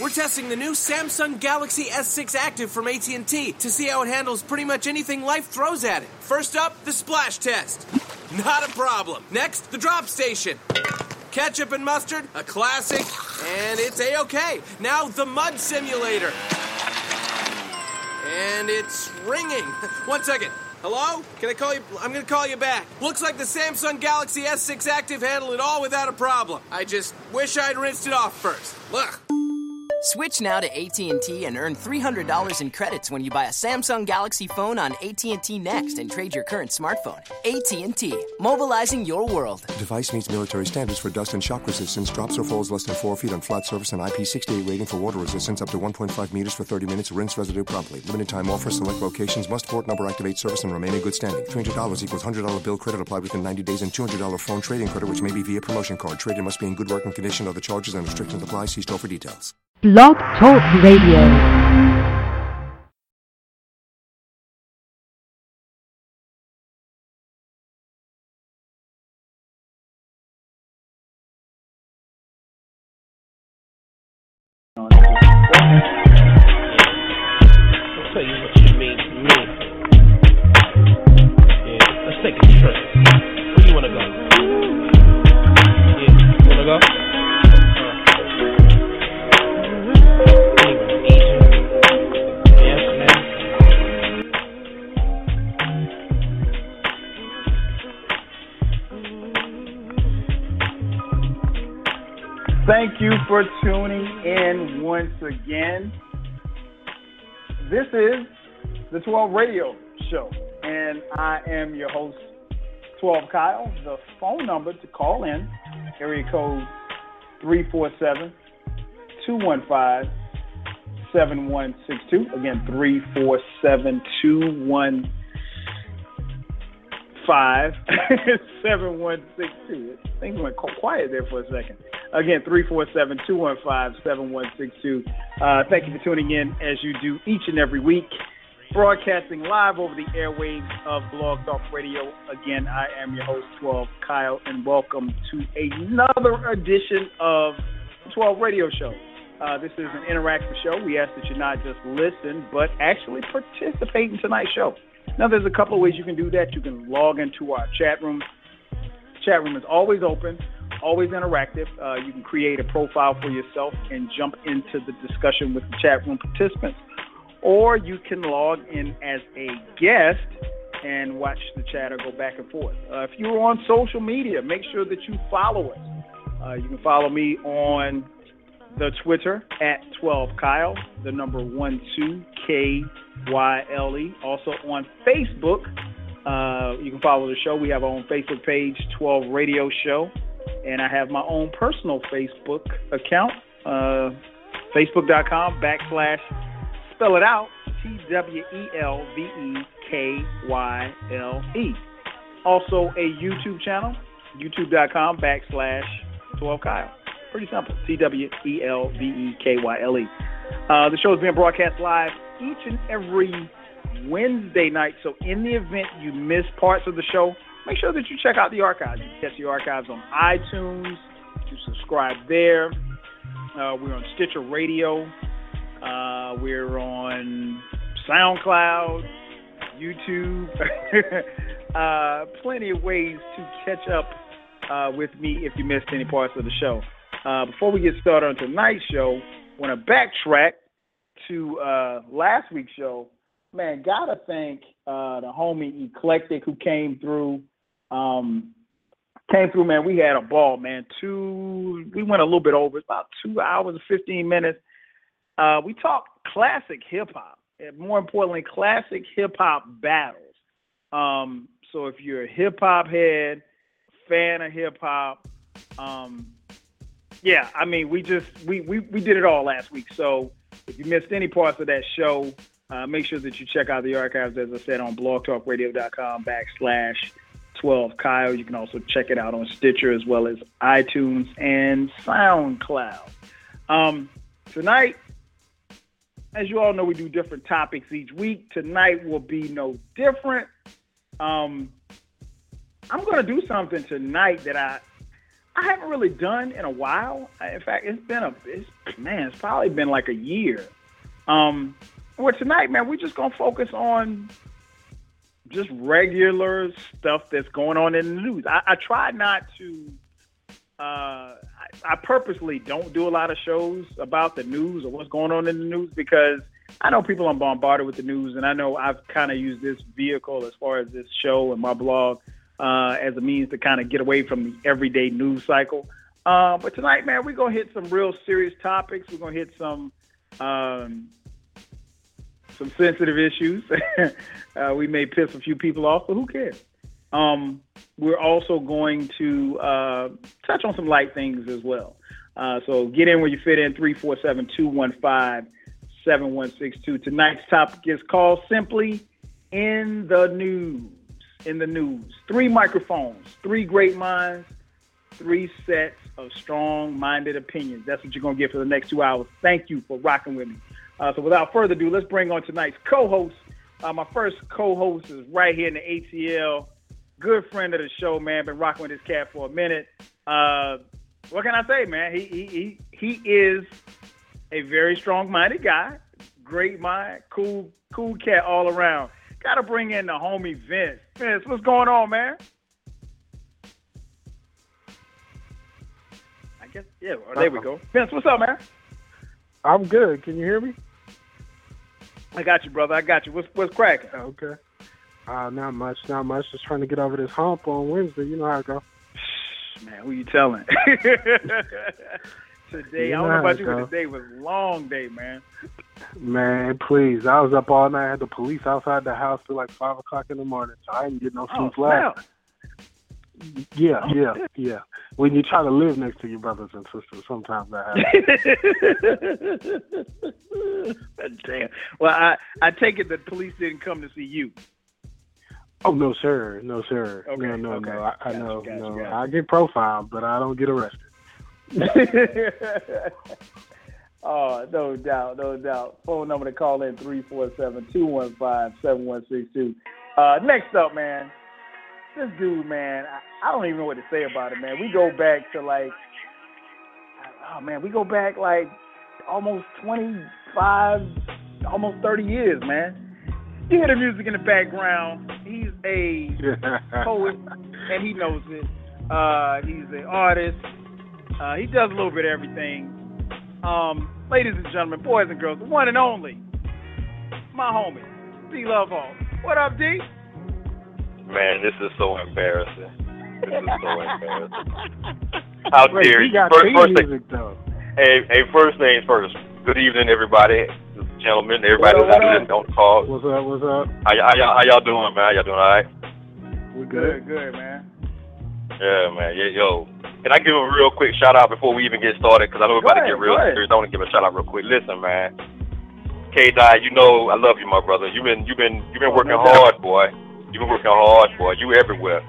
We're testing the new Samsung Galaxy S6 Active from AT&T to see how it handles pretty much anything life throws at it. First up, the splash test. Not a problem. Next, the drop station. Ketchup and mustard, a classic, and it's a-okay. Now the mud simulator. And it's ringing. One second. Hello? Can I call you? I'm gonna call you back. Looks like the Samsung Galaxy S6 Active handled it all without a problem. I just wish I'd rinsed it off first. Look. Switch now to AT&T and earn $300 in credits when you buy a Samsung Galaxy phone on AT&T Next and trade your current smartphone. AT&T, mobilizing your world. Device meets military standards for dust and shock resistance, drops or falls less than 4 feet on flat surface and IP68 rating for water resistance up to 1.5 meters for 30 minutes. Rinse residue promptly. Limited time offer. Select locations. Must port number activate service and remain in good standing. $300 equals $100 bill credit applied within 90 days and $200 phone trading credit which may be via promotion card. Trading must be in good working condition. Other charges and restrictions apply. See store for details. Blog Talk Radio. The 12 Radio Show, and I am your host, 12 Kyle. The phone number to call in, area code 347 215 7162. Again, 347 215 7162. Things went quiet there for a second. Again, 347-215-7162. Uh, thank you for tuning in as you do each and every week. Broadcasting live over the airwaves of Blog Talk Radio. Again, I am your host, 12 Kyle, and welcome to another edition of 12 Radio Show. Uh, this is an interactive show. We ask that you not just listen, but actually participate in tonight's show. Now, there's a couple of ways you can do that. You can log into our chat room. Chat room is always open, always interactive. Uh, you can create a profile for yourself and jump into the discussion with the chat room participants. Or you can log in as a guest and watch the chatter go back and forth. Uh, if you're on social media, make sure that you follow us. Uh, you can follow me on the Twitter at 12Kyle, the number 12KYLE. Also on Facebook, uh, you can follow the show. We have our own Facebook page, 12 Radio Show. And I have my own personal Facebook account, uh, facebook.com backslash, spell it out, T W E L V E K Y L E. Also a YouTube channel, youtube.com backslash 12Kyle. Pretty simple. T W E L V E K Y L E. Uh, the show is being broadcast live each and every Wednesday night. So, in the event you miss parts of the show, make sure that you check out the archives. You can catch the archives on iTunes. You subscribe there. Uh, we're on Stitcher Radio. Uh, we're on SoundCloud, YouTube. uh, plenty of ways to catch up uh, with me if you missed any parts of the show. Uh, before we get started on tonight's show, I want to backtrack to uh, last week's show. Man, gotta thank uh, the homie Eclectic who came through. Um, came through, man. We had a ball, man. Two, we went a little bit over. It's about two hours and fifteen minutes. Uh, we talk classic hip hop, and more importantly, classic hip hop battles. Um, so if you're a hip hop head, fan of hip hop, um, yeah, I mean, we just we, we we did it all last week. So if you missed any parts of that show, uh, make sure that you check out the archives, as I said, on blogtalkradio.com backslash 12 Kyle. You can also check it out on Stitcher as well as iTunes and SoundCloud. Um, tonight, as you all know, we do different topics each week. Tonight will be no different. Um, I'm going to do something tonight that I I haven't really done in a while. In fact, it's been a it's, man, it's probably been like a year. Um, well, tonight, man, we're just gonna focus on just regular stuff that's going on in the news. I, I try not to. Uh, I, purposely don't do a lot of shows about the news or what's going on in the news because I know people are bombarded with the news, and I know I've kind of used this vehicle as far as this show and my blog uh, as a means to kind of get away from the everyday news cycle. Uh, but tonight, man, we're gonna hit some real serious topics. We're gonna hit some um, some sensitive issues. uh, we may piss a few people off, but who cares? Um, we're also going to uh, touch on some light things as well. Uh, so get in where you fit in 347 215 7162. Tonight's topic is called simply In the News. In the News. Three microphones, three great minds, three sets of strong minded opinions. That's what you're going to get for the next two hours. Thank you for rocking with me. Uh, so without further ado, let's bring on tonight's co host. Uh, my first co host is right here in the ATL. Good friend of the show, man. Been rocking with this cat for a minute. Uh, what can I say, man? He he he, he is a very strong-minded guy, great mind, cool cool cat all around. Got to bring in the homie Vince. Vince, what's going on, man? I guess yeah. Well, there we go. Vince, what's up, man? I'm good. Can you hear me? I got you, brother. I got you. What's what's cracking? Okay. Uh, not much, not much. Just trying to get over this hump on Wednesday. You know how it go. Man, who you telling? today, You I don't know know about you, go. but today was a long day, man. Man, please. I was up all night. I had the police outside the house till like five o'clock in the morning, so I didn't get no Oh, sleep last. snap. Yeah, yeah, yeah. When you try to live next to your brothers and sisters, sometimes that happens. Damn. Well, I I take it the police didn't come to see you. Oh no, sir, no, sir. Okay, no, no, okay. no. I, I know, gotcha, no. gotcha. I get profiled, but I don't get arrested. oh, no doubt, no doubt. Phone number to call in 347-215-7162. Uh, next up, man. This dude, man, I, I don't even know what to say about it, man. We go back to like, oh man, we go back like almost 25, almost 30 years, man. You hear the music in the background. He's a poet, and he knows it. Uh, he's an artist. Uh, he does a little bit of everything. Um, ladies and gentlemen, boys and girls, the one and only, my homie, DLuvhall. What up, D? Man, this is so embarrassing. This is so embarrassing. How Wait, dare you? First, first thing, hey, hey, first things first. Good evening, everybody, gentlemen, everybody What up, who's listening on the call. What's up? What's up? How, y- how, y'all, how y'all doing, man? How y'all doing all right? We Good, good. good, man. Yeah, man. Yeah, yo. Can I give a real quick shout out before we even get started? Because I know we're Go about to get real serious. I want to give a shout out real quick. Listen, man. K Dot, you know I love you, my brother. You've been you've been you've been Oh, working no hard, boy. You've been working hard, boy. You everywhere.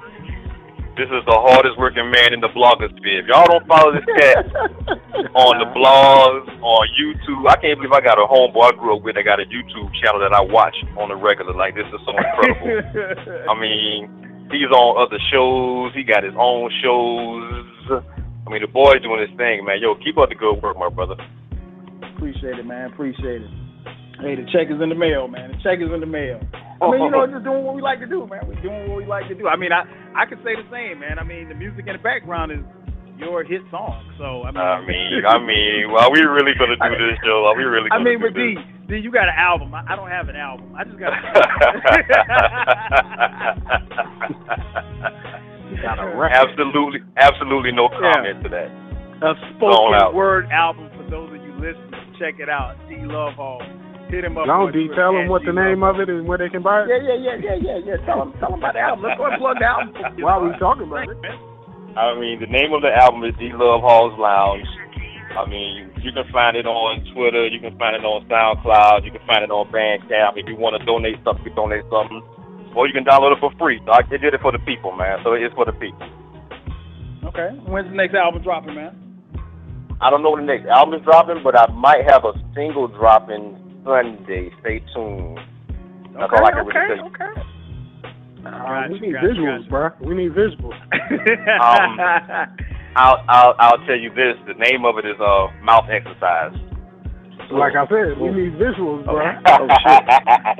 This is the hardest working man in the blogosphere. If y'all don't follow this cat on the blogs, on YouTube, I can't believe I got a homeboy I grew up with that got a YouTube channel that I watch on the regular. Like this is so incredible. I mean, he's on other shows. He got his own shows. I mean, the boy's doing his thing, man. Yo, keep up the good work, my brother. Appreciate it, man. Appreciate it. Hey, the check is in the mail, man. The check is in the mail. I mean, you know, just doing what we like to do, man. We're doing what we like to do. I mean, I I could say the same, man. I mean, the music in the background is your hit song. So I mean, I mean, I mean, are we really gonna do this, Joe? Are we really? I Gonna mean, do but D, this? D, you got an album. I, I don't have an album. I just got. Got a record. absolutely, absolutely no comment to that. a Going spoken word album for those of you listening. Check it out. DLuvhall. Hit him up. Don't on D Twitter, tell them what the name of it is and where they can buy it. Yeah, yeah, yeah, yeah, yeah, yeah. Tell them, tell them about the album. Let's go and plug the album. Why are we talking about it? I mean, the name of the album is DLuvhall's Lounge. I mean, you can find it on Twitter, you can find it on SoundCloud, you can find it on Bandcamp. If you want to donate something, you can donate something. Or you can download it for free. So I did it for the people, man. So it's for the people. Okay. When's the next album dropping, man? I don't know when the next album is dropping, but I might have a single dropping Sunday. Stay tuned. That's okay, all I can okay, really say. okay. Uh, we Gotcha, need gotcha, visuals, gotcha. bro. We need visuals. Um, I'll I'll I'll tell you this. The name of it is uh mouth exercise. Like I said, we need visuals, bro. Oh shit.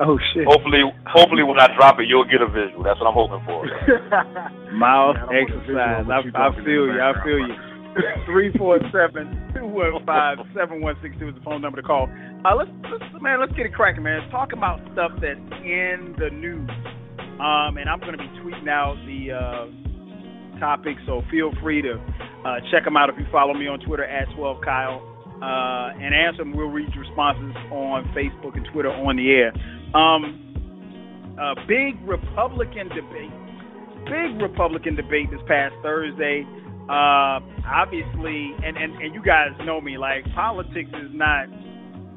Oh shit. Hopefully, hopefully when I drop it, you'll get a visual. That's what I'm hoping for. Mouth Man, I want a visual exercise. I, I feel you. I feel you. 347 215 7162 is the phone number to call. Uh, let's, let's, man, let's get it cracking, man. Talk about stuff that's in the news. Um, and I'm going to be tweeting out the uh, topics, so feel free to uh, check them out if you follow me on Twitter at 12Kyle. Uh, and answer them. We'll read responses on Facebook and Twitter on the air. Um, uh, big Republican debate big Republican debate this past Thursday. Uh, obviously, and, and, and you guys know me, like, politics is not,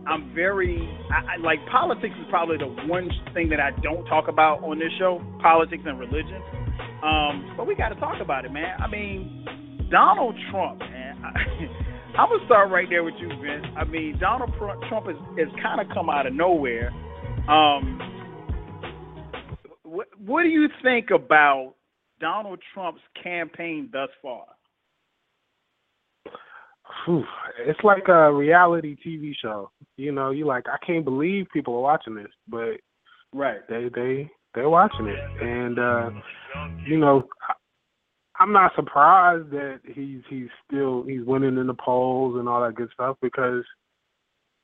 I'm very, I, I, like, politics is probably the one thing that I don't talk about on this show politics and religion. Um, but we got to talk about it, man. I mean, Donald Trump, man. I, I'm going to start right there with you, Vince. I mean, Donald Trump has, has kind of come out of nowhere. Um, what, what do you think about Donald Trump's campaign thus far? Phew, it's like a reality TV show. You know, you like I can't believe people are watching this, but Right. they they they're watching it, and uh, you know, I, I'm not surprised that he's he's still he's winning in the polls and all that good stuff because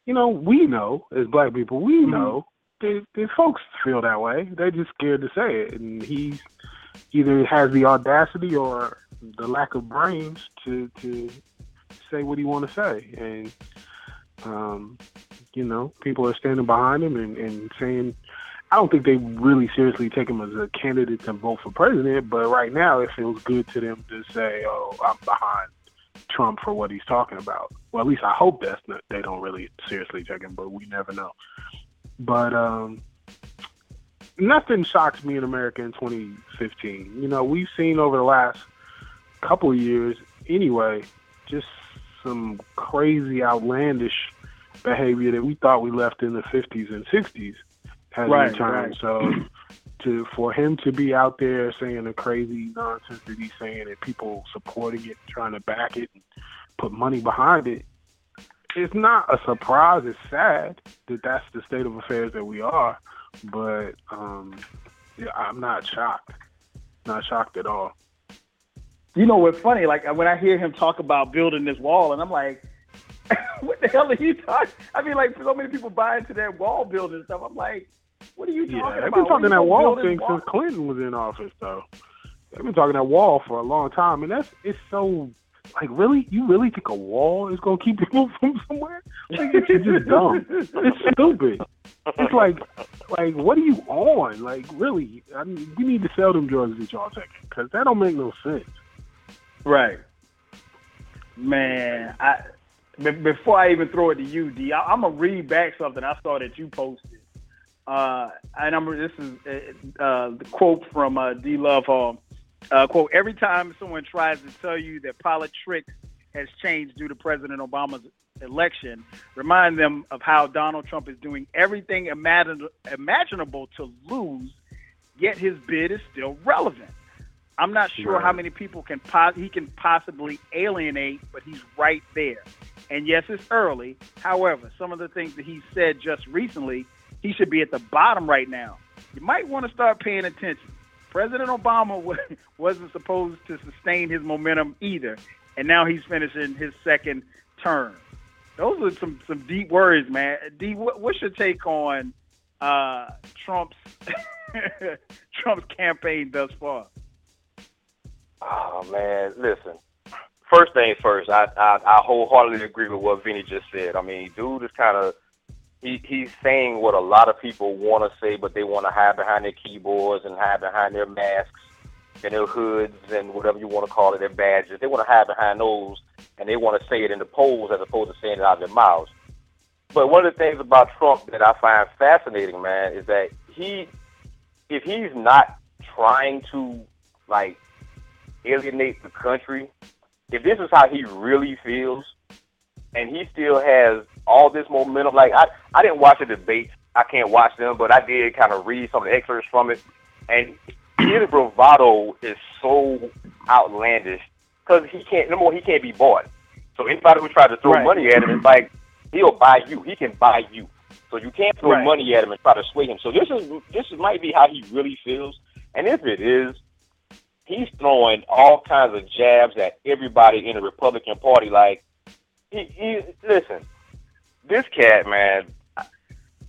you know we know as black people we know that, that folks feel that way. They're just scared to say it, and he's either has the audacity or the lack of brains to to say what he want to say, and um, you know, people are standing behind him and, and saying. I don't think they really seriously take him as a candidate to vote for president, but right now it feels good to them to say, "Oh, I'm behind Trump for what he's talking about." Well, at least I hope that's not. They don't really seriously take him, but we never know. But um, nothing shocks me in America in 2015. You know, we've seen over the last couple of years, anyway, just some crazy, outlandish behavior that we thought we left in the 50s and 60s has Right, returned. right. So, to for him to be out there saying the crazy nonsense that he's saying, and people supporting it, trying to back it, and put money behind it, it's not a surprise. It's sad that that's the state of affairs that we are, but um, yeah, I'm not shocked. Not shocked at all. You know what's funny? Like when I hear him talk about building this wall, and I'm like, "What the hell are you talking?" I mean, like so many people buy into that wall building stuff. I'm like, "What are you talking Yeah, about?" they've been talking that wall thing wall? since Clinton was in office, though. They've been talking that wall for a long time, and that's it's so like really, you really think a wall is gonna keep people from somewhere? Like it's just dumb. It's stupid. It's like, like what are you on? Like really? I mean, we need to sell them drugs that y'all taking because that don't make no sense. Right. Man, I before I even throw it to you, D, I, I'm gonna read back something I saw that you posted. Uh, and I'm this is uh, uh, the quote from uh, DLuvhall. Uh, quote: Every time someone tries to tell you that politics has changed due to President Obama's election, remind them of how Donald Trump is doing everything imagin- imaginable to lose, yet his bid is still relevant. I'm not sure Right. how many people can pos- he can possibly alienate, but he's right there. And yes, it's early. However, some of the things that he said just recently, he should be at the bottom right now. You might want to start paying attention. President Obama wasn't supposed to sustain his momentum either, and now he's finishing his second term. Those are some some deep words, man. D, what's your take on uh, Trump's Trump's campaign thus far? Oh man, listen. First things first, I, I I wholeheartedly agree with what Vinny just said. I mean, dude is kind of he he's saying what a lot of people want to say, but they want to hide behind their keyboards and hide behind their masks and their hoods and whatever you want to call it, their badges. They want to hide behind those, and they want to say it in the polls as opposed to saying it out of their mouths. But one of the things about Trump that I find fascinating, man, is that he, if he's not trying to like alienate the country, if this is how he really feels, and he still has all this momentum, like I, I didn't watch the debates. I can't watch them, but I did kind of read some of the excerpts from it, and his bravado is so outlandish. because he can't. No more, he can't be bought. So anybody who tries to throw Right. money at him, it's like he'll buy you. He can buy you. So you can't throw Right. money at him and try to sway him. So this is this is, might be how he really feels. And if it is, he's throwing all kinds of jabs at everybody in the Republican Party. Like he, he listen, this cat man,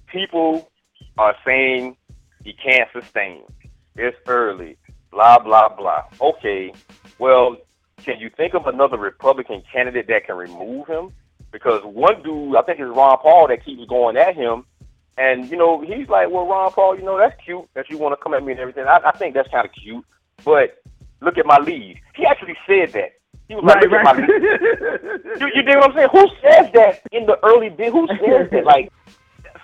people are saying he can't sustain. It's early. Blah blah blah. Okay, well, can you think of another Republican candidate that can remove him? Because one dude, I think it's Ron Paul, that keeps going at him, and you know he's like, "Well, Ron Paul, you know that's cute that you want to come at me and everything. I, I think that's kind of cute, but look at my lead." He actually said that. He was like, Right, "Look at my lead." You, you dig what I'm saying? Who says that in the early bit? Who says that? Like,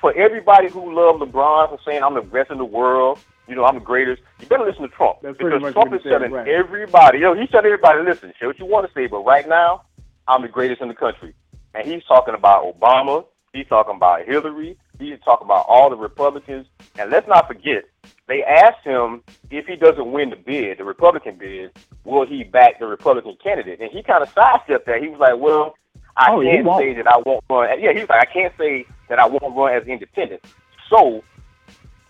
for everybody who loved LeBron for saying I'm the best in the world, you know, I'm the greatest, you better listen to Trump. That's because Trump is telling right. everybody, you know, he's telling everybody, listen, say what you want to say, but right now, I'm the greatest in the country. And he's talking about Obama, he's talking about Hillary, he's talking about all the Republicans. And let's not forget, they asked him if he doesn't win the bid, the Republican bid, will he back the Republican candidate? And he kind of sidestepped that. He was like, well, I Oh, can't say that I won't run. Yeah, he was like, I can't say that I won't run as independent. So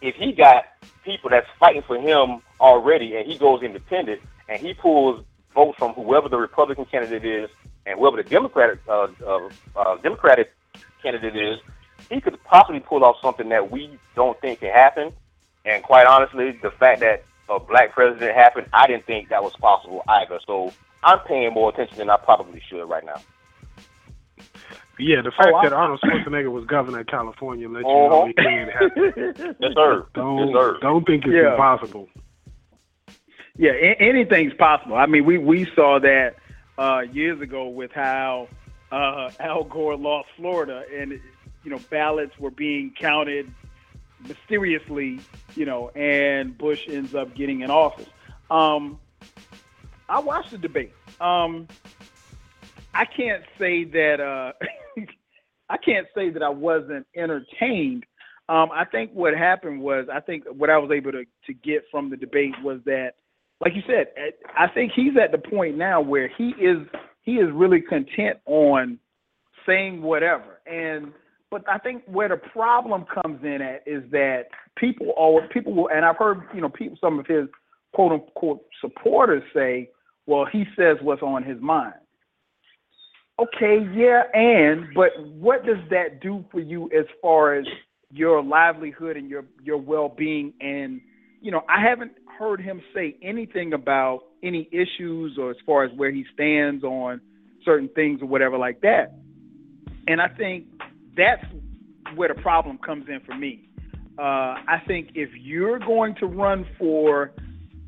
if he got people that's fighting for him already and he goes independent and he pulls votes from whoever the Republican candidate is and whoever the Democratic uh, uh, uh, Democratic candidate is, he could possibly pull off something that we don't think can happen. And quite honestly, the fact that a black president happened, I didn't think that was possible either. So I'm paying more attention than I probably should right now. Yeah, the fact Oh, that Arnold Schwarzenegger was governor of California let you Uh-huh. know it can happen. Yes, sir. Don't yes, sir. don't think it's Yeah. impossible. Yeah, a- anything's possible. I mean, we we saw that uh, years ago with how uh, Al Gore lost Florida, and you know ballots were being counted mysteriously, you know, and Bush ends up getting in office. Um, I watched the debate. Um, I can't say that uh, I can't say that I wasn't entertained. Um, I think what happened was I think what I was able to, to get from the debate was that, like you said, I think he's at the point now where he is he is really content on saying whatever. And but I think where the problem comes in at is that people always people will, and I've heard you know people some of his quote unquote supporters say, well, he says what's on his mind. Okay, yeah, and but what does that do for you as far as your livelihood and your your well-being and you know, I haven't heard him say anything about any issues or as far as where he stands on certain things or whatever like that. And I think that's where the problem comes in for me. Uh, I think if you're going to run for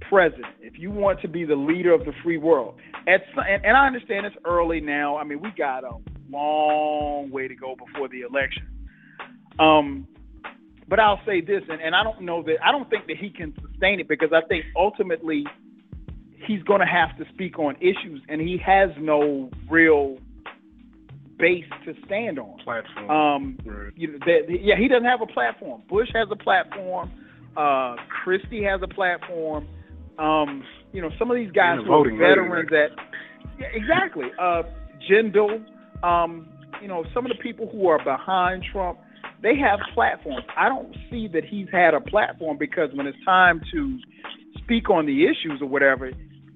president, if you want to be the leader of the free world, at and, and I understand it's early now. I mean, we got a long way to go before the election. Um, but I'll say this, and, and I don't know that I don't think that he can sustain it because I think ultimately he's going to have to speak on issues, and he has no real base to stand on. Platform. Um, Right. you know, that, yeah, he doesn't have a platform. Bush has a platform. Uh, Christie has a platform. Um, you know, some of these guys who are veterans that, yeah, exactly. Uh, Jindal, um, you know, some of the people who are behind Trump, they have platforms. I don't see that he's had a platform because when it's time to speak on the issues or whatever,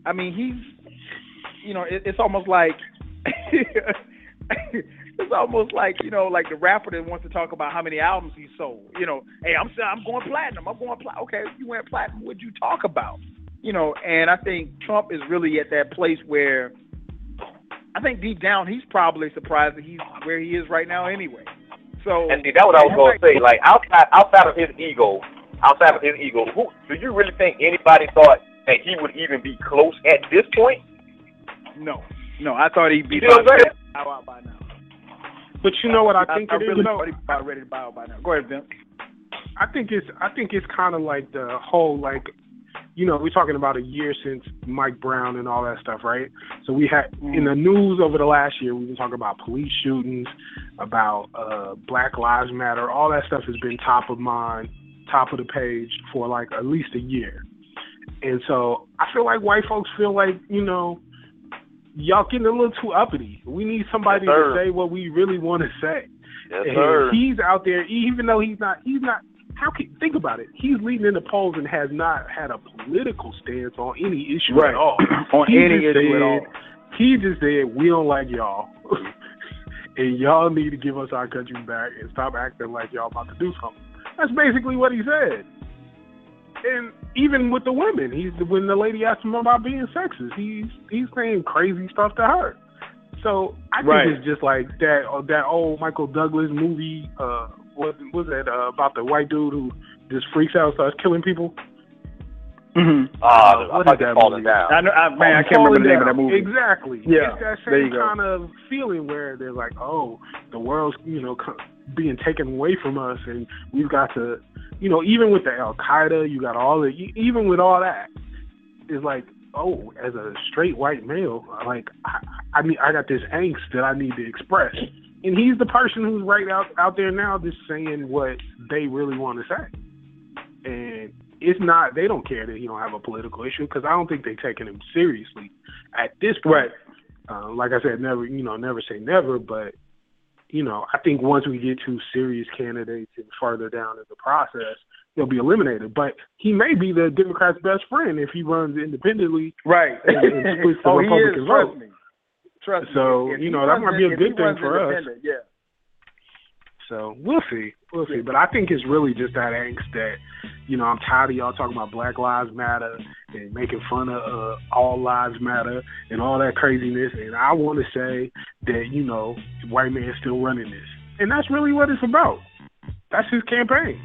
I mean, he's, you know, it, it's almost like. it's almost like you know, like the rapper that wants to talk about how many albums he sold. You know, hey, I'm I'm going platinum. I'm going platinum. Okay, you went platinum. What'd you talk about? You know, and I think Trump is really at that place where I think deep down he's probably surprised that he's where he is right now anyway. So And see, that's what I was going to say. Like outside, outside of his ego, outside of his ego, who do you really think anybody thought that he would even be close at this point? no, no, I thought he'd be You see what I'm saying? Bow out by now. But you know what I think I, it is really though? thought he'd about ready to bow out by now. Go ahead, Vince. I think it's I think it's kind of like the whole like you know we're talking about a year since Mike Brown and all that stuff, right? So we had in the news over the last year we've been talking about police shootings, about uh, Black Lives Matter, all that stuff has been top of mind, top of the page for like at least a year. And so I feel like white folks feel like you know y'all getting a little too uppity. We need somebody Yes, to say what we really want to say. Yes, and sir. he's out there, even though he's not, he's not. How can think about it? He's leading in the polls and has not had a political stance on any issue Right. at all. On He any issue at all. He just said we don't like y'all, and y'all need to give us our country back and stop acting like y'all about to do something. That's basically what he said. And even with the women, he's when the lady asked him about being sexist, he's he's saying crazy stuff to her. So I think Right. it's just like that uh, that old Michael Douglas movie. Uh, what was that uh, about the white dude who just freaks out, and starts killing people? Mm-hmm. Ah, Uh, I what thought is that falling movie? down. I know, I, man, I can't remember the name of that movie. Exactly. Yeah, It's that there you same go. kind of feeling where they're like, oh, the world's, you know, co- being taken away from us, and we've got to, you know, even with the Al Qaeda, you got all the, even with all that, it's like, oh, as a straight white male, like, I, I mean, I got this angst that I need to express. And he's the person who's right out out there now, just saying what they really want to say. And it's not they don't care that he don't have a political issue because I don't think they're taking him seriously at this point. Uh, like I said, never you know never say never, but you know I think once we get to serious candidates and further down in the process, they'll be eliminated. But he may be the Democrats' best friend if he runs independently. Right. And- and splits the oh, he is. Republican Trust me. Trust So, me. If you know, that might be a good thing for us. Yeah. So we'll see, we'll see. But I think it's really just that angst that, you know, I'm tired of y'all talking about Black Lives Matter and making fun of uh, All Lives Matter and all that craziness. And I want to say that you know, the white man's still running this, and that's really what it's about. That's his campaign.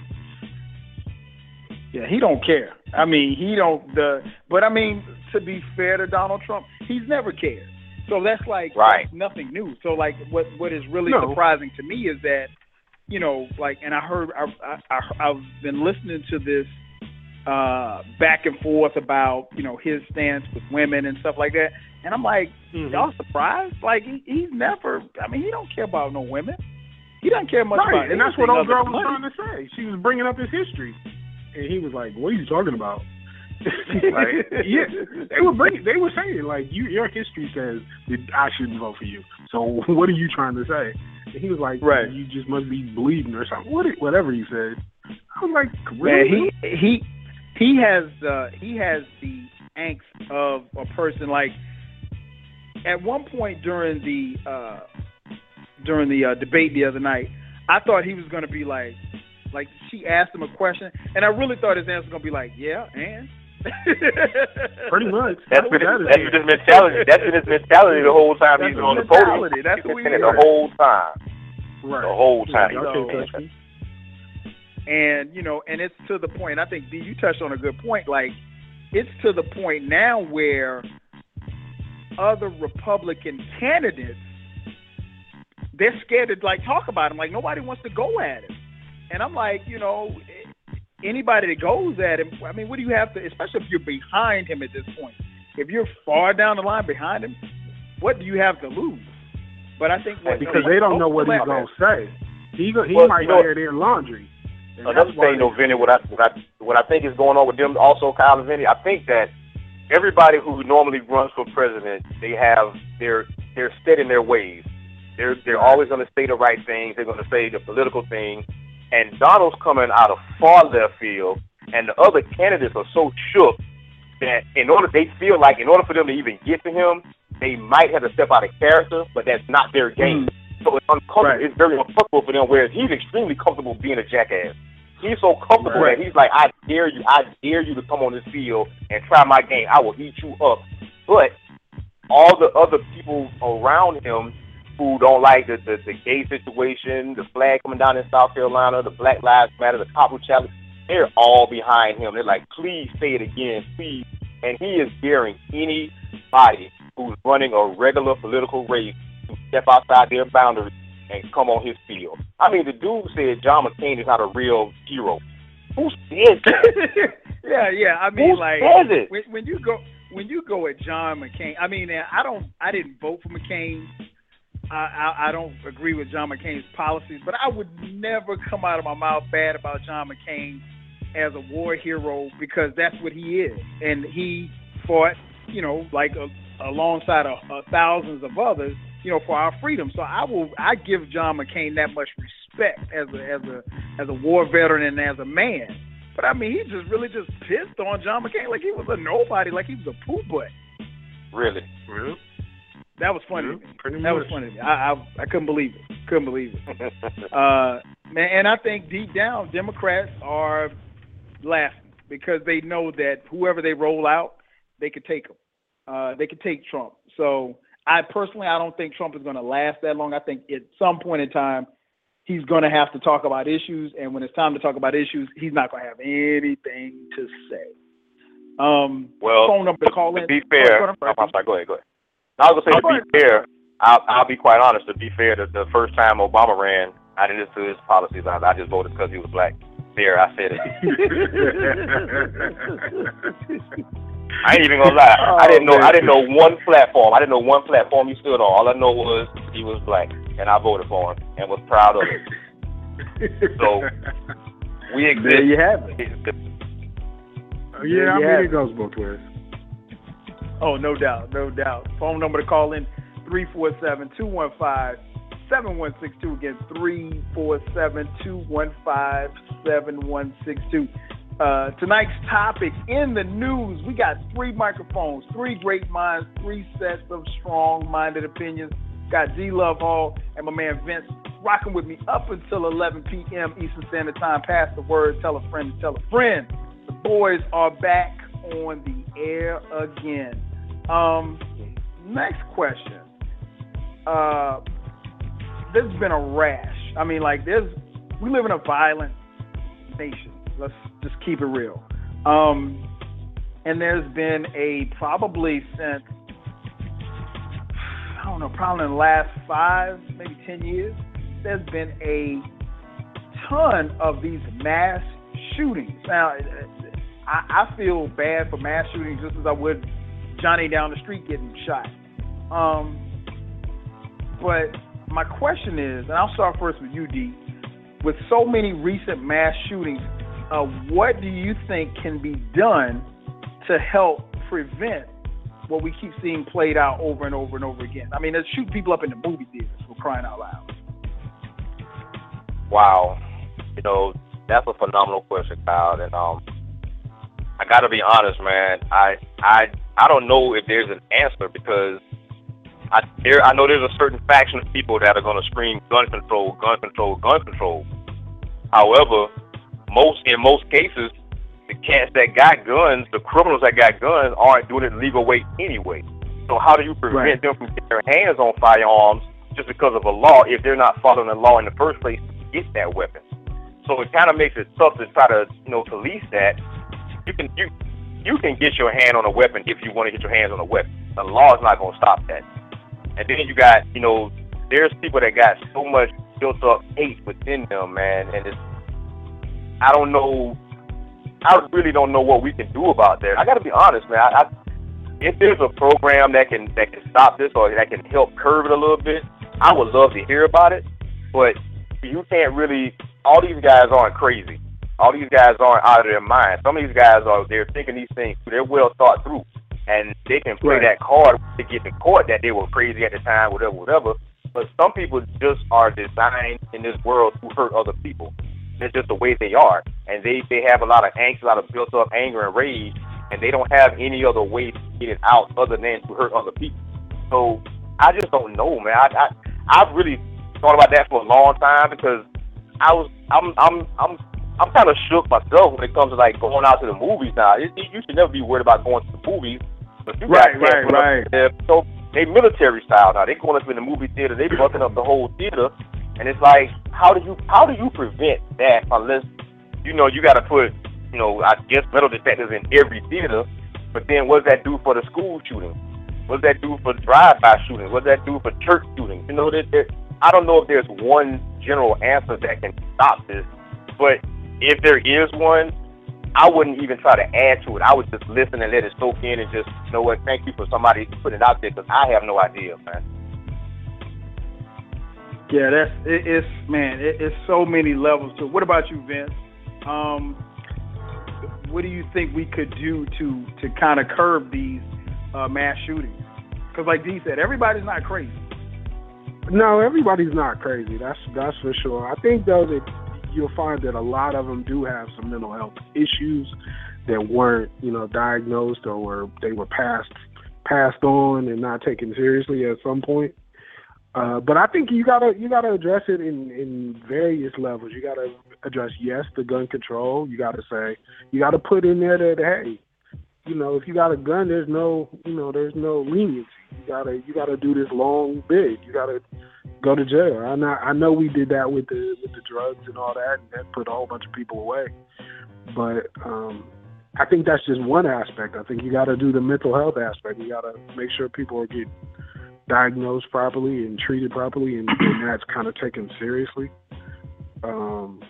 Yeah, he don't care. I mean, he don't the but I mean, to be fair to Donald Trump, he's never cared. So that's like Right. that's nothing new. So like what what is really No. surprising to me is that you know, like and I heard I I, I've been listening to this uh back and forth about, you know, his stance with women and stuff like that. And I'm like, Mhm. y'all surprised? Like he, he's never I mean, he don't care about no women. He doesn't care much about right, and that's what old girl was trying to say. She was bringing up his history, and he was like, "What are you talking about?" like, yeah, they were bringing, they were saying like, "You, your history says that I shouldn't vote for you. So what are you trying to say?" And he was like, Right. You just must be bleeding or something. What, whatever he said. I was like, Man, really? he he he has uh he has the angst of a person like at one point during the uh during the uh, debate the other night, I thought he was going to be like like she asked him a question and I really thought his answer was going to be like, "Yeah, and Pretty much. That's been, That that's been his mentality. That's been his mentality the whole time That's he's on the podium. That's He's been the whole time. right. The whole time. Yeah, he's y'all been can't saying touch that. me. and you know, and it's to the point. I think D, you touched on a good point. Like, it's to the point now where other Republican candidates they're scared to like talk about him. Like nobody wants to go at him. And I'm like, you know, anybody that goes at him. I mean, what do you have to? Especially if you're behind him at this point. If you're far down the line behind him, what do you have to lose? But I think what Because they don't know what he's gonna say. He go, he Well, might you know- air their laundry. And Another that's why thing, though, they- Vinny, what I what I what I think is going on with them also, Kyle and Vinny, I think that everybody who normally runs for president, they have they're they're set in their ways. They're they're always going to say the right things. They're going to say the political thing. And Donald's coming out of far left field, and the other candidates are so shook that in order they feel like in order for them to even get to him, they might have to step out of character, but that's not their mm. game. So it's uncomfortable. Right. It's very uncomfortable for them. Whereas he's extremely comfortable being a jackass. He's so comfortable Right. that he's like, I dare you, I dare you to come on this field and try my game. I will eat you up. But all the other people around him who don't like the, the, the gay situation, the flag coming down in South Carolina, the Black Lives Matter, the cop challenge, they're all behind him. They're like, please say it again, please. And he is daring anybody who's running a regular political race to step outside their boundaries and come on his field. I mean, the dude said John McCain is not a real hero. Who says that? yeah, yeah. I mean, Who like says it? when when you go when you go at John McCain. I mean, I don't. I didn't vote for McCain. I, I I don't agree with John McCain's policies, but I would never come out of my mouth bad about John McCain as a war hero because that's what he is, and he fought, you know, like a alongside of, uh, thousands of others, you know, for our freedom. So I will I give John McCain that much respect as a as a as a war veteran and as a man. But I mean, he just really just pissed on John McCain like he was a nobody, like he was a poo butt. Really? Well, That was funny. Yeah, pretty that was funny to me. I, I I couldn't believe it. Couldn't believe it. Uh, man, and I think deep down, Democrats are laughing because they know that whoever they roll out, they could take them. Uh, they could take Trump. So I personally, I don't think Trump is going to last that long. I think at some point in time, he's going to have to talk about issues, and when it's time to talk about issues, he's not going to have anything to say. Um, Well, phone number to call to in. be Oh, fair, oh, I'm sorry, go ahead, go ahead. I was gonna say Oh, to be fair, I'll, I'll be quite honest. To be fair, the, the first time Obama ran, I didn't listen to his policies. I, I just voted because he was black. There, I said it. I ain't even gonna lie. I didn't know. I didn't know oh, one platform. I didn't know one platform he stood on. All I know was he was black, and I voted for him and was proud of it. So we exist. there you have it. Oh, yeah, I Yeah. mean it goes both ways. Oh, no doubt, no doubt. Phone number to call in 347-215-7162. Again, 347-215-7162. Uh, tonight's topic in the news, we got three microphones, three great minds, three sets of strong-minded opinions. Got DLuvhall and my man Vince rocking with me up until 11 p.m. Eastern Standard Time. Pass the word, tell a friend, tell a friend. The boys are back on the air again. Um, next question. Uh, there's been a rash. I mean, like, there's we live in a violent nation. Let's just keep it real. Um, and there's been a probably since I don't know, probably in the last five, maybe ten years, there's been a ton of these mass shootings. Now, I, I feel bad for mass shootings just as I would Johnny down the street getting shot. Um, but my question is, and I'll start first with you, D. With so many recent mass shootings, uh, what do you think can be done to help prevent what we keep seeing played out over and over and over again? I mean, they're shooting people up in the movie theaters for crying out loud. Wow, you know that's a phenomenal question, Kyle. And um, I got to be honest, man. I I I don't know if there's an answer because I there I know there's a certain faction of people that are going to scream gun control, gun control, gun control. However, most in most cases, the cats that got guns, the criminals that got guns, aren't doing it legal way anyway. So how do you prevent Right. them from getting their hands on firearms just because of a law if they're not following the law in the first place to get that weapon? So it kind of makes it tough to try to you know police that. You can you you can get your hand on a weapon if you want to get your hands on a weapon. The law is not going to stop that. And then you got you know there's people that got so much built up hate within them, man, and it's I don't know. I really don't know what we can do about that. I got to be honest, man. I, I, if there's a program that can that can stop this or that can help curb it a little bit, I would love to hear about it. But you can't really. All these guys aren't crazy. All these guys aren't out of their mind. Some of these guys are. They're thinking these things. They're well thought through, and they can play Right. that card to get in court that they were crazy at the time, whatever, whatever. But some people just are designed in this world to hurt other people. It's just the way they are, and they they have a lot of angst, a lot of built up anger and rage, and they don't have any other way to get it out other than to hurt other people. So I just don't know, man. I I I've really thought about that for a long time because I was I'm I'm I'm I'm kind of shook myself when it comes to like going out to the movies now. It, you should never be worried about going to the movies, but you Right, right, right. there, So they military style now. They going up in the movie theater. They busting up the whole theater, and it's like, how do you how do you prevent that unless you know you got to put you know I guess metal detectors in every theater, but then what does that do for the school shooting? What does that do for drive-by shootings? What does that do for church shootings? You know, there, there, I don't know if there's one general answer that can stop this, but if there is one, I wouldn't even try to add to it. I would just listen and let it soak in and just, you know what, thank you for somebody putting it out there because I have no idea, man. Yeah, that's it, it's man, it, it's so many levels to. it. What about you, Vince? Um, what do you think we could do to to kind of curb these uh, mass shootings? Because, like D said, everybody's not crazy. No, everybody's not crazy. That's that's for sure. I think though that you'll find that a lot of them do have some mental health issues that weren't, you know, diagnosed or were they were passed passed on and not taken seriously at some point. Uh, but I think you gotta you gotta address it in in various levels. You gotta address yes the gun control. You gotta say you gotta put in there that hey, you know if you got a gun, there's no you know there's no leniency. You gotta you gotta do this long bid. You gotta go to jail. I know I know we did that with the with the drugs and all that, and that put a whole bunch of people away. But um, I think that's just one aspect. I think you got to do the mental health aspect. You got to make sure people are getting diagnosed properly and treated properly, and, and that's kind of taken seriously. Um,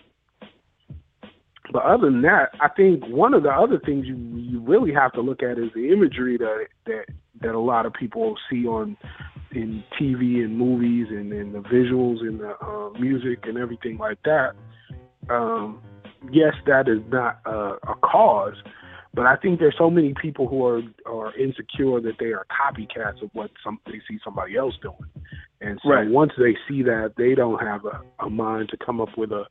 but other than that, I think one of the other things you you really have to look at is the imagery that that that a lot of people see on in TV and movies and, and the visuals and the uh, music and everything like that. Um, yes, that is not a, a cause, but I think there's so many people who are are insecure that they are copycats of what some they see somebody else doing, and so Right. once they see that, they don't have a, a mind to come up with a,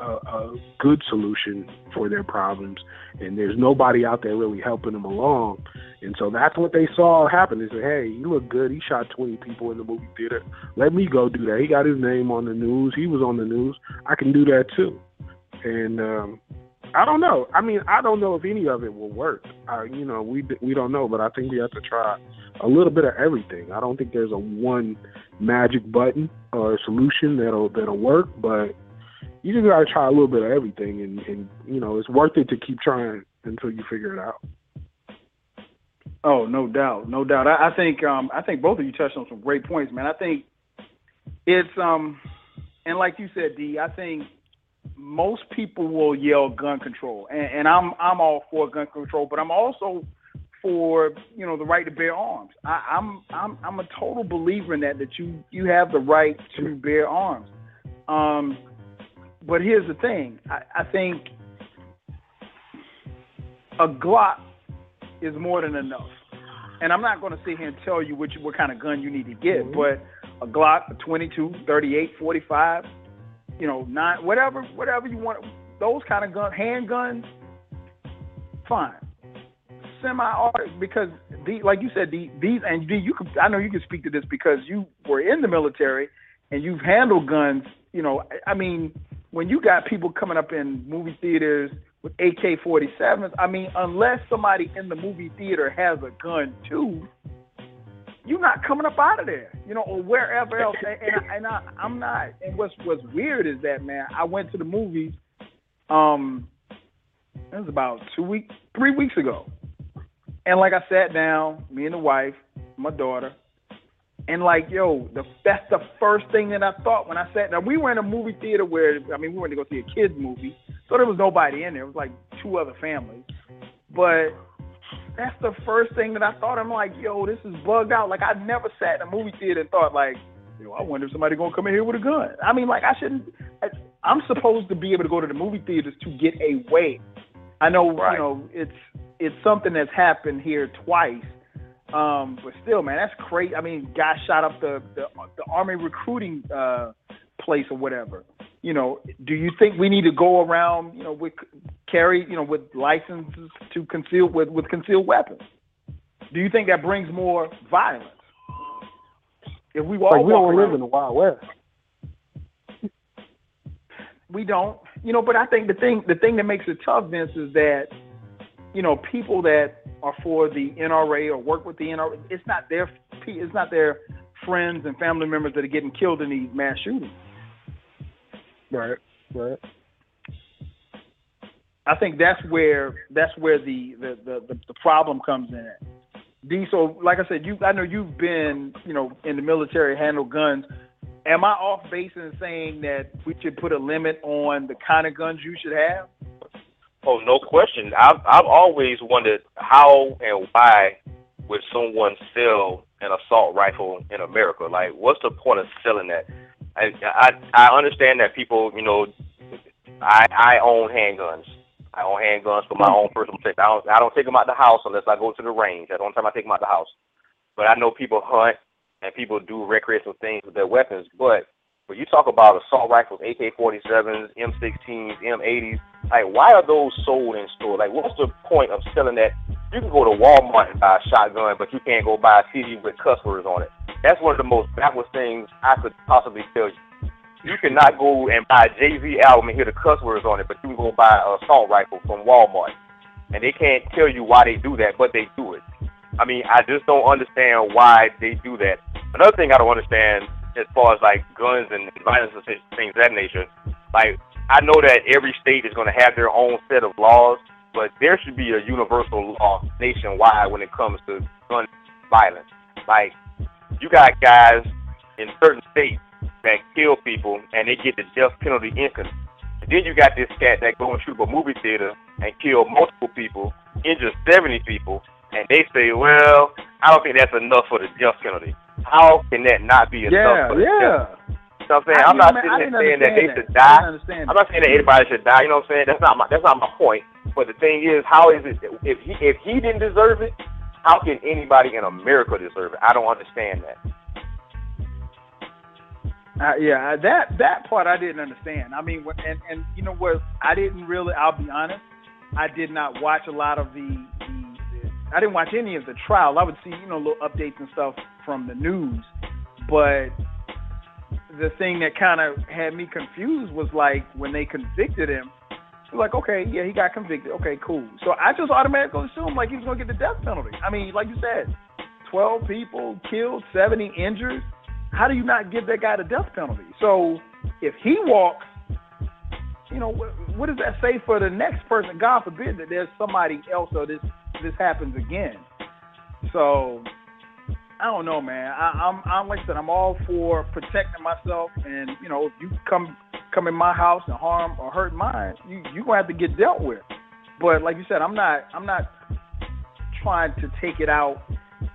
a a good solution for their problems, and there's nobody out there really helping them along, and so that's what they saw happen. They said, "Hey, you look good. He shot 20 people in the movie theater. Let me go do that. He got his name on the news. He was on the news. I can do that too." And um, I don't know. I mean, I don't know if any of it will work. Uh, you know, we we don't know, but I think we have to try a little bit of everything. I don't think there's a one magic button or solution that'll that'll work, but you just gotta try a little bit of everything, and and you know, it's worth it to keep trying until you figure it out. Oh, no doubt, no doubt. I, I think um, I think both of you touched on some great points, man. I think it's um, and like you said, D, I think most people will yell gun control, and, and I'm I'm all for gun control, but I'm also for you know the right to bear arms. I, I'm I'm I'm a total believer in that that you you have the right to bear arms. Um, but here's the thing, I, I think a Glock is more than enough. And I'm not going to sit here and tell you which what kind of gun you need to get, mm-hmm. but a Glock, a 22, 38, 45, you know, nine, whatever, whatever you want, those kind of gun, handguns, fine. Semi-automatic because the, like you said, the, these and D, you could, I know you can speak to this because you were in the military and you've handled guns. You know, I- I mean, when you got people coming up in movie theaters with AK-47s, I mean, unless somebody in the movie theater has a gun too, you're not coming up out of there, you know, or wherever else. And, and, I, and I, I'm not. And what's what's weird is that man, I went to the movies. Um, it was about two weeks, three weeks ago, and like I sat down, me and the wife, my daughter, and like, yo, the that's the first thing that I thought when I sat down. We were in a movie theater where I mean, we went to go see a kids movie, so there was nobody in there. It was like two other families, but that's the first thing that I thought. I'm like, yo, this is bugged out. Like I never sat in a movie theater and thought like, yo, I wonder if somebody gonna come in here with a gun. I mean, like I shouldn't. I, I'm supposed to be able to go to the movie theaters to get away. I know, right. you know, it's it's something that's happened here twice. Um, but still, man, that's crazy. I mean, guys shot up the the, the army recruiting uh, place or whatever. You know, do you think we need to go around, you know, with carry, you know, with licenses to conceal with with concealed weapons? Do you think that brings more violence? If we all Like we don't around, live in the Wild West. we don't, you know. But I think the thing the thing that makes it tough, Vince, is that you know people that are for the NRA or work with the NRA, it's not their it's not their friends and family members that are getting killed in these mass shootings. Right, right. I think that's where that's where the the the, the, problem comes in. At. D, so like I said, you I know you've been you know in the military, handle guns. Am I off base in saying that we should put a limit on the kind of guns you should have? Oh, no question. I've I've always wondered how and why would someone sell an assault rifle in America? Like, what's the point of selling that? I I, I understand that people, you know, I I own handguns. I own handguns for my own personal safety. I don't I don't take them out the house unless I go to the range. That's the only time I take them out the house. but I know people hunt and people do recreational things with their weapons. But when you talk about assault rifles, AK-47s, M16s, M80s, like why are those sold in store? Like what's the point of selling that? You can go to Walmart and buy a shotgun, but you can't go buy a CD with cuss words on it. That's one of the most backwards things I could possibly tell you. You cannot go and buy a Jay-Z album and hear the cuss words on it, but you can go buy an assault rifle from Walmart. And they can't tell you why they do that, but they do it. I mean, I just don't understand why they do that. Another thing I don't understand as far as like guns and violence and things of that nature, like I know that every state is going to have their own set of laws, but there should be a universal law nationwide when it comes to gun violence. Like you got guys in certain states that kill people and they get the death penalty instantly. And then you got this cat that go and shoot a movie theater and kill multiple people, injure 70 people, and they say, well, I don't think that's enough for the death penalty. How can that not be enough Yeah, for the yeah. death penalty? You know what I'm saying? I I'm not sitting I saying that they understand should die. I'm not saying that anybody should die. You know what I'm saying? That's not my that's not my point. But the thing is, how is it if he if he didn't deserve it, how can anybody in America deserve it? I don't understand that. Uh, yeah, that that part I didn't understand. I mean, and and you know what? I didn't really. I'll be honest. I did not watch a lot of the, the, the. I didn't watch any of the trial. I would see you know little updates and stuff from the news, but the thing that kind of had me confused was like when they convicted him. Like okay, yeah, he got convicted. Okay, cool. So I just automatically assumed like he was gonna get the death penalty. I mean, like you said, twelve people killed, seventy injured how do you not give that guy the death penalty? So if he walks, you know, what, what does that say for the next person? God forbid that there's somebody else or this this happens again. So I don't know, man. I, I'm I'm like I said, I'm all for protecting myself, and you know, if you come come in my house and harm or hurt mine, you you gonna have to get dealt with. But like you said, I'm not I'm not trying to take it out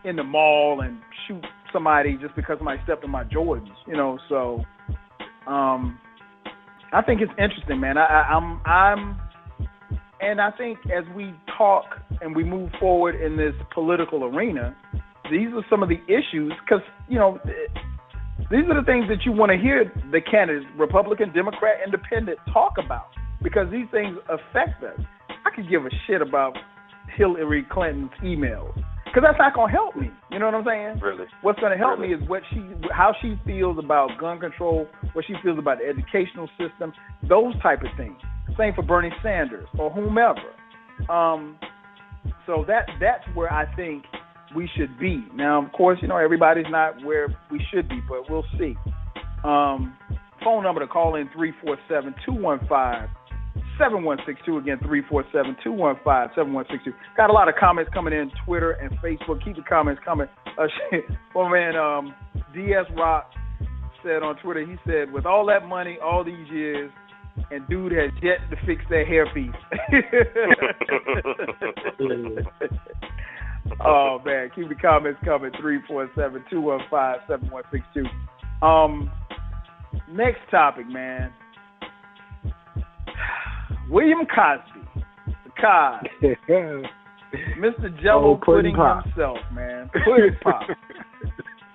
in the mall and shoot somebody just because somebody stepped in my Jordans, you know. So, um, I think it's interesting, man. I, I, I'm, I'm, and I think as we talk and we move forward in this political arena, these are some of the issues because you know these are the things that you want to hear the candidates, Republican, Democrat, Independent, talk about because these things affect us. I could give a shit about Hillary Clinton's emails because that's not going to help me. You know what I'm saying? Really. What's going to help Really? me is what she, how she feels about gun control, what she feels about the educational system, those type of things. Same for Bernie Sanders or whomever. Um, so that that's where I think we should be. Now, of course, you know everybody's not where we should be, but we'll see. Um, phone number to call in 347-215 7162 again 347-215-7162 got a lot of comments coming in twitter and facebook keep the comments coming uh, shit. well man um ds rock said on twitter he said with all that money all these years and dude has yet to fix that hairpiece oh man keep the comments coming 347-215-7162 um next topic man William Cosby, the Cos, Mr. Jello Oh, pudding pudding himself, man, pudding pop.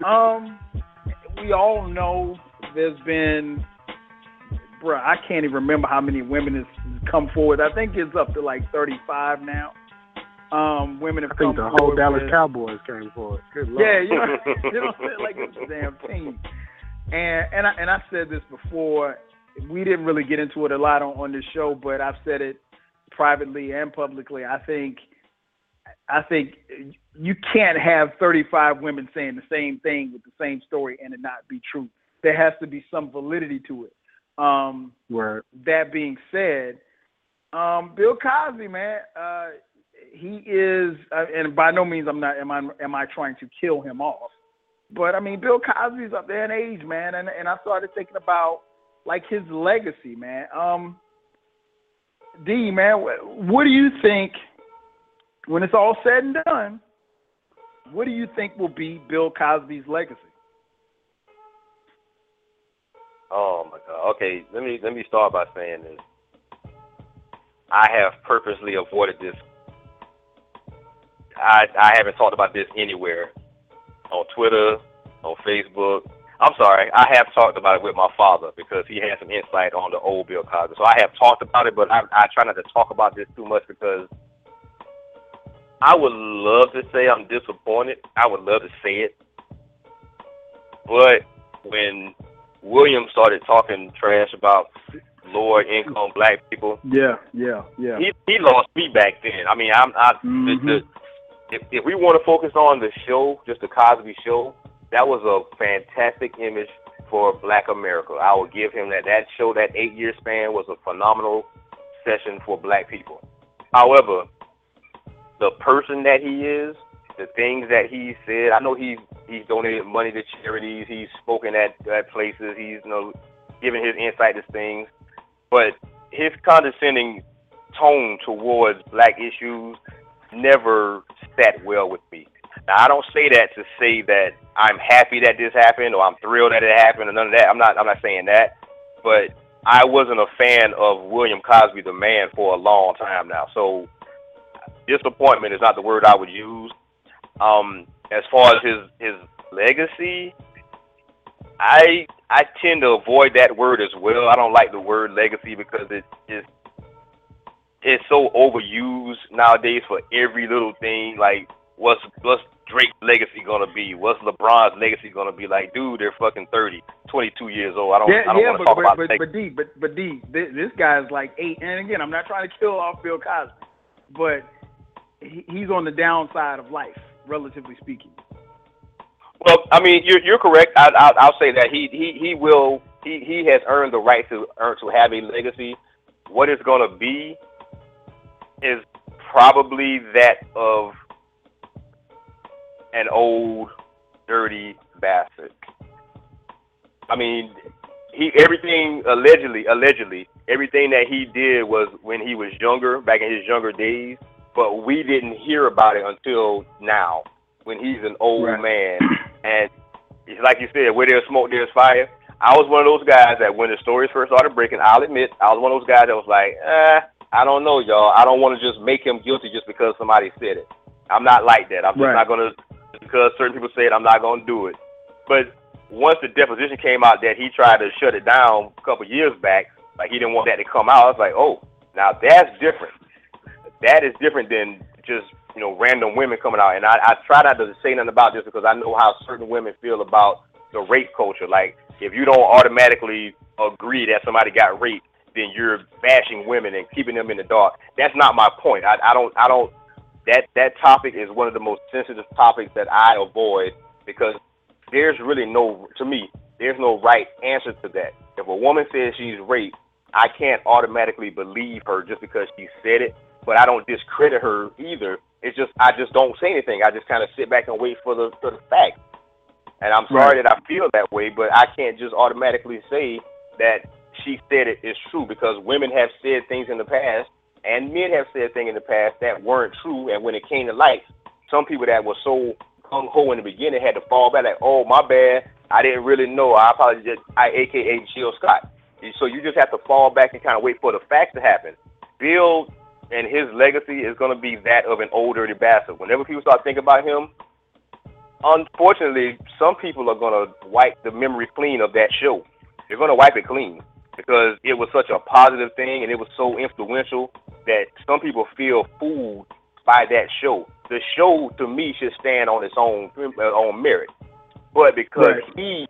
um, we all know there's been, bruh, I can't even remember how many women has come forward. I think it's up to like 35 now. Um, women have I think the whole Dallas with- Cowboys came for it. Good lord. yeah, you know, you know what I'm saying? Like it's a damn team. And and I and I said this before. We didn't really get into it a lot on, on this show, but I've said it privately and publicly. I think I think you can't have 35 women saying the same thing with the same story and it not be true. There has to be some validity to it. Um, that being said, um, Bill Cosby, man, uh, he is, uh, and by no means I'm not am I am I trying to kill him off, but I mean Bill Cosby's up there in age, man, and and I started thinking about like his legacy, man. Um, D, man, what do you think when it's all said and done? What do you think will be Bill Cosby's legacy? Oh my God. Okay, let me let me start by saying this. I have purposely avoided this. I I haven't talked about this anywhere on Twitter, on Facebook. I'm sorry, I have talked about it with my father because he had some insight on the old Bill Cosby. So I have talked about it, but I, I try not to talk about this too much because I would love to say I'm disappointed. I would love to say it, but when William started talking trash about lower income black people, Yeah, yeah, yeah. he he lost me back then. I mean, I'm I mm-hmm. the, the, if if we want to focus on the show, just the Cosby Show, that was a fantastic image for Black America. I will give him that. That show, that eight year span, was a phenomenal session for Black people. However, the person that he is, the things that he said, I know he's he's donated money to charities, he's spoken at at places, he's you know giving his insight to things, but his condescending tone towards black issues never sat well with me. Now I don't say that to say that I'm happy that this happened or I'm thrilled that it happened or none of that. I'm not I'm not saying that. But I wasn't a fan of William Cosby the man for a long time now. So disappointment is not the word I would use. Um as far as his his legacy, I I tend to avoid that word as well. I don't like the word legacy because it is it's so overused nowadays for every little thing. Like, what's what's Drake's legacy gonna be? What's LeBron's legacy gonna be? Like, dude, they're fucking 30, 22 years old. I don't yeah, I don't yeah, want to talk but about but, but D, but but D, this, this guy's like eight. And again, I'm not trying to kill off Bill Cosby, but he, he's on the downside of life, relatively speaking. Well, I mean, you're you're correct. I, I, I'll say that he he he will he he has earned the right to earn to have a legacy. What it's gonna be is probably that of an old, dirty bastard. I mean, he everything allegedly allegedly everything that he did was when he was younger, back in his younger days. But we didn't hear about it until now, when he's an old Right. man. And it's like you said, where there's smoke, there's fire. I was one of those guys that when the stories first started breaking, I'll admit, I was one of those guys that was like, eh, I don't know, y'all. I don't want to just make him guilty just because somebody said it. I'm not like that. I'm just Right. not gonna because certain people say it. I'm not gonna do it. But once the deposition came out that he tried to shut it down a couple years back, like he didn't want that to come out, I was like, oh, now that's different. That is different than just you know random women coming out. And I, I try not to say nothing about this because I know how certain women feel about the rape culture. Like if you don't automatically agree that somebody got raped, then you're bashing women and keeping them in the dark. That's not my point. I, I don't I don't that that topic is one of the most sensitive topics that I avoid because there's really no to me there's no right answer to that. If a woman says she's raped, I can't automatically believe her just because she said it, but I don't discredit her either. It's just I just don't say anything. I just kind of sit back and wait for the for the fact. And I'm sorry that I feel that way, but I can't just automatically say that she said it is true because women have said things in the past and men have said things in the past that weren't true. And when it came to light, some people that were so gung ho in the beginning had to fall back like, oh my bad, I didn't really know. I apologize. I AKA Jill Scott. So you just have to fall back and kind of wait for the facts to happen. Bill and his legacy is going to be that of an old dirty bastard. Whenever people start thinking about him, unfortunately, some people are going to wipe the memory clean of that show. They're going to wipe it clean because it was such a positive thing and it was so influential that some people feel fooled by that show. The show, to me, should stand on its own uh, own merit, but because Right. he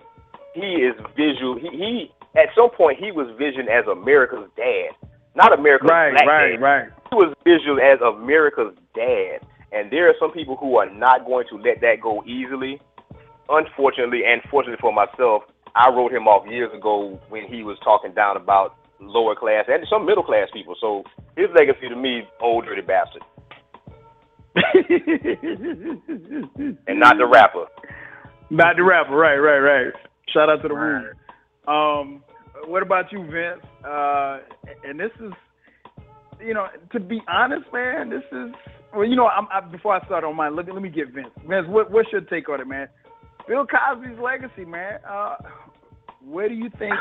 he is visual, he, he at some point he was visioned as America's dad, not America's Right, black right, dad right. he was visual as America's dad, and there are some people who are not going to let that go easily. Unfortunately, and fortunately for myself, I wrote him off years ago when he was talking down about lower class and some middle class people. So his legacy to me, old dirty bastard, and not the rapper. Not the rapper, right, right, right. Shout out to the room. Um, what about you, Vince? Uh, and this is, you know, to be honest, man, this is. Well, you know, I'm, I, before I start on mine, let, let me get Vince. Vince, what, what's your take on it, man? Bill Cosby's legacy, man. Uh, where do you think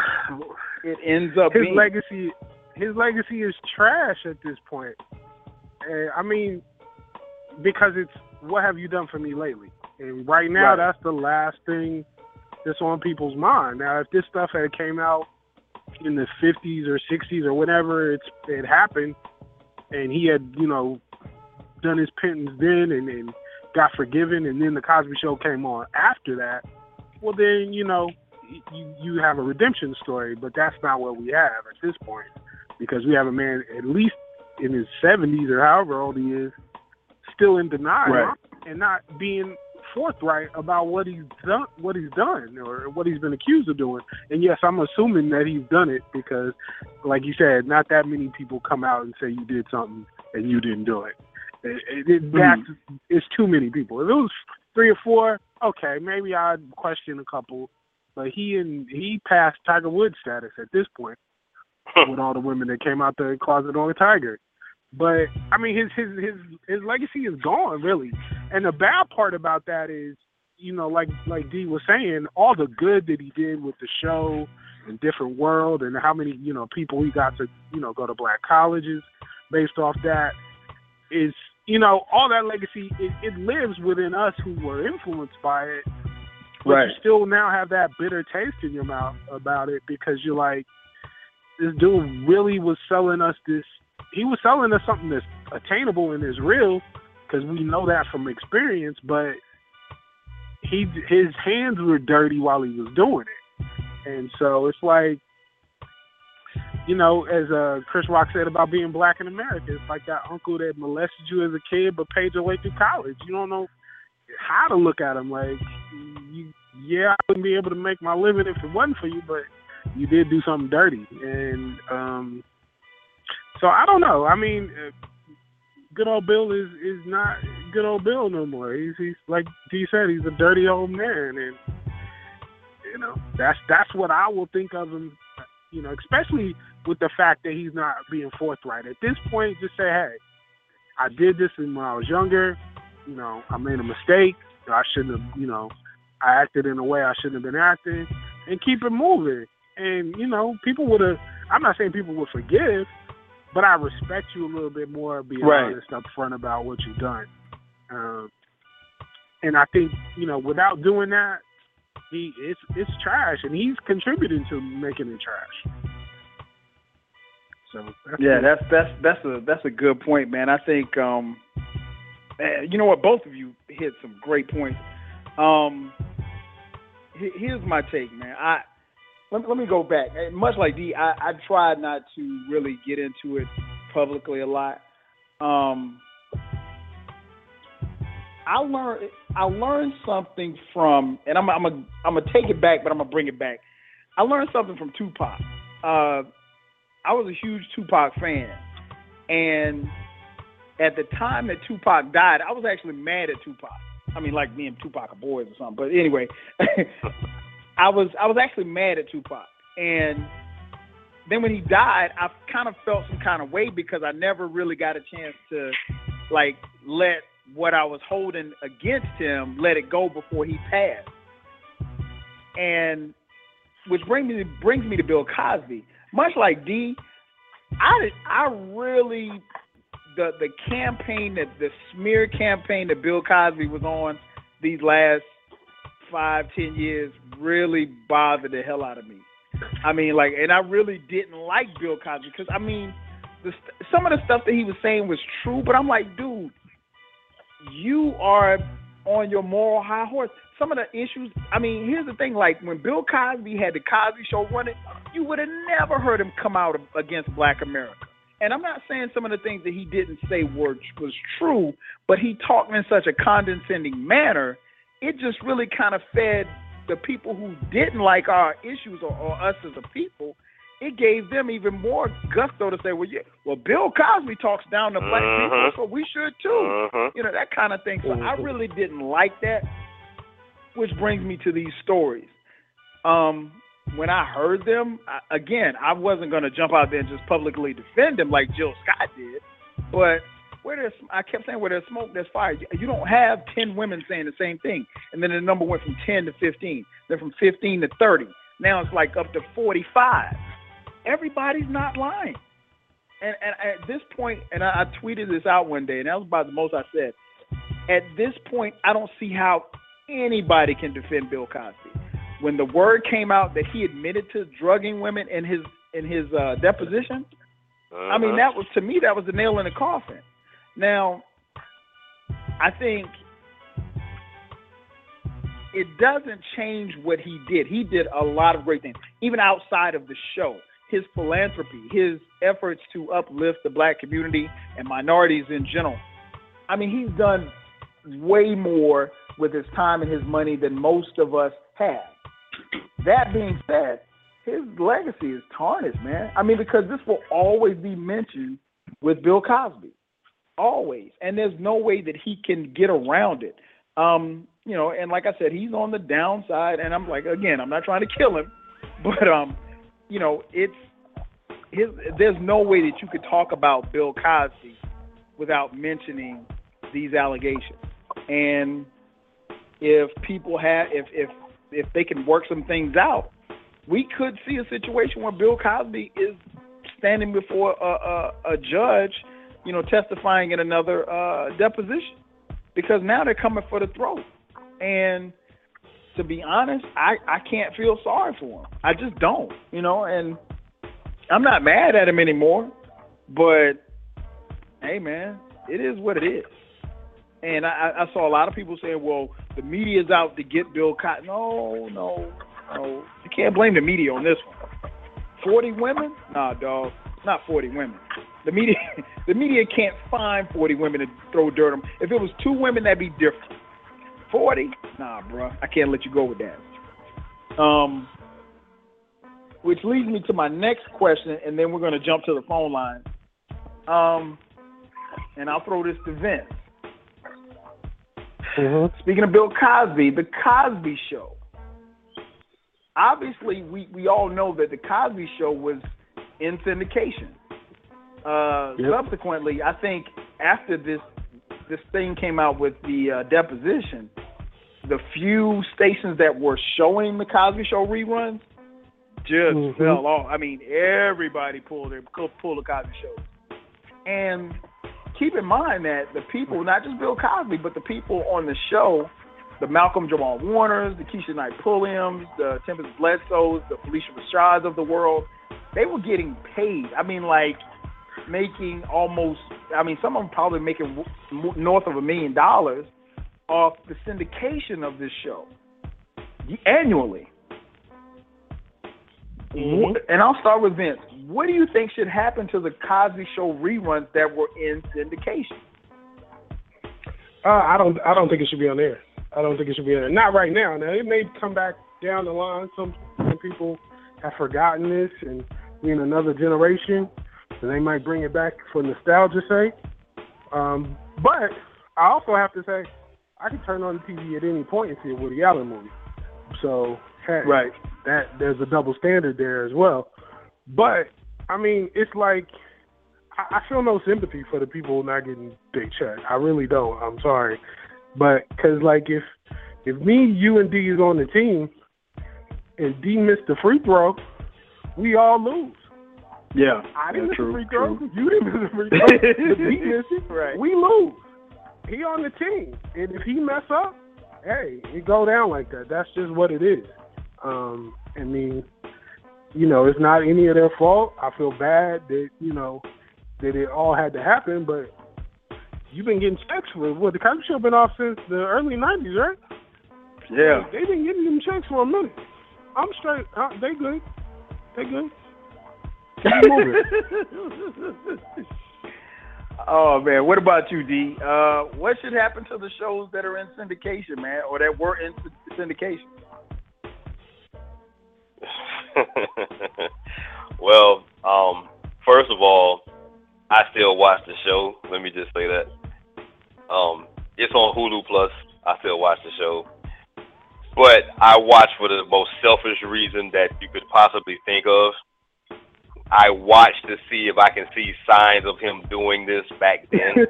it ends up his being? legacy his legacy is trash at this point. And I mean, because it's what have you done for me lately? And right now, Right. that's the last thing that's on people's mind. Now, if this stuff had came out in the 50s or 60s or whatever it's it happened, and he had you know done his penance then and, and got forgiven, and then the Cosby Show came on after that, well then you know you you have a redemption story. But that's not what we have at this point because we have a man at least in his 70s or however old he is still in denial Right. and not being forthright about what he's done what he's done or what he's been accused of doing and yes i'm assuming that he's done it because like you said not that many people come out and say you did something and you didn't do it, it, it, it hmm. that's it's too many people. If it was three or four okay maybe i'd question a couple. But he and he passed tiger woods status at this point with all the women that came out the closet on tiger. But I mean, his his his his legacy is gone, really. And the bad part about that is, you know, like like D was saying, all the good that he did with the show and different world, and how many you know people he got to you know go to black colleges based off that is you know all that legacy it, it lives within us who were influenced by it. But Right. you still now have that bitter taste in your mouth about it because you're like, this dude really was selling us this he was selling us something that's attainable and is real because we know that from experience but he his hands were dirty while he was doing it and so it's like you know as uh chris rock said about being black in america it's like that uncle that molested you as a kid but paid your way through college you don't know how to look at him like you yeah i wouldn't be able to make my living if it wasn't for you but you did do something dirty and um so I don't know. I mean, uh, good old Bill is is not good old Bill no more. He's he's like D said, he's a dirty old man, and you know that's that's what I will think of him. You know, especially with the fact that he's not being forthright at this point. Just say, hey, I did this when I was younger. You know, I made a mistake. I shouldn't have. You know, I acted in a way I shouldn't have been acting, and keep it moving. And you know, people would have. I'm not saying people would forgive, but I respect you a little bit more being Right. honest up front about what you've done. Um, and I think you know, without doing that, he it's it's trash, and he's contributing to making it trash. So that's Yeah, that's that's that's a that's a good point, man. I think um man, you know what, both of you hit some great points. Um here's my take, man. I let, let me go back. Much like D, I, I tried not to really get into it publicly a lot. Um I learned I learned something from and I'm I'm a, I'm gonna take it back, but I'm gonna bring it back. I learned something from Tupac. Uh I was a huge Tupac fan, and at the time that Tupac died, I was actually mad at Tupac. I mean, like me and Tupac are boys or something. But anyway, I was I was actually mad at Tupac, and then when he died, I kind of felt some kind of way because I never really got a chance to like let what I was holding against him let it go before he passed. And which brings me brings me to Bill Cosby. Much like D, I I really the the campaign that the smear campaign that Bill Cosby was on these last five ten years really bothered the hell out of me. I mean, like, and I really didn't like Bill Cosby because I mean, the some of the stuff that he was saying was true, but I'm like, dude, you are on your moral high horse. Some of the issues, I mean, here's the thing: like when Bill Cosby had the Cosby Show running, you would have never heard him come out against Black America. And I'm not saying some of the things that he didn't say were was true, but he talked in such a condescending manner. It just really kind of fed the people who didn't like our issues or, or us as a people. It gave them even more gusto to say, "Well, yeah, well, Bill Cosby talks down to black people, Mhm. so we should too." Mhm. you know that kind of thing. So I really didn't like that, which brings me to these stories. Um, when I heard them, I, again, I wasn't going to jump out there and just publicly defend them like Jill Scott did, but where there's, I kept saying, where there's smoke, there's fire. You- don't have ten women saying the same thing, and then the number went from ten to fifteen, then from fifteen to thirty. Now it's like up to forty-five. Everybody's not lying. And, and at this point, and I, I tweeted this out one day, and that was about the most I said. At this point, I don't see how anybody can defend Bill Cosby. When the word came out that he admitted to drugging women in his in his uh, deposition, I mean Mhm. that was to me that was the nail in the coffin. Now, I think it doesn't change what he did. He did a lot of great things, even outside of the show. His philanthropy, his efforts to uplift the black community and minorities in general. I mean, he's done way more with his time and his money than most of us have. That being said, his legacy is tarnished, man. I mean, because this will always be mentioned with Bill Cosby, always, and there's no way that he can get around it. Um, you know, and like I said, he's on the downside, and I'm like, again, I'm not trying to kill him, but um, you know, it's his. There's no way that you could talk about Bill Cosby without mentioning these allegations, and if people have, if if if they can work some things out, we could see a situation where Bill Cosby is standing before a, a, a judge, you know, testifying in another uh, deposition, because now they're coming for the throat. And to be honest, I I can't feel sorry for him. I just don't, you know. And I'm not mad at him anymore, but hey, man, it is what it is. And I, I saw a lot of people saying, "Well, the media's out to get Bill Cosby." No, no, no. You can't blame the media on this one. Forty women? Nah, dog. Not forty women. The media, the media can't find forty women to throw dirt on. If it was two women, that'd be different. Forty? Nah, bruh. I can't let you go with that. Um, which leads me to my next question, and then we're going to jump to the phone line. Um, and I'll throw this to Vince. Speaking of Bill Cosby, the Cosby Show. Obviously, we, we all know that the Cosby Show was in syndication. Uh, Yep. Subsequently, I think after this this thing came out with the uh, deposition, the few stations that were showing the Cosby Show reruns just Mhm. fell off. I mean, everybody pulled their pulled the Cosby Show, and keep in mind that the people, not just Bill Cosby, but the people on the show, the Malcolm Jamal Warners, the Keshia Knight Pulliams, the Tempest Bledsoes, the Phylicia Rashads of the world, they were getting paid. I mean, like making almost. I mean, some of them probably making north of a million dollars off the syndication of this show annually. Wh- And I'll start with Vince. What do you think should happen to the Cosby Show reruns that were in syndication? Uh, I don't. I don't think it should be on there. I don't think it should be on there. Not right now. Now it may come back down the line. Some, some people have forgotten this, and we in another generation, so they might bring it back for nostalgia's sake. Um, but I also have to say, I can turn on the TV at any point and see a Woody Allen movie. So hey, Right. that there's a double standard there as well. But I mean, it's like I, I feel no sympathy for the people not getting their check. I really don't. I'm sorry, but because like if if me, you, and D is on the team, and D missed the free throw, we all lose. Yeah. I didn't miss true, the free throw. true. You didn't miss the free throw. but D missed it. Right. We lose. He on the team, and if he mess up, hey, it go down like that. That's just what it is. Um, I mean, you know, it's not any of their fault. I feel bad that you know that it all had to happen, but you've been getting checks for what the Cosby Show been off since the early '90s, right? Yeah. They've been getting them checks for a minute. I'm straight. Uh, they good. They good. Keep moving. oh man, what about you, D? Uh, what should happen to the shows that are in syndication, man, or that were in syndication? well, um, first of all, I still watch the show. Let me just say that. Um, it's on Hulu Plus. I still watch the show. But I watch for the most selfish reason that you could possibly think of. I watch to see if I can see signs of him doing this back then.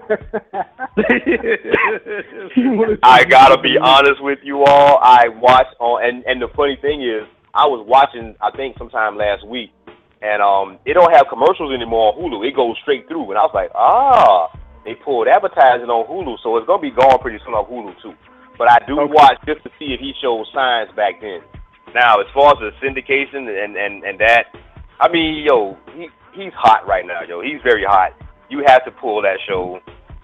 I gotta be honest with you all. I watched on, and and the funny thing is, I was watching. I think sometime last week, and um, it don't have commercials anymore on Hulu. It goes straight through, and I was like, ah, they pulled advertising on Hulu, so it's gonna be gone pretty soon on Hulu too. but I do Okay. watch just to see if he shows signs back then. Now, as far as the syndication and and and that, I mean, yo, he he's hot right now, yo. He's very hot. You have to pull that show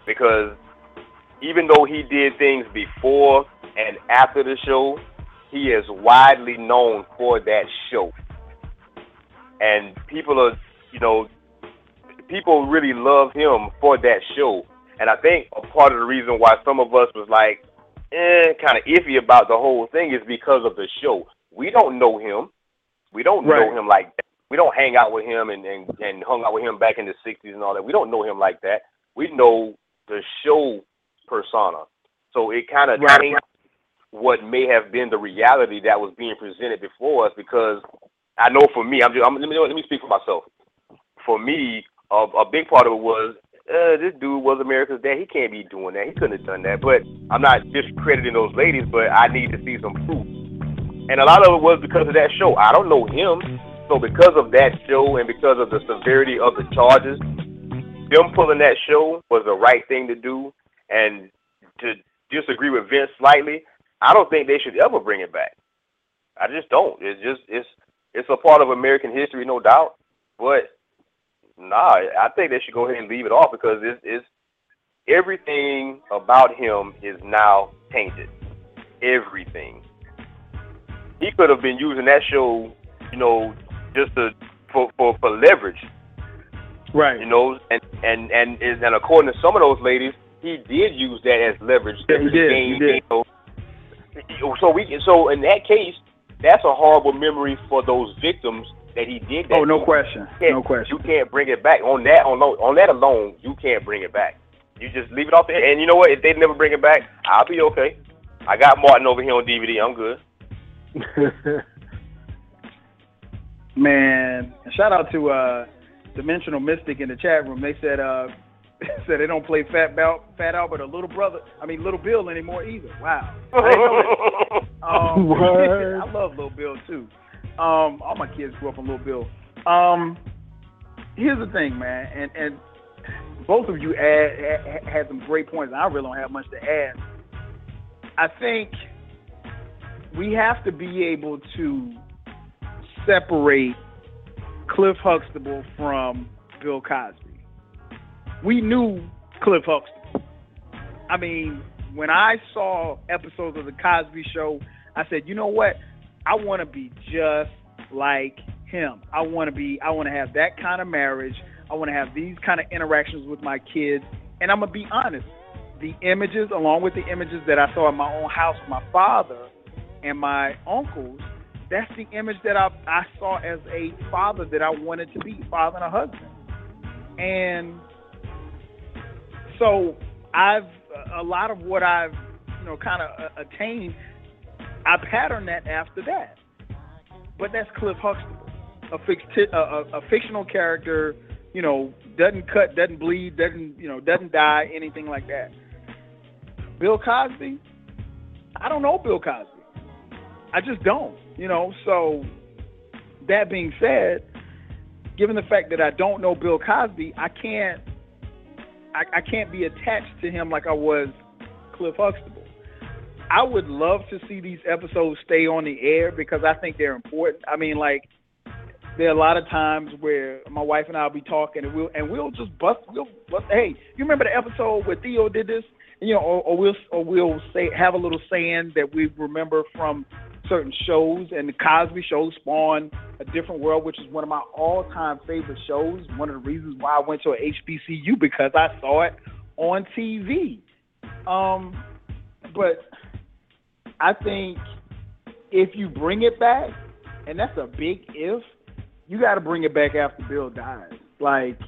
because even though he did things before and after the show, he is widely known for that show. And people are, you know, people really love him for that show. And I think a part of the reason why some of us was like, eh, kind of iffy about the whole thing is because of the show. We don't know him. We don't Right. know him like that. We don't hang out with him and, and, and hung out with him back in the 60s and all that. We don't know him like that. We know the show persona. So it kind of Right. taints what may have been the reality that was being presented before us because I know for me, I'm, just, I'm let me let me speak for myself. For me, a, a big part of it was uh, this dude was America's dad. He can't be doing that. He couldn't have done that. But I'm not discrediting those ladies, but I need to see some proof. And a lot of it was because of that show. I don't know him, so because of that show and because of the severity of the charges, them pulling that show was the right thing to do. And to disagree with Vince slightly, I don't think they should ever bring it back. I just don't. It's just it's it's a part of American history, no doubt. But nah, I think they should go ahead and leave it off because it's, it's everything about him is now tainted. Everything. He could have been using that show, you know, just to for for, for leverage. Right. You know, and and and and according to some of those ladies, he did use that as leverage. Yeah, he did, gain, he did. you know, so we so in that case, that's a horrible memory for those victims that he did that. Oh, no question. No question. You can't bring it back on that on on that alone. You can't bring it back. You just leave it off there. And you know what? If they never bring it back, I'll be okay. I got Martin over here on DVD. I'm good. Man, shout out to uh, Dimensional Mystic in the chat room. They said uh, said they don't play Fat Bal- Fat Albert or Little Brother. I mean Little Bill anymore either. Wow. I didn't know that. Um, I love Little Bill too. Um, all my kids grew up on Little Bill. Um, here's the thing, man, and and both of you add, had, had some great points. I really don't have much to add. I think we have to be able to separate Cliff Huxtable from Bill Cosby. We knew Cliff Huxtable. I mean, when I saw episodes of the Cosby Show, I said, you know what? I want to be just like him. I want to be. I want to have that kind of marriage. I want to have these kind of interactions with my kids. And I'm gonna be honest. The images, along with the images that I saw in my own house my father and my uncles, that's the image that I I saw as a father that I wanted to be, father and a husband. And so I've a lot of what I've you know kind of uh, attained, I patterned that after that. But that's Cliff Huxtable, a, a, a, a fictional character, you know, doesn't cut, doesn't bleed, doesn't you know, doesn't die, anything like that. Bill Cosby, I don't know Bill Cosby. I just don't, you know. So that being said, given the fact that I don't know Bill Cosby, I can't I, I can't be attached to him like I was Cliff Huxtable. I would love to see these episodes stay on the air because I think they're important. I mean, like there are a lot of times where my wife and I'll be talking and we'll and we'll just bust we'll bust hey, you remember the episode where Theo did this? You know, or, or we'll or we'll say have a little saying that we remember from certain shows and the Cosby show spawned a different world, which is one of my all time favorite shows. One of the reasons why I went to a HBCU because I saw it on TV. Um but I think if you bring it back, and that's a big if, you got to bring it back after Bill dies. Like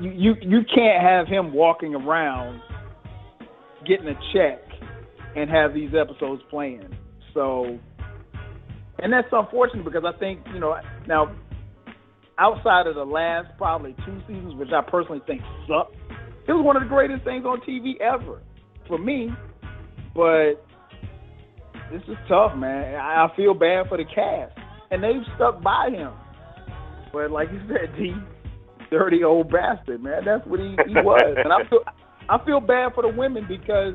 you, you you can't have him walking around getting a check and have these episodes playing. So, and that's unfortunate because I think you know now outside of the last probably two seasons, which I personally think sucked, it was one of the greatest things on TV ever for me. But this is tough, man. I feel bad for the cast, and they've stuck by him. But like you said, D, dirty old bastard, man. That's what he, he was, and I feel I feel bad for the women because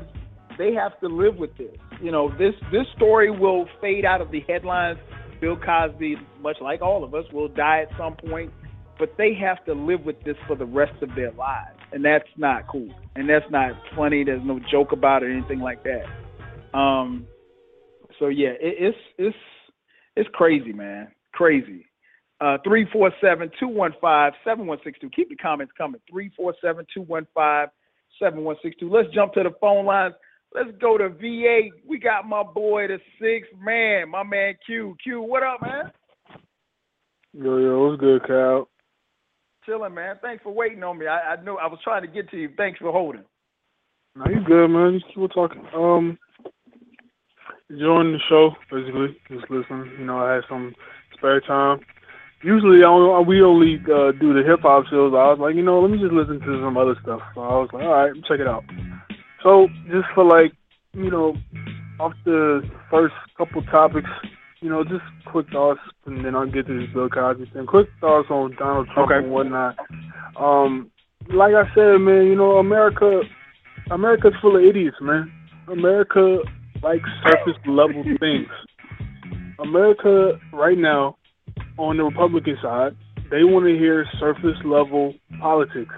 they have to live with this. You know, this this story will fade out of the headlines. Bill Cosby, much like all of us, will die at some point, but they have to live with this for the rest of their lives, and that's not cool, and that's not funny. There's no joke about it or anything like that. Um, so yeah, it, it's it's it's crazy, man, crazy. Uh, 347-215-7162. Keep the comments coming. 347-215-7162. Let's jump to the phone lines. Let's go to V8. We got my boy, the sixth man, my man Q. Q, what up, man? Yo, yo, what's good, Cal? Chilling, man. Thanks for waiting on me. I, I know I was trying to get to you. Thanks for holding. No, you good, man. Just keep talking. Um, enjoying the show, basically. Just listening. You know, I had some spare time. Usually, I only, we only uh, do the hip hop shows. I was like, you know, let me just listen to some other stuff. So I was like, all right, check it out. So just for like, you know, off the first couple topics, you know, just quick thoughts, and then I'll get to this Bill Cosby thing. Quick thoughts on Donald Trump Okay. and whatnot. Um, like I said, man, you know, America, America's full of idiots, man. America likes surface level things. America right now, on the Republican side, they want to hear surface level politics.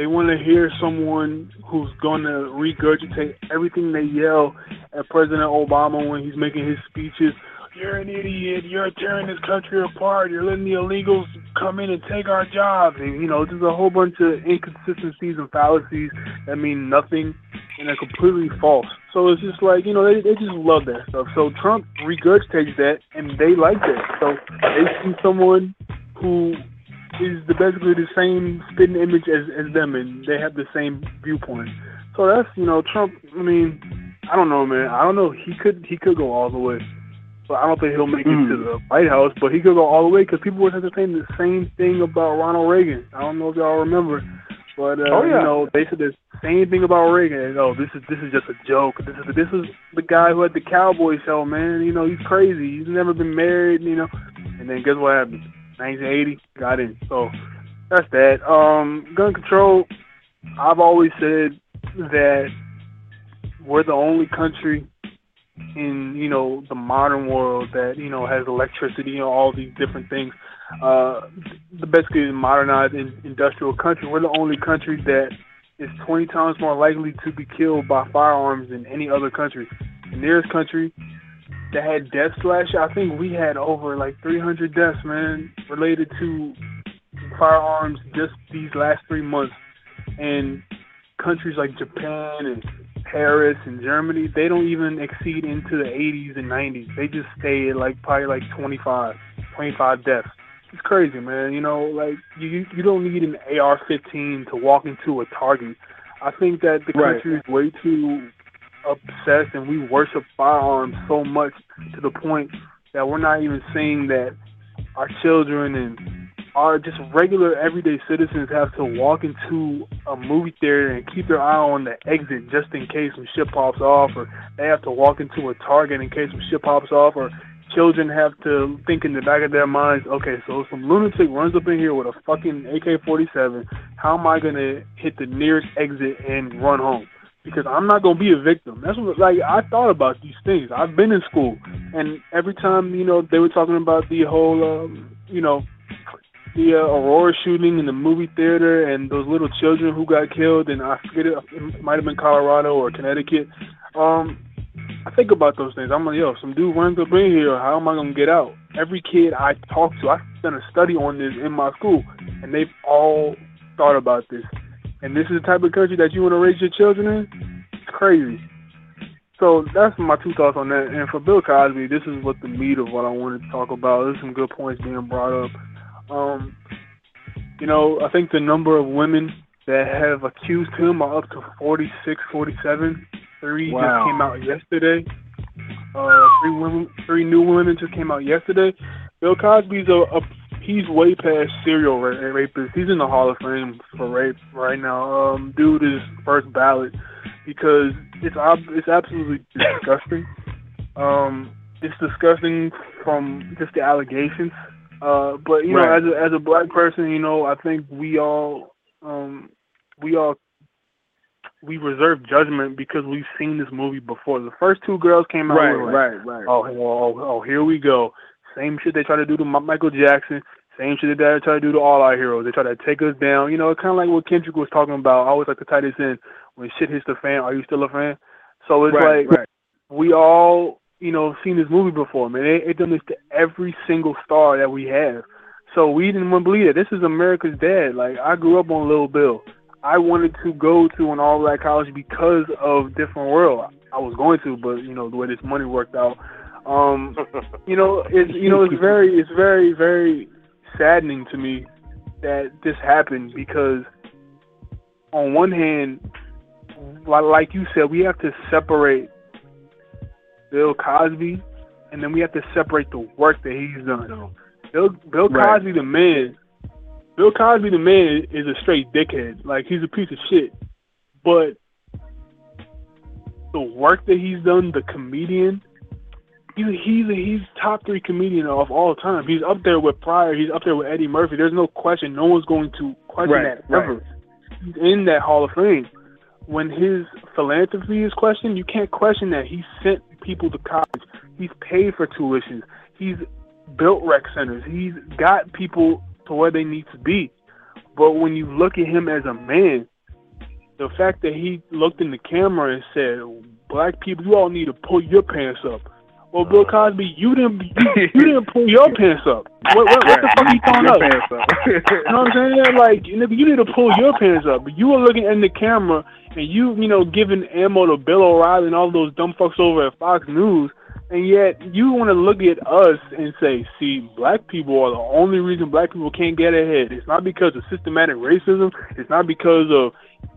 They want to hear someone who's going to regurgitate everything they yell at President Obama when he's making his speeches. You're an idiot. You're tearing this country apart. You're letting the illegals come in and take our jobs. And, you know, there's a whole bunch of inconsistencies and fallacies that mean nothing and are completely false. So it's just like, you know, they, they just love that stuff. So Trump regurgitates that and they like that. So they see someone who is the, basically the same spitting image as, as them and they have the same viewpoint. So that's, you know, Trump, I mean, I don't know, man. I don't know. He could he could go all the way. But I don't think he'll make it to the White House, but he could go all the way because people were saying the same thing about Ronald Reagan. I don't know if y'all remember, but uh, Oh, yeah. you know they said the same thing about Reagan. And, oh, this is this is just a joke. This is this is the guy who had the cowboy show, man. You know he's crazy. He's never been married. You know, and then guess what happened? 1980 got in. So that's that. Um, gun control. I've always said that we're the only country in you know the modern world that you know has electricity and all these different things. Uh, the basically modernized in, industrial country. We're the only country that is 20 times more likely to be killed by firearms than any other country. The nearest country that had deaths last year, I think we had over like 300 deaths, man, related to firearms just these last three months. And countries like Japan and Paris and Germany, they don't even exceed into the 80s and 90s. They just stay at like probably like 25, 25 deaths. It's crazy, man. You know, like you you don't need an AR-15 to walk into a Target. I think that the Right. country is way too obsessed and we worship firearms so much to the point that we're not even seeing that our children and our just regular everyday citizens have to walk into a movie theater and keep their eye on the exit just in case some shit pops off or they have to walk into a target in case some shit pops off or children have to think in the back of their minds, okay, so some lunatic runs up in here with a fucking AK forty seven, how am I gonna hit the nearest exit and run home? Because I'm not gonna be a victim. That's what like I thought about these things. I've been in school and every time, you know, they were talking about the whole um, you know, the uh, Aurora shooting in the movie theater and those little children who got killed and I forget it, it might have been Colorado or Connecticut. Um, I think about those things. I'm like, yo, some dude runs up in here. How am I gonna get out? Every kid I talk to, I've done a study on this in my school, and they've all thought about this. And this is the type of country that you want to raise your children in. It's crazy. So that's my two thoughts on that. And for Bill Cosby, this is what the meat of what I wanted to talk about. There's some good points being brought up. Um, you know, I think the number of women that have accused him are up to 46, 47. Three Wow. just came out yesterday. Uh, three women, three new women just came out yesterday. Bill Cosby's a, a he's way past serial ra- rapist. He's in the Hall of Fame for rape right now. Um, dude is first ballot because it's ob- it's absolutely disgusting. Um, it's disgusting from just the allegations. Uh, but you know, as a as a black person, you know, I think we all um we all we reserve judgment because we've seen this movie before. The first two girls came out. Right, like, right, right. Oh, oh, oh, here we go. Same shit they try to do to Michael Jackson. Same shit that they try to do to all our heroes. They try to take us down. You know, kind of like what Kendrick was talking about. I always like to tie this in. When shit hits the fan, are you still a fan? So it's Right, like right. we all, you know, seen this movie before, man. They, they done this to every single star that we have. So we didn't want to believe it. This is America's dad. Like I grew up on Lil Bill. I wanted to go to an all black college because of Different World. I was going to, but you know the way this money worked out. Um, you know, it's you know it's very it's very very saddening to me that this happened because on one hand, like you said, we have to separate Bill Cosby, and then we have to separate the work that he's done. Bill Bill Right. Cosby, the man, Bill Cosby, the man, is a straight dickhead. Like he's a piece of shit. But the work that he's done, the comedian, he's he's he's top three comedian of all time. He's up there with Pryor. He's up there with Eddie Murphy. There's no question. No one's going to question Right, that right. He's in that Hall of Fame. When his philanthropy is questioned, you can't question that. He sent people to college. He's paid for tuitions. He's built rec centers. He's got people to where they need to be. But when you look at him as a man, the fact that he looked in the camera and said, "Black people, you all need to pull your pants up." Well, Bill Cosby, you didn't you, you didn't pull your pants up. What, what, what the fuck are you pulling Your up? pants up. You know what I'm saying? Like, you need to pull your pants up. But you were looking in the camera and you, you know, giving ammo to Bill O'Reilly and all those dumb fucks over at Fox News, and yet you want to look at us and say, see, black people are the only reason black people can't get ahead. It's not because of systematic racism. It's not because of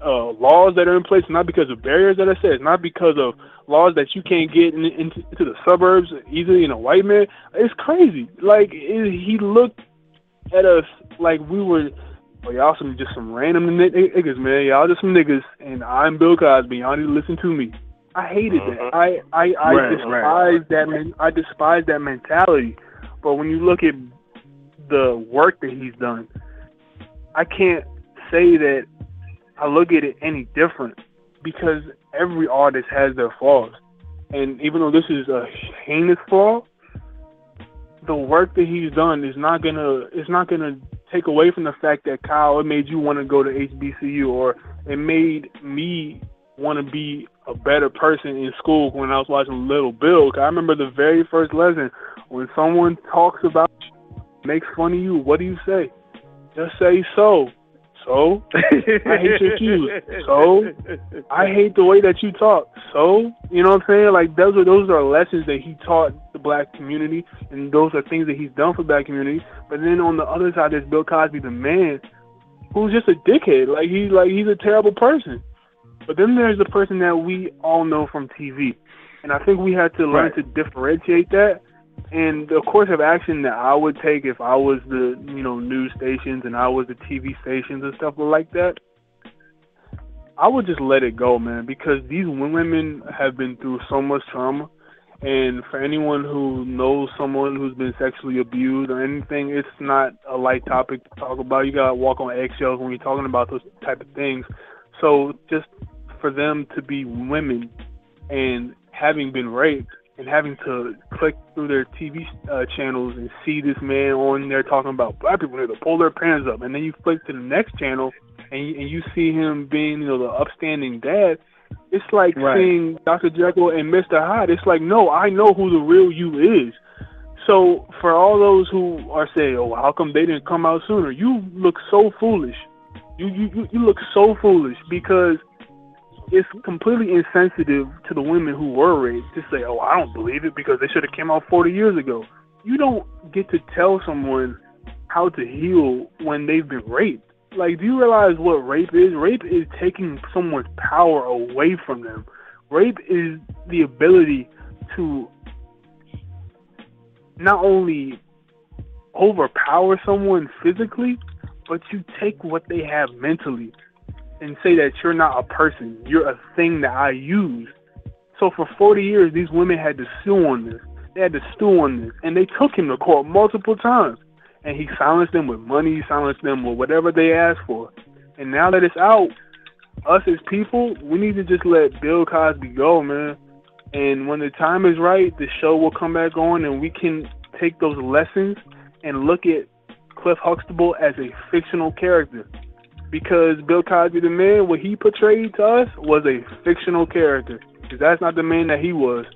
uh, laws that are in place. Not because of barriers that are set. It's not because of laws that you can't get in, into, into the suburbs easily in a white man. It's crazy. Like, it, he looked at us like we were, oh, y'all some just some random ni- niggas, man. Y'all just some niggas, and I'm Bill Cosby. Y'all need to listen to me. I hated that. I I, I Right, despise right. that. Men- I despise that mentality. But when you look at the work that he's done, I can't say that I look at it any different because every artist has their flaws. And even though this is a heinous flaw, the work that he's done is not gonna it's not gonna take away from the fact that Kyle it made you want to go to HBCU or it made me want to be a better person in school when I was watching Little Bill. I remember the very first lesson when someone talks about you, makes fun of you. What do you say? Just say so. So I hate your shoes. So I hate the way that you talk. So you know what I'm saying? Like those are those are lessons that he taught the black community, and those are things that he's done for the black community. But then on the other side, there's Bill Cosby, the man, who's just a dickhead. Like he's like he's a terrible person. But then there's the person that we all know from TV, and I think we had to learn Right. to differentiate that. And the course of action that I would take if I was the you know news stations and I was the TV stations and stuff like that, I would just let it go, man, because these women have been through so much trauma. And for anyone who knows someone who's been sexually abused or anything, it's not a light topic to talk about. You gotta walk on eggshells when you're talking about those type of things. So just for them to be women and having been raped and having to click through their TV uh, channels and see this man on there talking about black people need to pull their pants up, and then you flick to the next channel and you, and you see him being you know the upstanding dad. It's like Right. seeing Dr. Jekyll and Mr. Hyde. It's like no, I know who the real you is. So for all those who are saying, "Oh, how come they didn't come out sooner?" You look so foolish. You you you- you look so foolish because it's completely insensitive to the women who were raped to say, "Oh, I don't believe it because they should have came out 40 years ago." You don't get to tell someone how to heal when they've been raped. Like, do you realize what rape is? Rape is taking someone's power away from them. Rape is the ability to not only overpower someone physically, but you take what they have mentally and say that you're not a person. You're a thing that I use. So for 40 years, these women had to sue on this. They had to sue on this. And they took him to court multiple times. And he silenced them with money, silenced them with whatever they asked for. And now that it's out, us as people, we need to just let Bill Cosby go, man. And when the time is right, the show will come back on, and we can take those lessons and look at Cliff Huxtable as a fictional character. Because Bill Cosby, the man, what he portrayed to us was a fictional character. That's not the man that he was.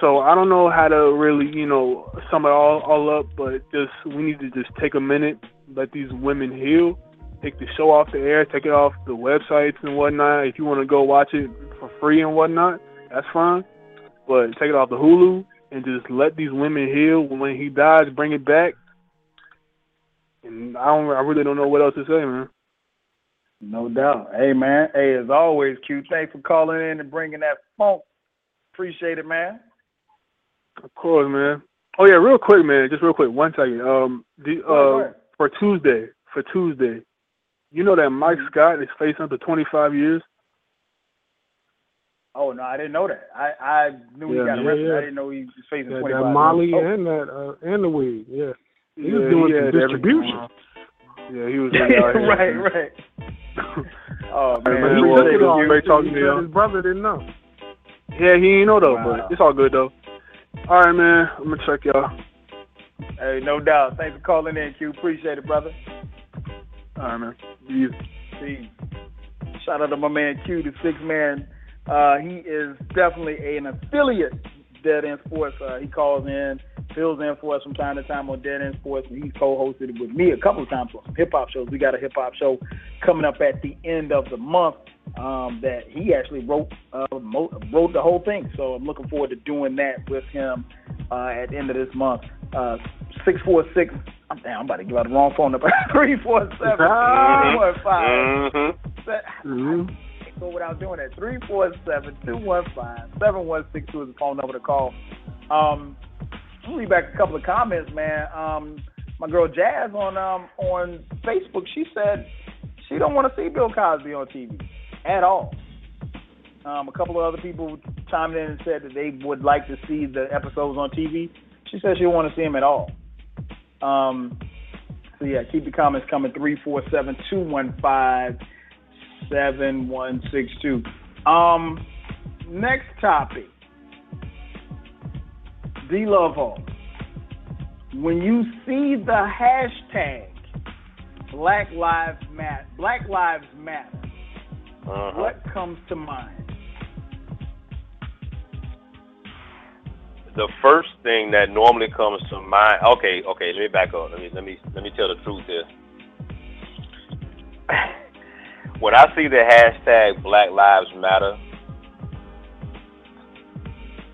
So I don't know how to really, you know, sum it all all up, but just we need to just take a minute, let these women heal, take the show off the air, take it off the websites and whatnot. If you want to go watch it for free and whatnot, that's fine. But take it off the Hulu and just let these women heal. When he dies, bring it back. And I don't, I really don't know what else to say, man. No doubt. Hey, man. Hey, as always, Q, thanks for calling in and bringing that funk. Appreciate it, man. Of course, man. Oh yeah, real quick, man. Just real quick, one second. Um, the, uh, for Tuesday, for Tuesday, you know that Mike Scott is facing up to 25 years. Oh no, I didn't know that. I I knew he got arrested. yeah. I didn't know he was facing That, 25 that Molly years. and that uh, and the weed. Yeah, he was doing distribution. Yeah, he was really out here. right, right. Oh man, man, he well, took it it was off. talking to He you. said His brother didn't know. Yeah, he ain't know though, Wow. but it's all good though. All right, man. I'm gonna check y'all. Hey, no doubt. Thanks for calling in, Q. Appreciate it, brother. All right, man. You. See, shout out to my man Q, the six man. Uh, he is definitely an affiliate Dead End Sports. Uh, he calls in, fills in for us from time to time on Dead End Sports, and he's co-hosted it with me a couple of times on some hip hop shows. We got a hip hop show coming up at the end of the month um, that he actually wrote uh, wrote the whole thing. So I'm looking forward to doing that with him uh, at the end of this month. Uh, six four six. I'm damn. I'm about to give out the wrong phone number. Three four seven two one five. Mm-hmm. Mm-hmm. Go without doing that. 347-215-7162 is the phone number to call. Um, read back a couple of comments, man. Um, my girl Jazz on um, on Facebook, she said she don't want to see Bill Cosby on TV at all. Um, a couple of other people chimed in and said that they would like to see the episodes on TV. She said she don't want to see him at all. Um, so yeah, keep the comments coming. Three four seven two one five seven one six two. Um, next topic. D Lovo. When you see the hashtag Black Lives Matter, Black Lives Matter, Uh-huh. what comes to mind? the first thing that normally comes to mind. Okay, okay. Let me back up. Let me let me let me tell the truth here. when I see the hashtag Black Lives Matter,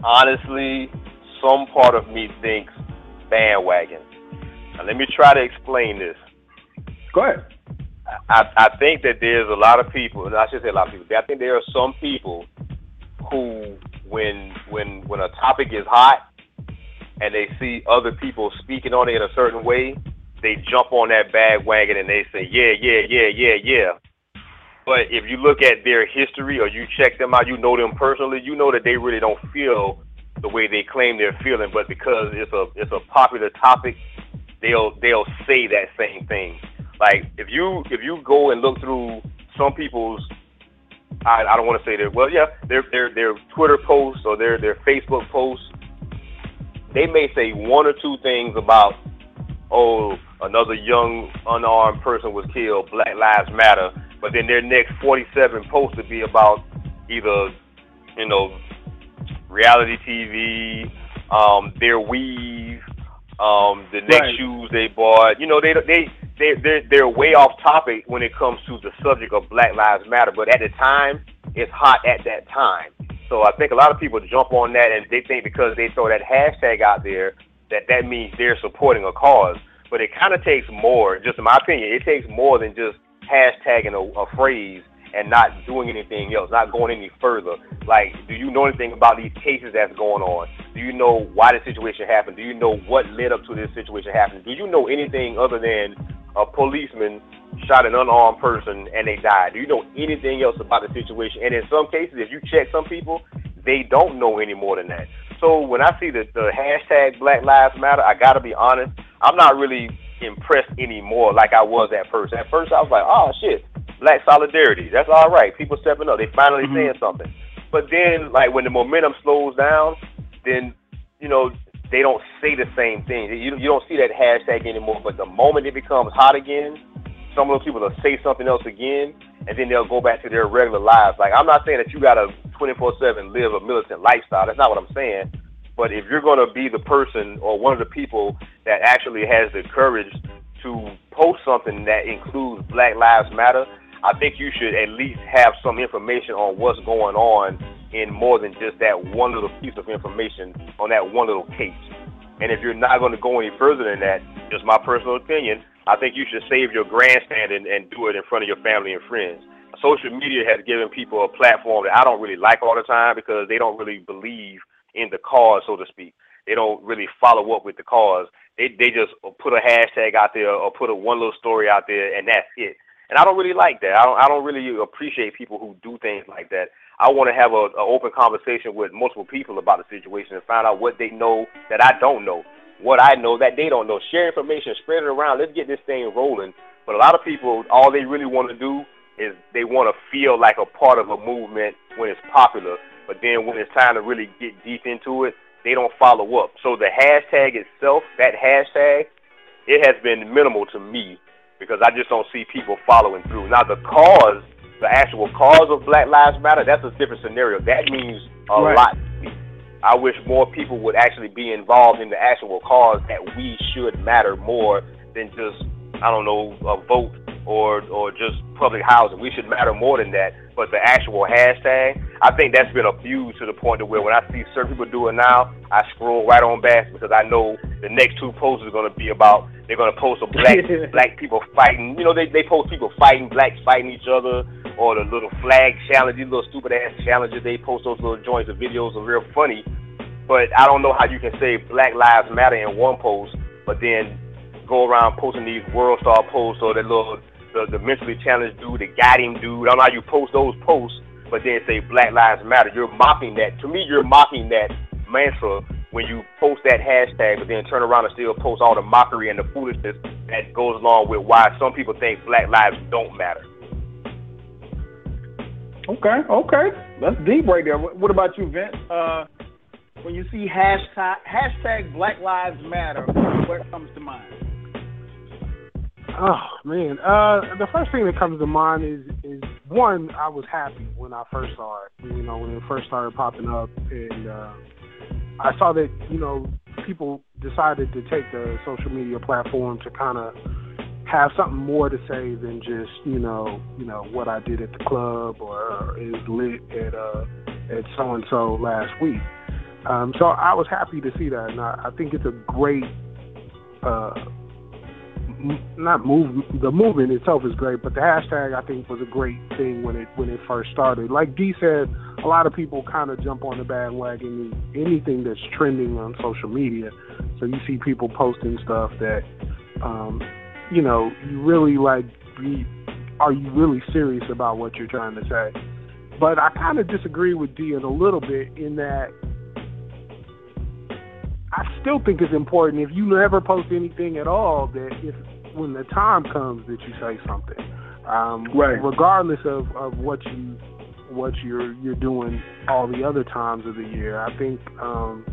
honestly, some part of me thinks bandwagon. Now, let me try to explain this. Go ahead. I, I think that there's a lot of people, and I should say a lot of people. I think there are some people who, when when when a topic is hot and they see other people speaking on it in a certain way, they jump on that bandwagon and they say, yeah, yeah, yeah, yeah, yeah. But if you look at their history or you check them out, you know them personally, you know that they really don't feel the way they claim they're feeling. But because it's a it's a popular topic, they'll they'll say that same thing. Like if you if you go and look through some people's I, I don't want to say their well yeah their their their Twitter posts or their their Facebook posts they may say one or two things about oh another young unarmed person was killed Black Lives Matter but then their next 47 posts would be about either you know reality TV um their weave um the next Right. shoes they bought you know they they they they're, they're way off topic when it comes to the subject of Black Lives Matter. But at the time, it's hot at that time. So I think a lot of people jump on that and they think because they throw that hashtag out there that that means they're supporting a cause. But it kind of takes more, just in my opinion, it takes more than just hashtagging a, a phrase and not doing anything else, not going any further. Like, do you know anything about these cases that's going on? Do you know why the situation happened? Do you know what led up to this situation happening? Do you know anything other than a policeman shot an unarmed person and they died? Do you know anything else about the situation? And in some cases, if you check some people, they don't know any more than that. So when I see the, the hashtag Black Lives Matter, I got to be honest, I'm not really impressed anymore like I was at first. At first, I was like, oh shit, black solidarity. That's all right. People stepping up. They finally Mhm. saying something. But then, like when the momentum slows down, then you know they don't say the same thing. You you don't see that hashtag anymore. But the moment it becomes hot again, some of those people will say something else again, and then they'll go back to their regular lives. Like I'm not saying that you gotta 24/7 live a militant lifestyle. That's not what I'm saying. But if you're gonna be the person or one of the people that actually has the courage to post something that includes Black Lives Matter, I think you should at least have some information on what's going on in more than just that one little piece of information on that one little case. And if you're not going to go any further than that, just my personal opinion, I think you should save your grandstand and, and do it in front of your family and friends. Social media has given people a platform that I don't really like all the time because they don't really believe in the cause, so to speak. They don't really follow up with the cause. They they just put a hashtag out there or put a one little story out there and that's it. And I don't really like that. I don't I don't really appreciate people who do things like that. I want to have a, a open conversation with multiple people about the situation and find out what they know that I don't know, what I know that they don't know. Share information, spread it around. Let's get this thing rolling. But a lot of people, all they really want to do is they want to feel like a part of a movement when it's popular. But then when it's time to really get deep into it, they don't follow up. So the hashtag itself, that hashtag, it has been minimal to me because I just don't see people following through. Now the cause, the actual cause of Black Lives Matter, that's a different scenario. That means a Right. lot. I wish more people would actually be involved in the actual cause that we should matter more than just I don't know a vote or or just public housing. We should matter more than that. But the actual hashtag, I think that's been abused to the point to where when I see certain people do it now, I scroll right on back because I know the next two posts are going to be about they're going to post a black black people fighting. You know, they they post people fighting blacks fighting each other or the little flag challenge, these little stupid ass challenges. They post those little joints of videos are real funny. But I don't know how you can say Black Lives Matter in one post, but then go around posting these WorldStar posts or that little the, the mentally challenged dude, the him dude. I don't know how you post those posts, but then say Black Lives Matter. You're mocking that. To me, you're mocking that mantra when you post that hashtag, but then turn around and still post all the mockery and the foolishness that goes along with why some people think Black lives don't matter. Okay, okay, that's deep right there. What what about you, Vince? Uh, when you see hashtag hashtag Black Lives Matter, what comes to mind? Oh man, uh, the first thing that comes to mind is is one. I was happy when I first saw it. You know, when it first started popping up, and uh, I saw that you know people decided to take the social media platform to kind of have something more to say than just you know you know what I did at the club or is lit at uh at so and so last week. Um, so I was happy to see that, and I, I think it's a great. Uh, not move the movement itself is great, but the hashtag I think was a great thing when it when it first started. Like D said, a lot of people kind of jump on the bandwagon anything that's trending on social media. So you see people posting stuff that, um, you know, you really like. Be, are you really serious about what you're trying to say? But I kind of disagree with D in a little bit in that I still think it's important if you never post anything at all that if when the time comes that you say something, um, Right. regardless of, of what you what you're you're doing all the other times of the year. I think um,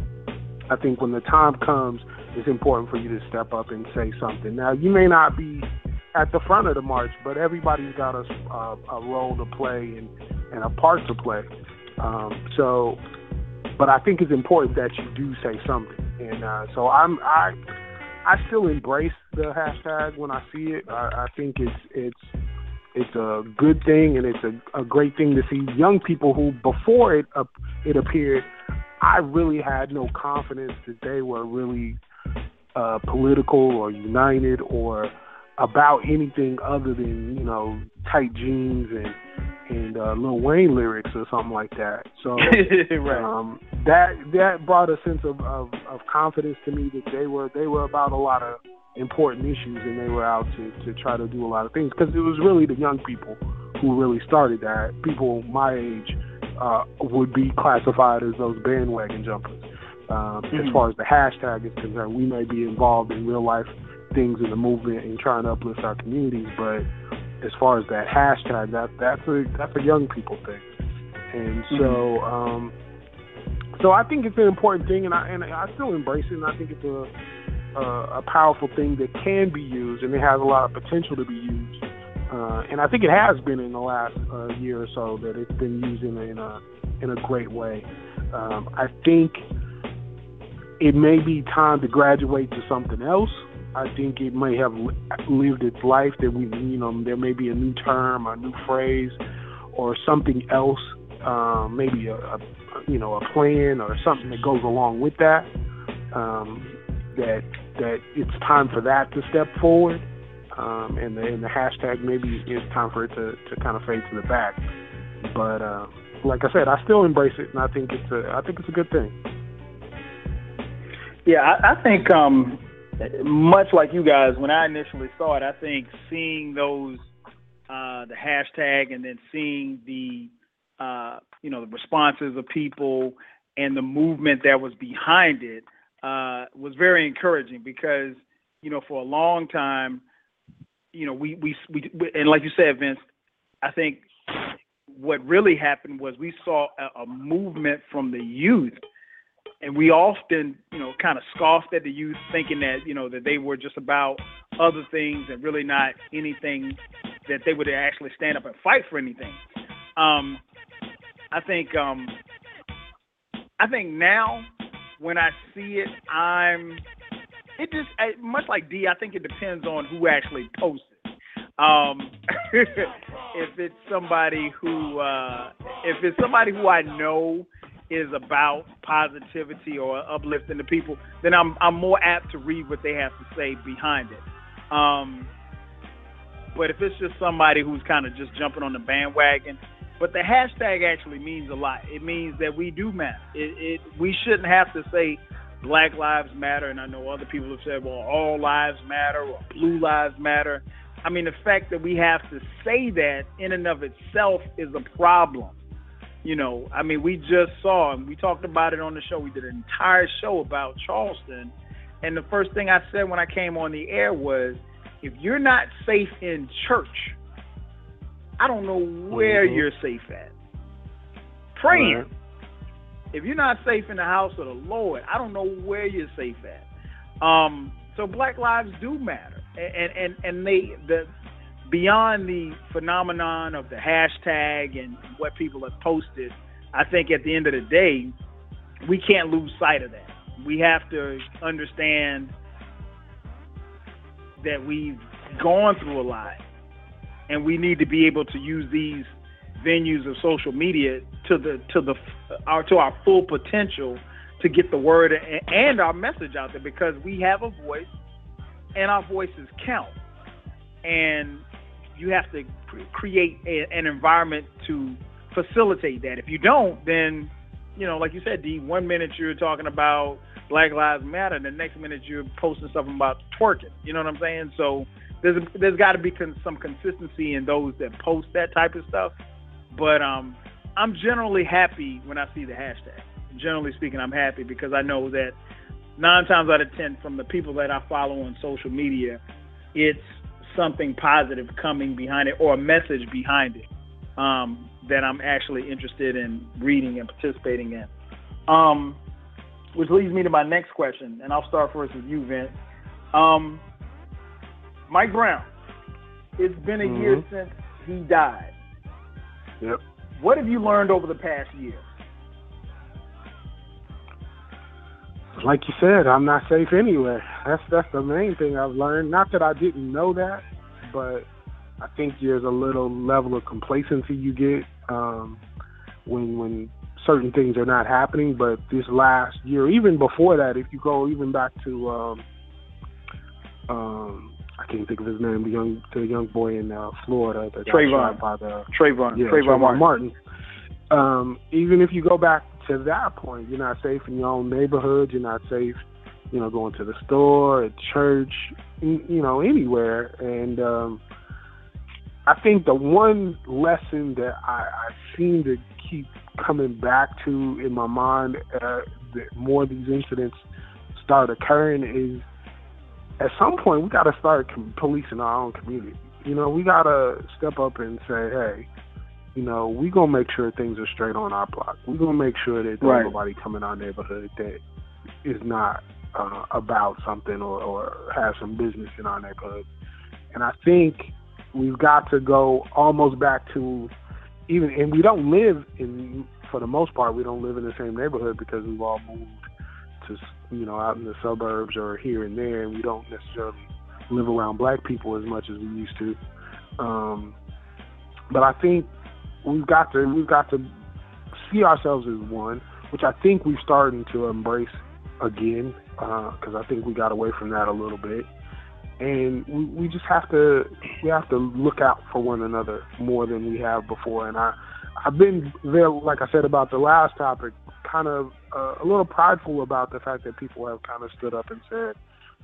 I think when the time comes, it's important for you to step up and say something. Now you may not be at the front of the march, but everybody's got a, a, a role to play and, and a part to play. Um, so, but I think it's important that you do say something. And uh, so I'm I I still embrace the hashtag when I see it. I, I think it's it's it's a good thing and it's a, a great thing to see young people who before it uh, it appeared, I really had no confidence that they were really uh, political or united or about anything other than you know tight jeans and and uh, Lil Wayne lyrics or something like that. So right. um, that that brought a sense of, of, of confidence to me that they were they were about a lot of important issues and they were out to, to try to do a lot of things because it was really the young people who really started that. People my age uh, would be classified as those bandwagon jumpers. Um, As Mhm. far as the hashtag is concerned, we may be involved in real life things in the movement and trying to uplift our communities, but as far as that hashtag, that that's a that's a young people thing, and so um, so I think it's an important thing, and I and I still embrace it, and I think it's a a, a powerful thing that can be used, and it has a lot of potential to be used. Uh, and I think it has been in the last uh, year or so that it's been used in a in a, in a great way. Um, I think it may be time to graduate to something else. I think it may have lived its life. That we, you know, there may be a new term, a new phrase, or something else. Um, maybe a, a, you know, a plan or something that goes along with that. Um, that that it's time for that to step forward, um, and the and the hashtag maybe it's time for it to to kind of fade to the back. But uh, like I said, I still embrace it, and I think it's a I think it's a good thing. Yeah, I, I think um, much like you guys, when I initially saw it, I think seeing those uh, the hashtag and then seeing the uh, you know the responses of people and the movement that was behind it uh, was very encouraging because you know for a long time, you know we we we and like you said, Vince, I think what really happened was we saw a, a movement from the youth and we often, you know, kind of scoffed at the youth, thinking that you know that they were just about other things and really not anything that they would actually stand up and fight for anything. Um, I think, um, I think now when I see it, I'm. It just much like D. I think it depends on who actually posts it. Um, if it's somebody who, uh, if it's somebody who I know is about positivity or uplifting the people, then I'm I'm more apt to read what they have to say behind it. Um, but if it's just somebody who's kind of just jumping on the bandwagon, but the hashtag actually means a lot. It means that we do matter. It, it we shouldn't have to say Black Lives Matter, and I know other people have said, well, all lives matter or blue lives matter. I mean, the fact that we have to say that in and of itself is a problem. You know, I mean, we just saw and we talked about it on the show. We did an entire show about Charleston. And the first thing I said when I came on the air was if you're not safe in church, I don't know where Mhm. you're safe at. Praying. Right. If you're not safe in the house of the Lord, I don't know where you're safe at. Um, so Black lives do matter, and and and they the beyond the phenomenon of the hashtag and what people have posted. I think at the end of the day, we can't lose sight of that. We have to understand that we've gone through a lot, and we need to be able to use these venues of social media to the to the our to our full potential to get the word and our message out there because we have a voice and our voices count and you have to create a, an environment to facilitate that. If you don't then you know like you said D one minute you're talking about Black Lives Matter and the next minute you're posting something about twerking you know what I'm saying? So there's there's got to be con- some consistency in those that post that type of stuff. But um, I'm generally happy when I see the hashtag. Generally speaking, I'm happy because I know that nine times out of ten, from the people that I follow on social media, it's something positive coming behind it or a message behind it um, that I'm actually interested in reading and participating in. Um, which leads me to my next question, and I'll start first with you, Vince. Um, Mike Brown. It's been a year Mhm. since he died. Yep. What have you learned over the past year? Like you said, I'm not safe anywhere. That's that's the main thing I've learned. Not that I didn't know that, but I think there's a little level of complacency you get um, when when certain things are not happening. But this last year, even before that, if you go even back to um, um, I can't think of his name, the young the young boy in uh, Florida got Trayvon. by the Trayvon. yeah, Trayvon, Martin. Martin. Um, even if you go back to that point, you're not safe in your own neighborhood. You're not safe, you know, going to the store, at church, you know, anywhere. And um, I think the one lesson that I, I seem to keep coming back to in my mind, uh, the more these incidents start occurring, is at some point we got to start policing our own community. you know, we gotta step up and say, hey, you know, we gonna make sure things are straight on our block. We gonna make sure that there's Right. nobody come in our neighborhood that is not uh, about something or, or has some business in our neighborhood. And I think we've got to go almost back to even, and we don't live in, for the most part, we don't live in the same neighborhood because we've all moved to, you know, out in the suburbs or here and there, and we don't necessarily live around black people as much as we used to. Um, but I think we've got to we've got to see ourselves as one, which I think we're starting to embrace again because I think we got away from that a little bit, and we, we just have to we have to look out for one another more than we have before. And I I've been there, like I said about the last topic, kind of uh, a little prideful about the fact that people have kind of stood up and said,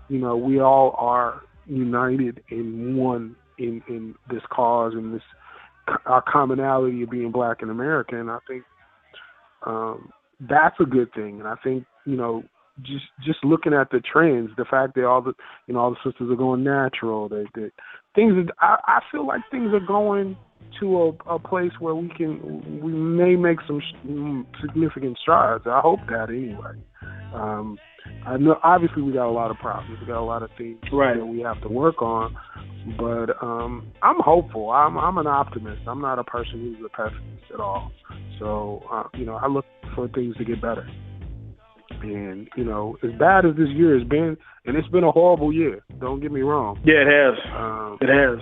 you know, we all are united in one in in this cause and this our commonality of being black and I think um, that's a good thing. And I think you know, just just looking at the trends, the fact that all the you know all the sisters are going natural, that that things are, I, I feel like things are going to a, a place where we can we may make some significant strides. I hope that anyway. Um, I know obviously we got a lot of problems. We got a lot of things Right. that we have to work on. But um, I'm hopeful. I'm I'm an optimist. I'm not a person who's a pessimist at all. So uh, you know, I look for things to get better. And you know, as bad as this year has been, and it's been a horrible year. Don't get me wrong. Yeah, it has. Um, It has.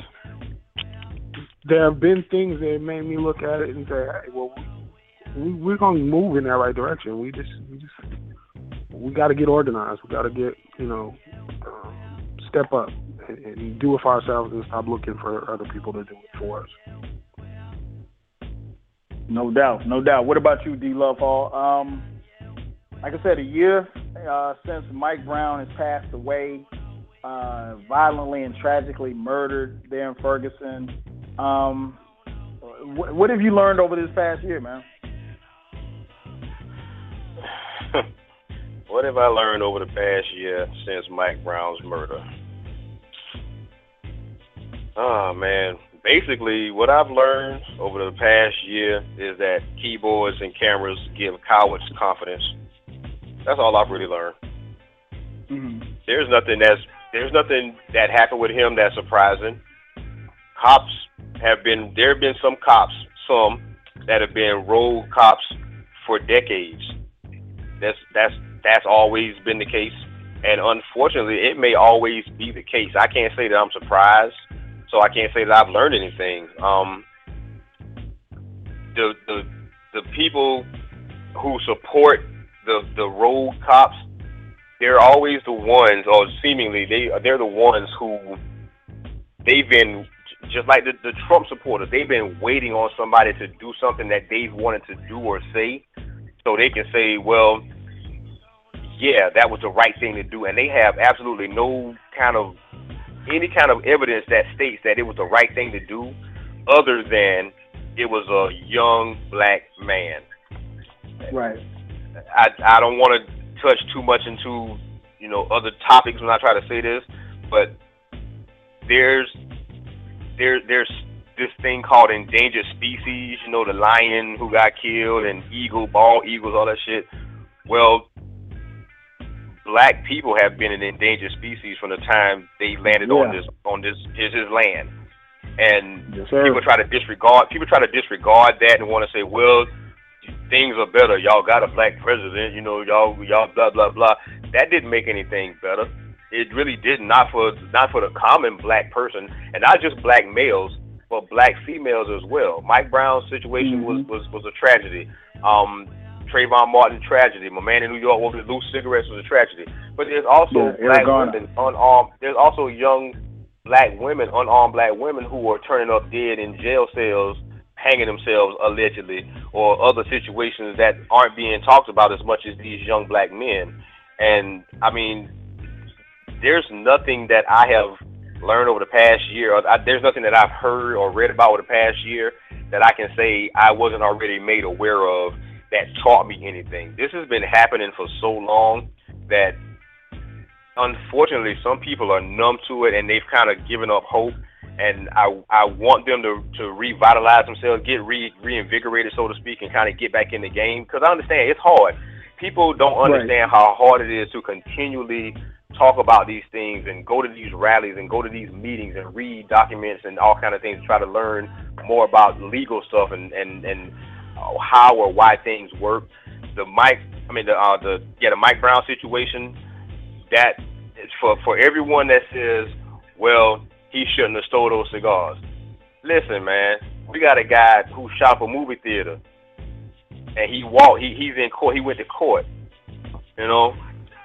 there have been things that made me look at it and say, hey, well, we, we're going to move in that right direction. We just, we just, we got to get organized. We got to get, you know, um, step up and, and do it for ourselves and stop looking for other people to do it for us. No doubt, no doubt. What about you, DLuvhall? Um, like I said, a year uh, since Mike Brown has passed away, uh, violently and tragically murdered there in Ferguson. Um, what, what have you learned over this past year, man? what have I learned over the past year since Mike Brown's murder? Oh man, basically what I've learned over the past year is that keyboards and cameras give cowards confidence. That's all I've really learned. Mm-hmm. There's nothing that's there's nothing that happened with him that's surprising. Cops have been there have been some cops, some that have been rogue cops for decades. That's that's that's always been the case. And unfortunately it may always be the case. I can't say that I'm surprised, so I can't say that I've learned anything. Um the the the people who support the the rogue cops they're always the ones, or seemingly they they're the ones who they've been just like the, the Trump supporters. They've been waiting on somebody to do something that they've wanted to do or say, so they can say, "Well, yeah, that was the right thing to do," and they have absolutely no kind of any kind of evidence that states that it was the right thing to do, other than it was a young black man. Right. I I don't want to touch too much into you know other topics when I try to say this, but there's there there's this thing called endangered species. You know, the lion who got killed and eagle, bald eagles, all that shit. Well, black people have been an endangered species from the time they landed on this on this his his land, and Yes, people try to disregard people try to disregard that and want to say, well, things are better. Y'all got a black president, you know, y'all y'all blah blah blah. That didn't make anything better. It really did not for not for the common black person, and not just black males, but black females as well. Mike Brown's situation was, Mhm. was was a tragedy. Um, Trayvon Martin tragedy. My man in New York with loose cigarettes was a tragedy. But there's also Yeah, black women unarmed. There's also young black women, unarmed black women who are turning up dead in jail cells, hanging themselves allegedly, or other situations that aren't being talked about as much as these young black men. And I mean, there's nothing that I have learned over the past year. Or I, there's nothing that I've heard or read about over the past year that I can say I wasn't already made aware of that taught me anything. This has been happening for so long that unfortunately some people are numb to it and they've kind of given up hope and I I want them to to revitalize themselves, get re reinvigorated, so to speak, and kind of get back in the game. Because I understand it's hard. People don't understand right. how hard it is to continually talk about these things and go to these rallies and go to these meetings and read documents and all kind of things to try to learn more about legal stuff and and and how or why things work. The Mike, I mean the uh, the yeah the Mike Brown situation. That is for for everyone that says, well, he shouldn't have stole those cigars. Listen, man, we got a guy who shot a movie theater, and he walked. He he's in court. He went to court. You know,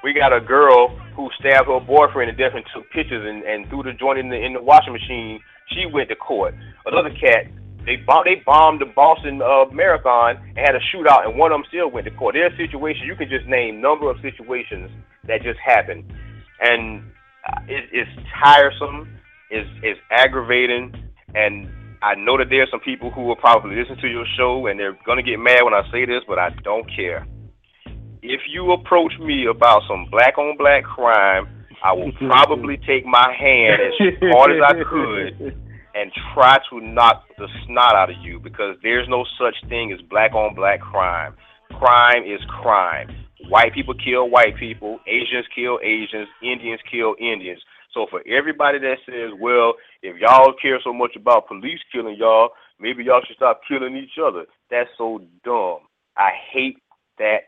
we got a girl who stabbed her boyfriend and definitely took pictures and, and threw the joint in the in the washing machine. She went to court. Another cat, they bombed they bombed the Boston uh, Marathon and had a shootout, and one of them still went to court. There's situations you can just name number of situations that just happened, and uh, it, it's tiresome is is aggravating, and I know that there are some people who will probably listen to your show and they're gonna get mad when I say this, but I don't care. If you approach me about some black on black crime, I will probably take my hand as hard as I could and try to knock the snot out of you because there's no such thing as black on black crime. Crime is crime. White people kill white people, Asians kill Asians, Indians kill Indians. So for everybody that says, well, if y'all care so much about police killing y'all, maybe y'all should stop killing each other. That's so dumb. I hate that.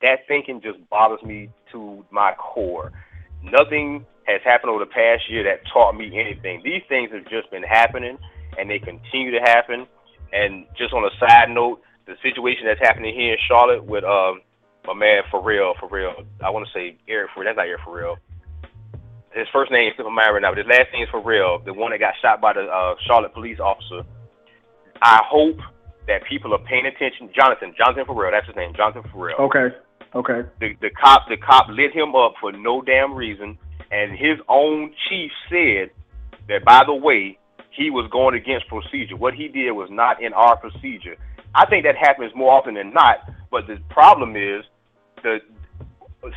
That thinking just bothers me to my core. Nothing has happened over the past year that taught me anything. These things have just been happening, and they continue to happen. And just on a side note, the situation that's happening here in Charlotte with um, my man for real, for real. I want to say Eric for that's not Eric for real. his first name is Super right now, but his last name is for real. The one that got shot by the uh, Charlotte police officer. I hope that people are paying attention. Jonathan, Jonathan Ferrell, that's his name, Jonathan Ferrell. Okay. Okay. The the cop the cop lit him up for no damn reason, and his own chief said that by the way he was going against procedure. What he did was not in our procedure. I think that happens more often than not. But the problem is the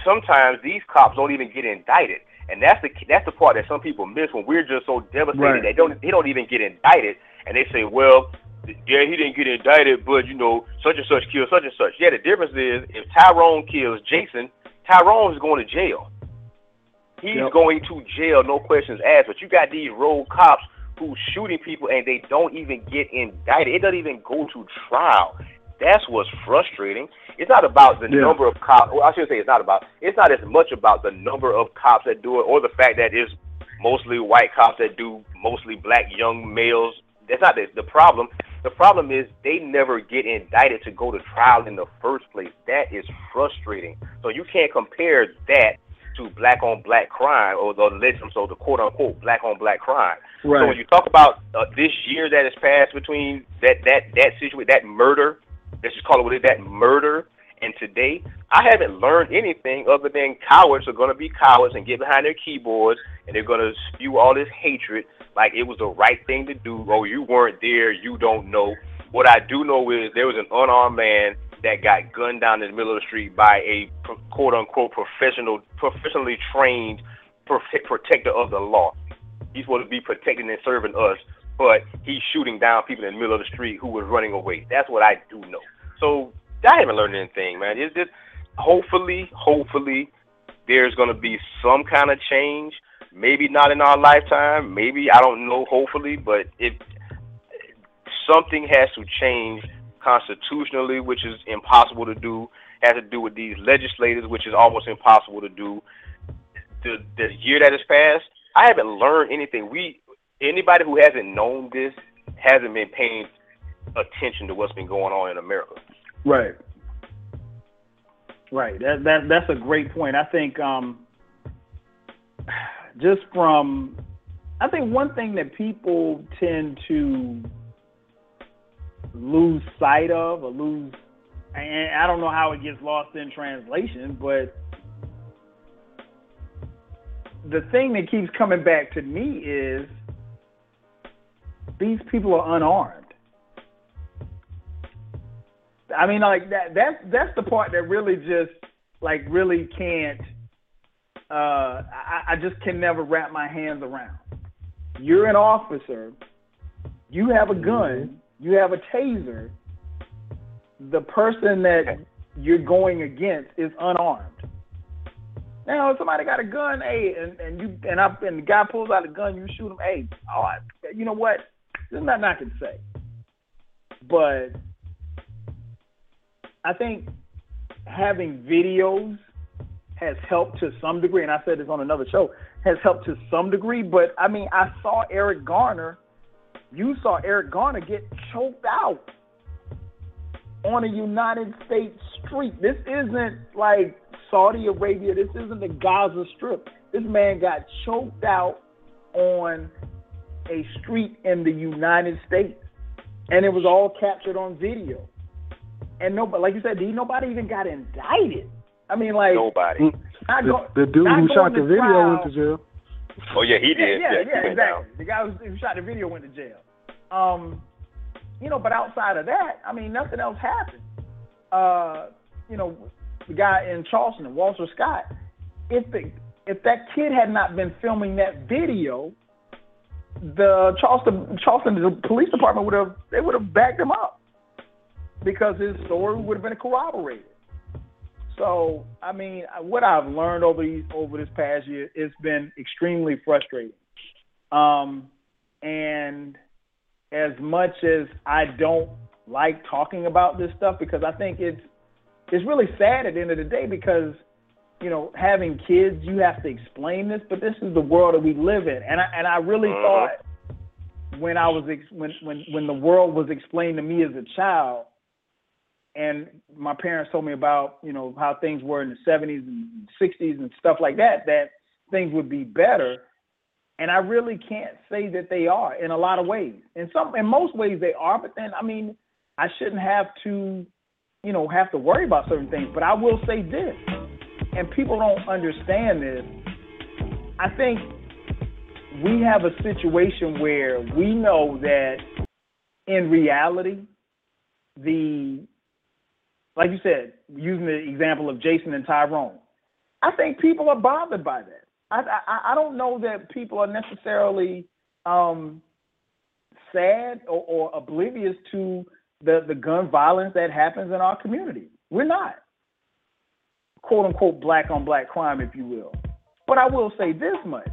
sometimes these cops don't even get indicted. And that's the that's the part that some people miss when we're just so devastated right. they don't they don't even get indicted and they say, well, yeah, he didn't get indicted, but you know, such and such killed such and such. Yeah, the difference is if Tyrone kills Jason, Tyrone is going to jail. He's yep. going to jail, no questions asked. But you got these rogue cops who's shooting people and they don't even get indicted. It doesn't even go to trial. That's what's frustrating. It's not about the yeah. number of cops. Well, I should say it's not about. It's not as much about the number of cops that do it, or the fact that it's mostly white cops that do mostly black young males. That's not the, the problem. The problem is they never get indicted to go to trial in the first place. That is frustrating. So you can't compare that to black on black crime or the legend, so the quote unquote black on black crime. Right. So when you talk about uh, this year that has passed between that that that situation, that murder let's just call it what it is, that murder. And today, I haven't learned anything other than cowards are going to be cowards and get behind their keyboards and they're going to spew all this hatred like it was the right thing to do. Oh, you weren't there, you don't know. What I do know is there was an unarmed man that got gunned down in the middle of the street by a quote unquote professional, professionally trained protector of the law. He's supposed to be protecting and serving us, but he's shooting down people in the middle of the street who was running away. That's what I do know. So I haven't learned anything, man. It's just hopefully, hopefully, there's going to be some kind of change. Maybe not in our lifetime. Maybe I don't know. Hopefully, but it something has to change constitutionally, which is impossible to do. Has to do with these legislators, which is almost impossible to do. The the year that has passed, I haven't learned anything. We anybody who hasn't known this hasn't been paying attention to what's been going on in America. Right. Right. That that that's a great point. I think um, just from I think one thing that people tend to lose sight of or lose and I don't know how it gets lost in translation, but the thing that keeps coming back to me is these people are unarmed. I mean, like that. That's that's the part that really just like really can't. Uh, I, I just can never wrap my hands around. you're an officer, you have a gun, you have a taser, the person that you're going against is unarmed. Now, if somebody got a gun, hey, and, and you and I and the guy pulls out a gun, you shoot him. Hey, oh, I, you know what? There's nothing I can say. But I think having videos has helped to some degree, and I said this on another show, has helped to some degree. But I mean, I saw Eric Garner. You saw Eric Garner get choked out on a United States street. This isn't like Saudi Arabia. This isn't the Gaza Strip. This man got choked out on a street in the United States, and it was all captured on video. And nobody, like you said, D, nobody even got indicted. I mean, like Nobody. not The, go- the dude not who shot the video trial. went to jail. Oh yeah, he did. yeah, he yeah, went down. exactly. The guy who, who shot the video went to jail. Um, you know, but outside of that, I mean, nothing else happened. Uh, you know, the guy in Charleston, Walter Scott. If the if that kid had not been filming that video, the Charleston Charleston the police department would have they would have backed him up because his story would have been corroborated. So, I mean, what I've learned over these over this past year, it's been extremely frustrating. Um, and as much as I don't like talking about this stuff because I think it's it's really sad at the end of the day because you know having kids you have to explain this, but this is the world that we live in, and I and I really Mhm. thought when I was ex- when when when the world was explained to me as a child and my parents told me about you know how things were in the 70s and 60s and stuff like that that things would be better. And i really can't say that they are in a lot of ways. In some in most ways they are but then i mean i shouldn't have to you know have to worry about certain things. But i will say this and people don't understand this. I think we have a situation where we know that in reality the like you said, using the example of Jason and Tyrone, I think people are bothered by that. I I, I don't know that people are necessarily um, sad or, or oblivious to the the gun violence that happens in our community. We're not, quote unquote, black on black crime, if you will. But I will say this much: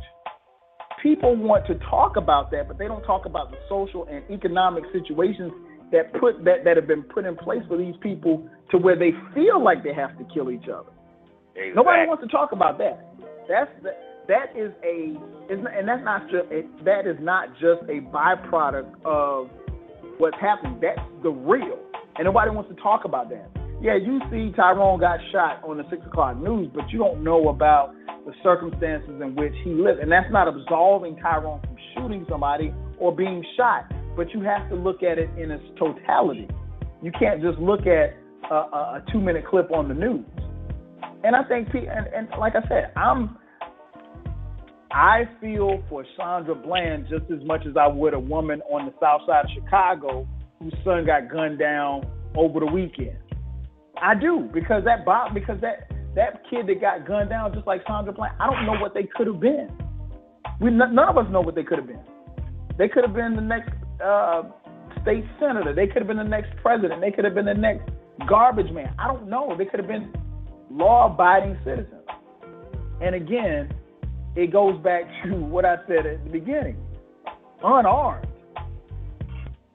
people want to talk about that, but they don't talk about the social and economic situations that put that that have been put in place for these people to where they feel like they have to kill each other. Exactly. Nobody wants to talk about that. That's that, that is a and that's not just that is not just a byproduct of what's happening. That's the real, and nobody wants to talk about that. Yeah, you see Tyrone got shot on the six o'clock news, but you don't know about the circumstances in which he lived, and that's not absolving Tyrone from shooting somebody or being shot. But you have to look at it in its totality. You can't just look at a, a, a two-minute clip on the news. And I think, and, and like I said, I'm, I feel for Sandra Bland just as much as I would a woman on the south side of Chicago whose son got gunned down over the weekend. I do because that Bob, because that that kid that got gunned down, just like Sandra Bland, I don't know what they could have been. We none of us know what they could have been. They could have been the next uh, state senator. They could have been the next president. They could have been the next garbage man. I don't know. They could have been law-abiding citizens. And again, it goes back to what I said at the beginning: unarmed,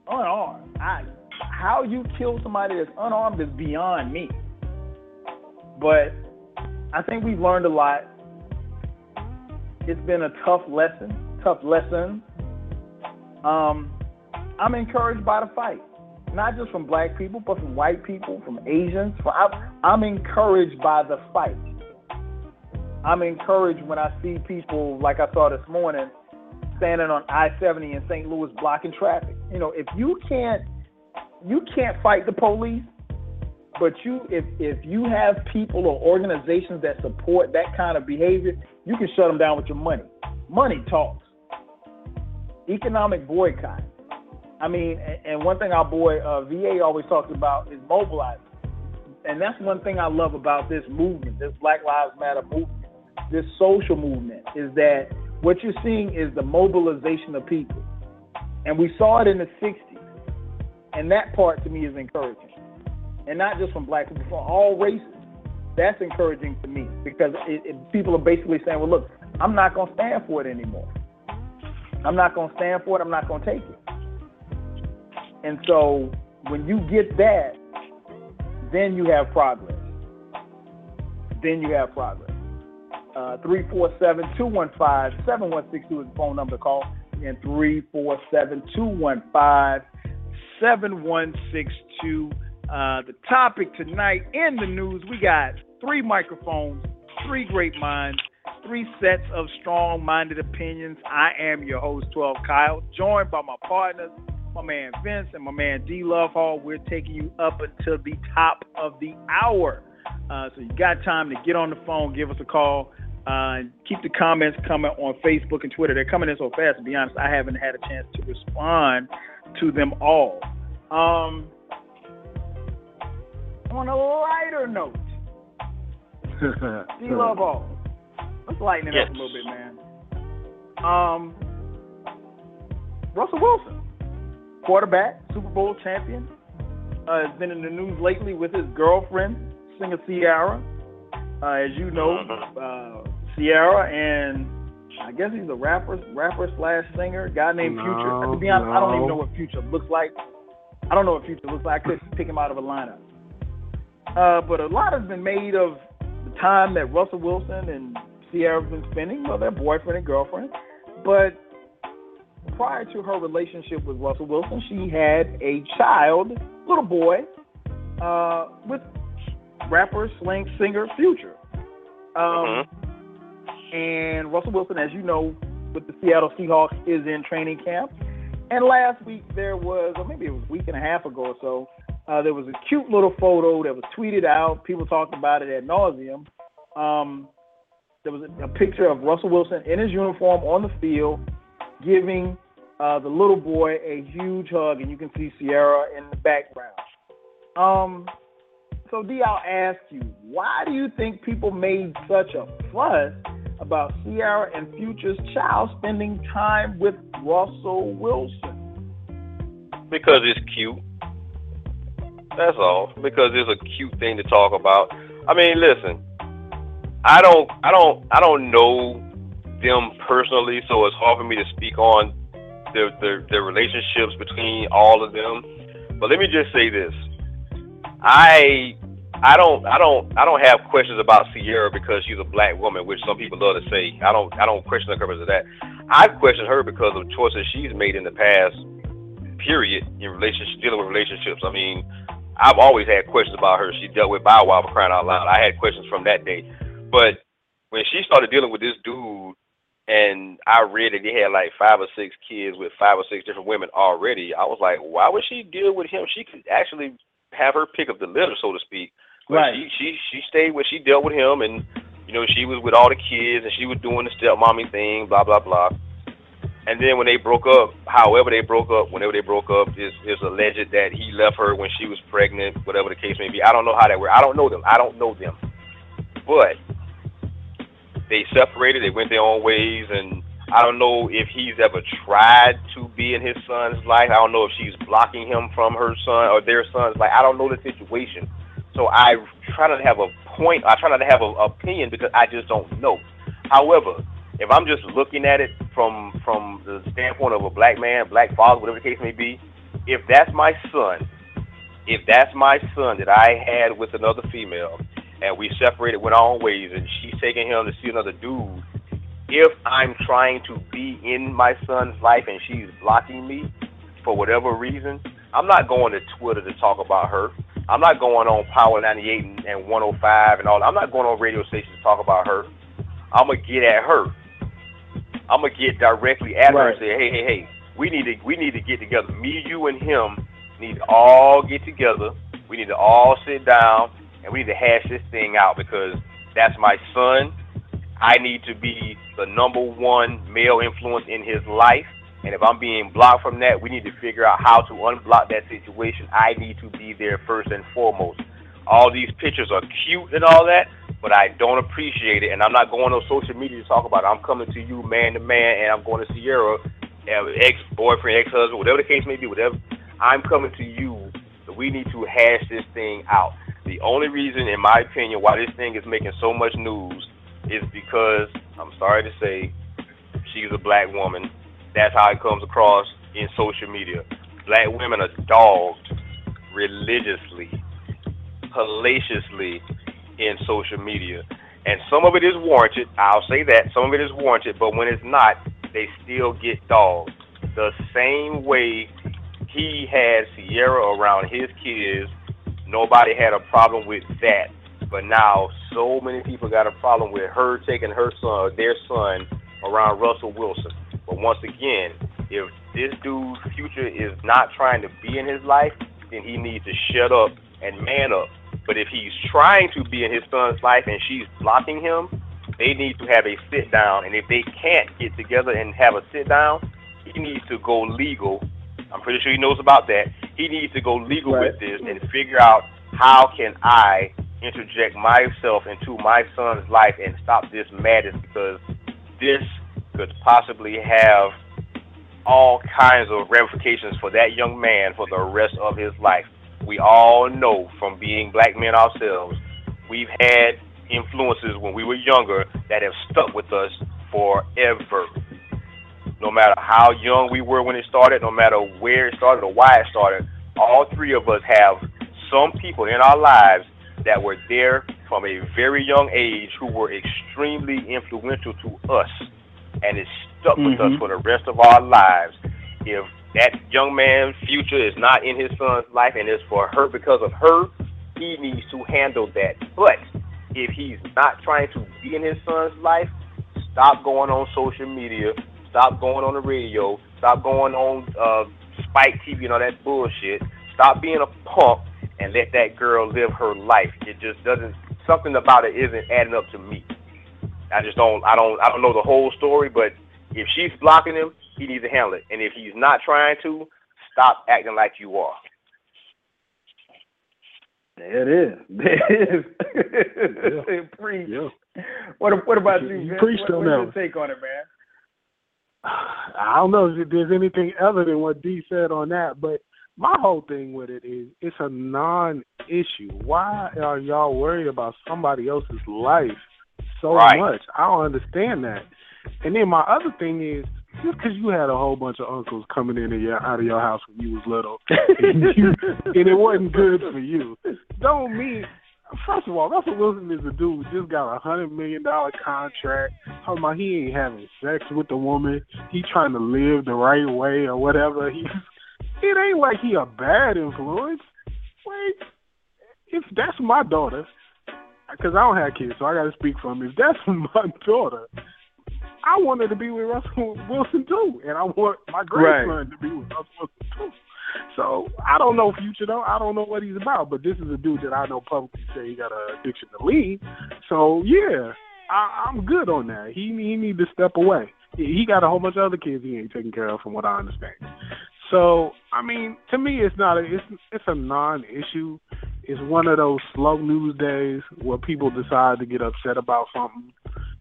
unarmed. I, how you kill somebody that's unarmed is beyond me. But I think we've learned a lot. It's been a tough lesson, tough lesson. Um, I'm encouraged by the fight, not just from black people, but from white people, from Asians. I'm, encouraged by the fight. I'm encouraged when I see people like I saw this morning standing on I-70 in St. Louis blocking traffic. You know, if you can't, you can't fight the police, but you, if if you have people or organizations that support that kind of behavior, you can shut them down with your money. Money talks. Economic boycott. I mean, and, one thing our boy uh, VA always talks about is mobilizing, and that's one thing I love about this movement, this Black Lives Matter movement, this social movement, is that what you're seeing is the mobilization of people. And we saw it in the 60s. And that part to me is encouraging. And not just from black people, from all races. That's encouraging to me because it, it, people are basically saying, well, look, I'm not going to stand for it anymore. I'm not going to stand for it. I'm not going to take it. And so when you get that, then you have progress. Then you have progress. Uh, 347 215 7162 is the phone number to call. And 347 215 7162. Uh, the topic tonight in the news we got three microphones, three great minds, three sets of strong minded opinions. I am your host, 12 Kyle, joined by my partners, my man Vince and my man DLuvhall. We're taking you up until the top of the hour. Uh, so you got time to get on the phone, give us a call. Uh, keep the comments coming on Facebook and Twitter. They're coming in so fast. To be honest, I haven't had a chance to respond to them all. Um, on a lighter note, DLuvhall. Let's lighten it yes. up a little bit, man. Um, Russell Wilson, quarterback, Super Bowl champion, uh, has been in the news lately with his girlfriend, singer Ciara. Uh, as you know, uh, Ciara and I guess he's a rapper, rapper slash singer, guy named No, Future. To be honest, I don't even know what Future looks like. I don't know what Future looks like. I couldn't pick him out of a lineup. Uh, but a lot has been made of the time that Russell Wilson and Ciara have been spending, well, their boyfriend and girlfriend. But prior to her relationship with Russell Wilson, she had a child, little boy, uh, with rapper, slang singer Future. Um, And Russell Wilson, as you know, with the Seattle Seahawks, is in training camp. And last week there was, or maybe it was a week and a half ago or so, uh, there was a cute little photo that was tweeted out. People talked about it at nauseum. Um, there was a, a picture of Russell Wilson in his uniform on the field, giving uh, the little boy a huge hug, and you can see Ciara in the background. Um, so D, I'll ask you, why do you think people made such a fuss about Ciara and Future's child spending time with Russell Wilson? Because it's cute. That's all. Because it's a cute thing to talk about. I mean, listen. I don't I don't I don't know them personally, so it's hard for me to speak on their their, relationships between all of them. But let me just say this. I I don't I don't I don't have questions about Ciara because she's a black woman, which some people love to say. I don't I don't question her because of that. I've questioned her because of choices she's made in the past, period, in relationship dealing with relationships. I mean, I've always had questions about her. She dealt with Bow Wow crying out loud. I had questions from that day. But when she started dealing with this dude and I read that they had like five or six kids with five or six different women already, I was like, why would she deal with him? She could actually have her pick of the litter, so to speak. But Right. she she she stayed where she dealt with him, and you know she was with all the kids, and she was doing the stepmommy thing, blah blah blah. And then when they broke up, however they broke up, whenever they broke up, is is alleged that he left her when she was pregnant, whatever the case may be. I don't know how that worked. I don't know them. I don't know them. But they separated. They went their own ways, and I don't know if he's ever tried to be in his son's life. I don't know if she's blocking him from her son or their son's life. I don't know the situation. So I try not to have a point. I try not to have an opinion because I just don't know. However, if I'm just looking at it from from the standpoint of a black man, black father, whatever the case may be, if that's my son, if that's my son that I had with another female, and we separated, went our own ways, and she's taking him to see another dude, if I'm trying to be in my son's life and she's blocking me for whatever reason, I'm not going to Twitter to talk about her. I'm not going on Power 98 and, and 105 and all. I'm not going on radio stations to talk about her. I'm gonna get at her. I'm gonna get directly at her and say, hey, hey, hey, we need to we need to get together. Me, you, and him need to all get together. We need to all sit down and we need to hash this thing out because that's my son. I need to be the number one male influence in his life. And if I'm being blocked from that, we need to figure out how to unblock that situation. I need to be there first and foremost. All these pictures are cute and all that, but I don't appreciate it, and I'm not going on social media to talk about it. I'm coming to you man to man, and I'm going to Ciara, uh, ex boyfriend, ex husband, whatever the case may be, whatever. I'm coming to you. We need to hash this thing out. The only reason, in my opinion, why this thing is making so much news is because I'm sorry to say, she's a black woman. That's how it comes across in social media. Black women are dogged religiously, hellaciously in social media. And some of it is warranted. I'll say that. Some of it is warranted, but when it's not, they still get dogged. The same way he had Ciara around his kids, nobody had a problem with that. But now so many people got a problem with her taking her son, their son, around Russell Wilson. But once again, if this dude's future is not trying to be in his life, then he needs to shut up and man up. But if he's trying to be in his son's life and she's blocking him, they need to have a sit down. And if they can't get together and have a sit down, he needs to go legal. I'm pretty sure he knows about that. He needs to go legal Right. with this and figure out how can I interject myself into my son's life and stop this madness because this could possibly have all kinds of ramifications for that young man for the rest of his life. We all know from being black men ourselves, we've had influences when we were younger that have stuck with us forever. No matter how young we were when it started, no matter where it started or why it started, all three of us have some people in our lives that were there from a very young age who were extremely influential to us and it stuck with us Mhm. for the rest of our lives. If that young man's future is not in his son's life and it's for her because of her, he needs to handle that. But if he's not trying to be in his son's life, stop going on social media, stop going on the radio, stop going on uh, Spike TV and all that bullshit. Stop being a punk and let that girl live her life. It just doesn't. Something about it isn't adding up to me. I just don't. I don't. I don't know the whole story, but if she's blocking him, he needs to handle it. And if he's not trying to, stop acting like you are. There it is. There it is. Preach. Yeah. What What about you? You Vince? preached what, on what's that your take on it, man? I don't know if there's anything other than what D said on that, but my whole thing with it is it's a non-issue. Why are y'all worried about somebody else's life so Right. much? I don't understand that. And then my other thing is just because you had a whole bunch of uncles coming in and your, out of your house when you was little, and, you, and it wasn't good for you, don't mean. First of all, Russell Wilson is a dude who just got a hundred million dollar contract. Talking about he ain't having sex with the woman. He trying to live the right way or whatever. He, it ain't like he a bad influence. Wait, if that's my daughter, because I don't have kids, so I got to speak for him. If that's my daughter, I want her to be with Russell Wilson too, and I want my grandson to be with Russell Wilson too. So I don't know Future though. I don't know what he's about, but this is a dude that I know publicly say he got an addiction to lean. So yeah, I, I'm good on that. He he need to step away. He, he got a whole bunch of other kids he ain't taking care of, from what I understand. So I mean, to me, it's not a it's it's a non-issue. It's one of those slow news days where people decide to get upset about something.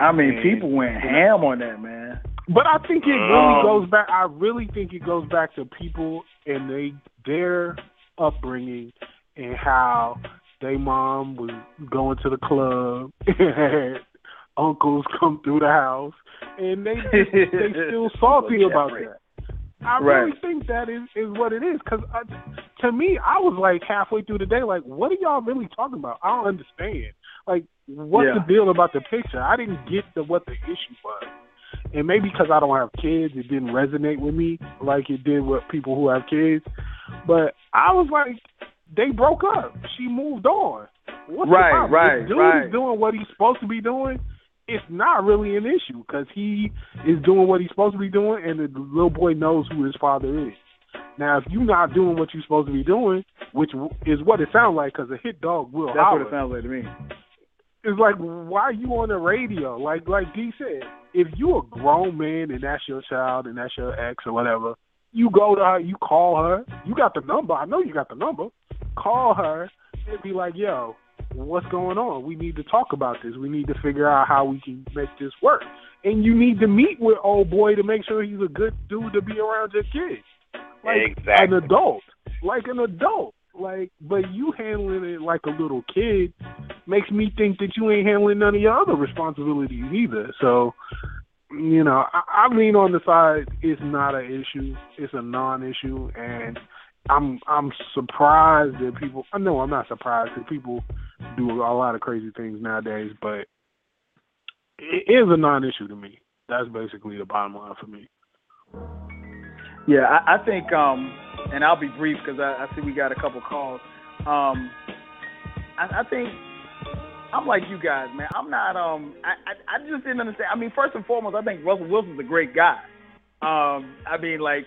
I mean, And- people went ham on that, man. But I think it really Um, goes back. I really think it goes back to people and they their upbringing and how their mom was going to the club and had uncles come through the house, and they they still salty about that. I really think that is is what it is. Because uh, to me, I was like halfway through the day, like, what are y'all really talking about? I don't understand. Like, what's Yeah. the deal about the picture? I didn't get the what the issue was. And maybe because I don't have kids, it didn't resonate with me like it did with people who have kids. But I was like, they broke up. She moved on. What's Right, right, If dude right. is doing what he's supposed to be doing. It's not really an issue because he is doing what he's supposed to be doing, and the little boy knows who his father is. Now, if you're not doing what you're supposed to be doing, which is what it sounds like, because a hit dog will That's holler what it sounds like to me. it's like why are you on the radio? Like like D said, if you a grown man and that's your child and that's your ex or whatever, you go to her, you call her, you got the number. I know you got the number. Call her and be like, yo, what's going on? We need to talk about this. We need to figure out how we can make this work. And you need to meet with old boy to make sure he's a good dude to be around your kids. Like Exactly. an adult. Like an adult. Like but you handling it like a little kid makes me think that you ain't handling none of your other responsibilities either. So you know, I, I lean on the side it's not an issue. It's a non issue and I'm I'm surprised that people I know I'm not surprised that people do a lot of crazy things nowadays, but it is a non issue to me. That's basically the bottom line for me. Yeah, I, I think, um, and I'll be brief because I, I see we got a couple calls. Um, I, I think I'm like you guys, man. I'm not. Um, I, I just didn't understand. I mean, first and foremost, I think Russell Wilson's a great guy. Um, I mean, like,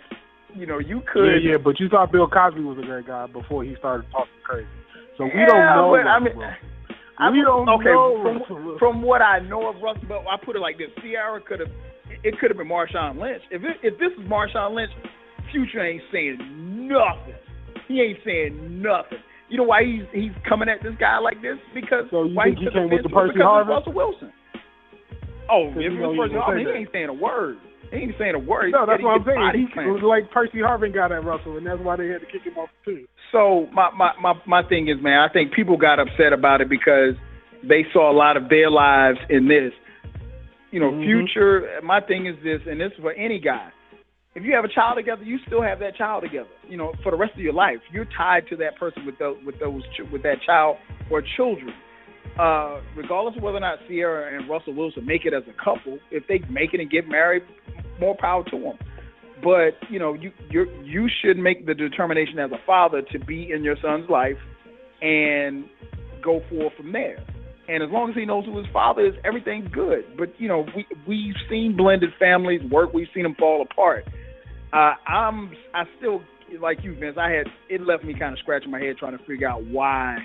you know, you could. Yeah, yeah, but you thought Bill Cosby was a great guy before he started talking crazy. So we Yeah, don't know. but, I mean. I we don't okay, know from, from what I know of Russell, but I put it like this: Ciara could have, it could have been Marshawn Lynch. If it, if this is Marshawn Lynch, Future ain't saying nothing. He ain't saying nothing. You know why he's he's coming at this guy like this? Because So you why think he took came with the Percy Harvin? Russell Wilson. Oh, if it was he Percy Harvin, he ain't saying a word. He ain't saying a word. No, that's what I'm saying. He slammed. was like Percy Harvin got at Russell, and that's why they had to kick him off too. So my, my, my, my thing is, man, I think people got upset about it because they saw a lot of their lives in this. You know, Mhm. future. My thing is this, and this is for any guy. If you have a child together, you still have that child together. You know, for the rest of your life, you're tied to that person with those, with those, with that child or children. Uh, regardless of whether or not Ciara and Russell Wilson make it as a couple, if they make it and get married, more power to them. But you know, you you you should make the determination as a father to be in your son's life and go forward from there. And as long as he knows who his father is, everything's good. But you know, we we've seen blended families work. We've seen them fall apart. Uh, I'm I still like you, Vince. I had it left me kind of scratching my head trying to figure out why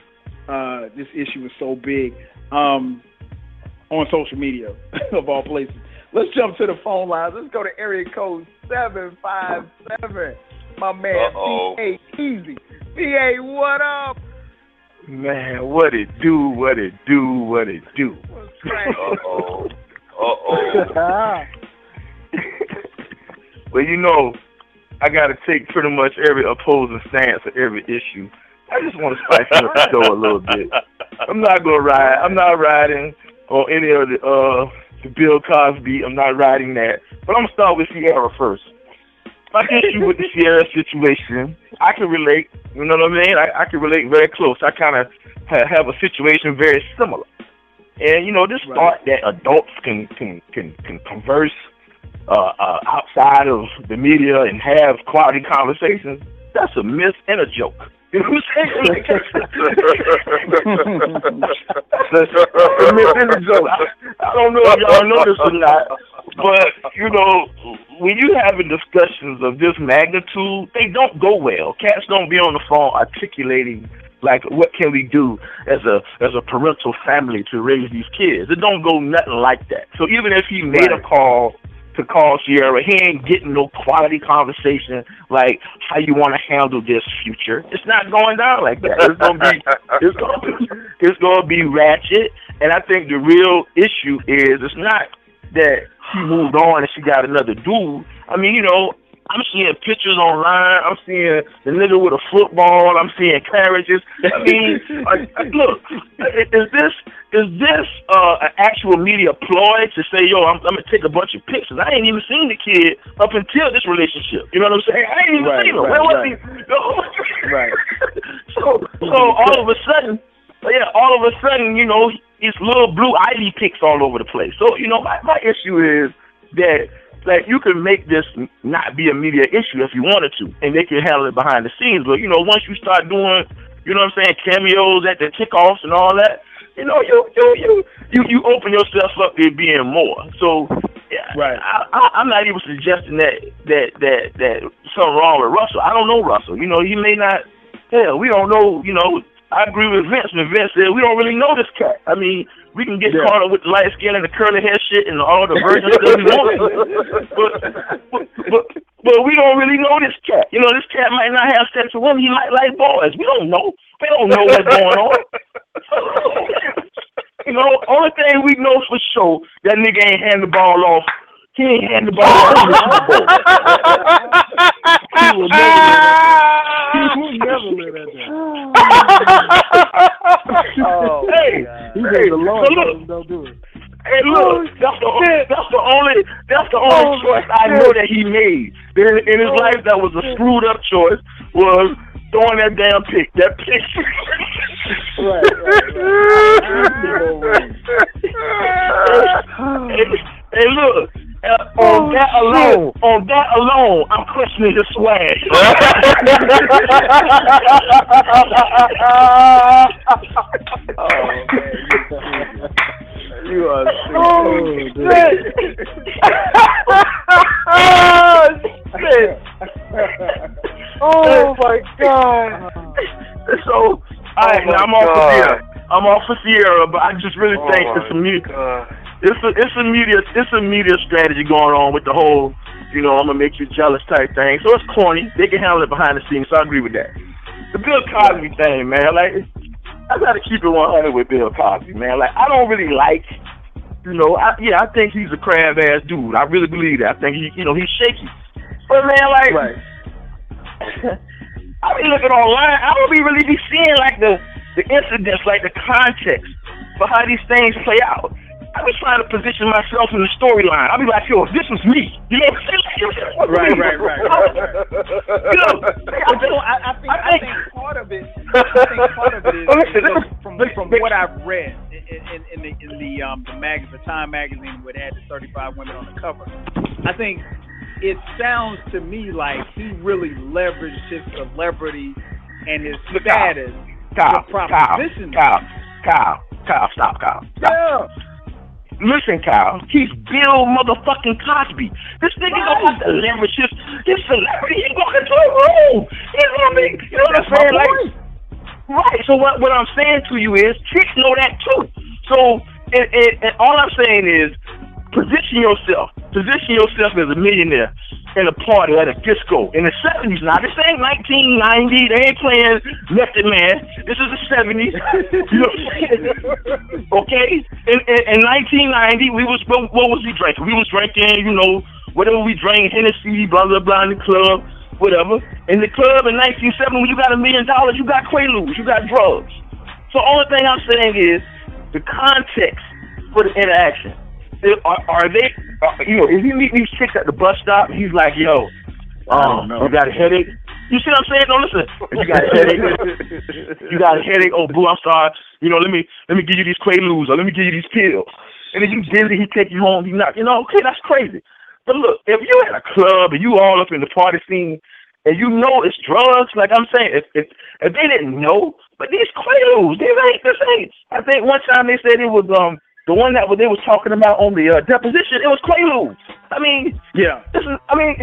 uh, this issue is so big um, on social media of all places. Let's jump to the phone lines. Let's go to area code seven five seven. My man, Uh-oh. P.A. Easy. P.A. What up? Man, what it do, what it do, what it do. Uh-oh. Uh-oh. well, you know, I got to take pretty much every opposing stance of every issue. I just want to spice up the show a little bit. I'm not gonna ride. I'm not riding on any of the uh the Bill Cosby. I'm not riding that. But I'm gonna start with Ciara first. My issue with the Ciara situation, I can relate. You know what I mean? I, I can relate very close. I kind of ha- have a situation very similar. And you know, this Right. thought that adults can can can, can converse uh, uh, outside of the media and have quality conversations, that's a myth and a joke. You know what I'm saying? that's a, that's a myth and a joke. I, I don't know if y'all know this or not, but you know, when you having discussions of this magnitude, they don't go well. Cats don't be on the phone articulating like what can we do as a as a parental family to raise these kids. It don't go nothing like that. So even if he made a call to call Ciara, he ain't getting no quality conversation like how you want to handle this future. It's not going down like that. It's gonna be it's gonna be, it's gonna be ratchet. And I think the real issue is it's not that she moved on and she got another dude. I mean, you know, I'm seeing pictures online. I'm seeing the nigga with a football. I'm seeing carriages. I mean, uh, look, is this is this uh, an actual media ploy to say, yo, I'm, I'm gonna take a bunch of pictures? I ain't even seen the kid up until this relationship. You know what I'm saying? I ain't even Right, seen him. right, Where was right. he? Right. so, so all of a sudden, yeah, all of a sudden, you know, it's little blue ivy pics all over the place. So, you know, my, my issue is that like you can make this not be a media issue if you wanted to, and they can handle it behind the scenes. But you know, once you start doing, you know what I'm saying, cameos at the kickoffs and all that, you know, you you you you, you open yourself up to being more. So, yeah, Right. I, I, I'm not even suggesting that that that that something wrong with Russell. I don't know Russell. You know, he may not. Hell, we don't know. You know, I agree with Vince when Vince said we don't really know this cat. I mean, we can get Yeah. caught up with the light skin and the curly hair shit and all the virgin stuff we want. But, but, but, but we don't really know this cat. You know, this cat might not have sex with women. He might like boys. We don't know. We don't know what's going on. You know, only thing we know for sure that nigga ain't hand the ball off. He ain't hand the ball in the Super Bowl. He will never let that. He will never let that Oh, hey, He hey, said the Lord so look, don't do it. Hey, look, that's the that's the only that's the only choice I know that he made in, in his life that was a screwed up choice was throwing that damn pick. That pick. Right, hey, hey, look. Uh, on that alone, on that alone, I'm questioning his swag. Oh, You are Oh, stupid. oh, shit. Oh my God. So, all right, my now I'm off for God. I'm off for Ciara, but I just really Oh think it's a media, God. it's a it's a media it's a media strategy going on with the whole, you know, I'm gonna make you jealous type thing. So it's corny. They can handle it behind the scenes, so I agree with that. The Bill Cosby thing, man, like I gotta keep it 100 with Bill Cosby, man. Like I don't really like, you know, I, yeah, I think he's a crab ass dude. I really believe that. I think he, you know, he's shaky. But man, like, Right. I be looking online. I don't be really be seeing like the the incidents, like the context for how these things play out. I be trying to position myself in the storyline. I be like, yo, if this was me, you know what I'm saying? Like, Right, right, right, right, right. You know, But you know, I, I think I I think- think part of it. I think part of it is listen, so listen, from from what I've read in, in, in the in the um the mag the Time magazine where it had the 35 women on the cover. I think it sounds to me like he really leveraged his celebrity and his Look, Kyle, status Kyle, Kyle. Kyle, Kyle, Kyle, stop, Kyle. Stop. Yeah. Listen, Kyle, he's Bill motherfucking Cosby. This nigga don't have to leverage his, his celebrity. He walk into a room. He's gonna be, you know what I'm saying? Like, right. So what, what I'm saying to you is, chicks know that too. So, and, and, and all I'm saying is, position yourself. Position yourself as a millionaire in a party at a disco in the 70s. Now, this ain't 1990. They ain't playing Method Man. This is the 70s. You know okay? In, in, in 1990, we was what, what was we drinking? We was drinking, you know, whatever we drank, Hennessy, blah blah blah, in the club, whatever. In the club in 1970, when you got a million dollars, you got Quaaludes, you got drugs. So only thing I'm saying is the context for the interaction. Are, are they, are, you know, if he meet these chicks at the bus stop, he's like, yo, um, you got a headache? You see what I'm saying? No, listen. You got a headache. you got a headache. Oh, boo, I'm sorry. You know, let me let me give you these Quaaludes or let me give you these pills. And then you dizzy, he take you home. You not, you know, okay, that's crazy. But look, if you at a club and you all up in the party scene and you know it's drugs, like I'm saying, if if, if they didn't know, but these Quaaludes, they ain't the same. I think one time they said it was um the one that they was talking about on the uh, deposition. It was Quaaludes. I mean, Yeah. this is. I mean,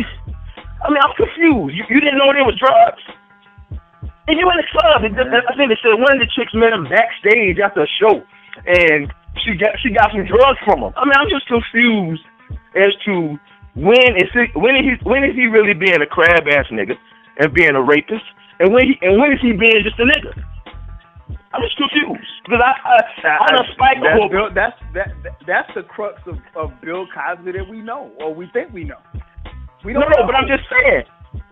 I mean, I'm confused. You, you didn't know there was drugs. And you in the club. And I think they said one of the chicks met him backstage after a show, and she got she got some drugs from him. I mean, I'm just confused as to when is he when is he when is he really being a crab ass nigga and being a rapist, and when he and when is he being just a nigga? I'm just confused because I I, I done spiked the that's, whole. Bill, that's that, that that's the crux of, of Bill Cosby that we know or we think we know. We don't no, know. but I'm just saying.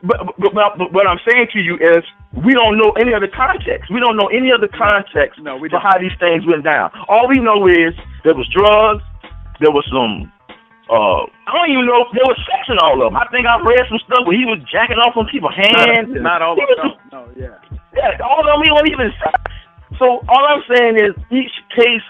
But, but, but, but what I'm saying to you is we don't know any other context. We don't know any other context No, we for don't. how these things went down. All we know is there was drugs, there was some. Uh, I don't even know if there was sex in all of them. I think I read some stuff where he was jacking off on people's hands. and not all of them. No, yeah. yeah, all of them he wasn't even sex. So all I'm saying is each case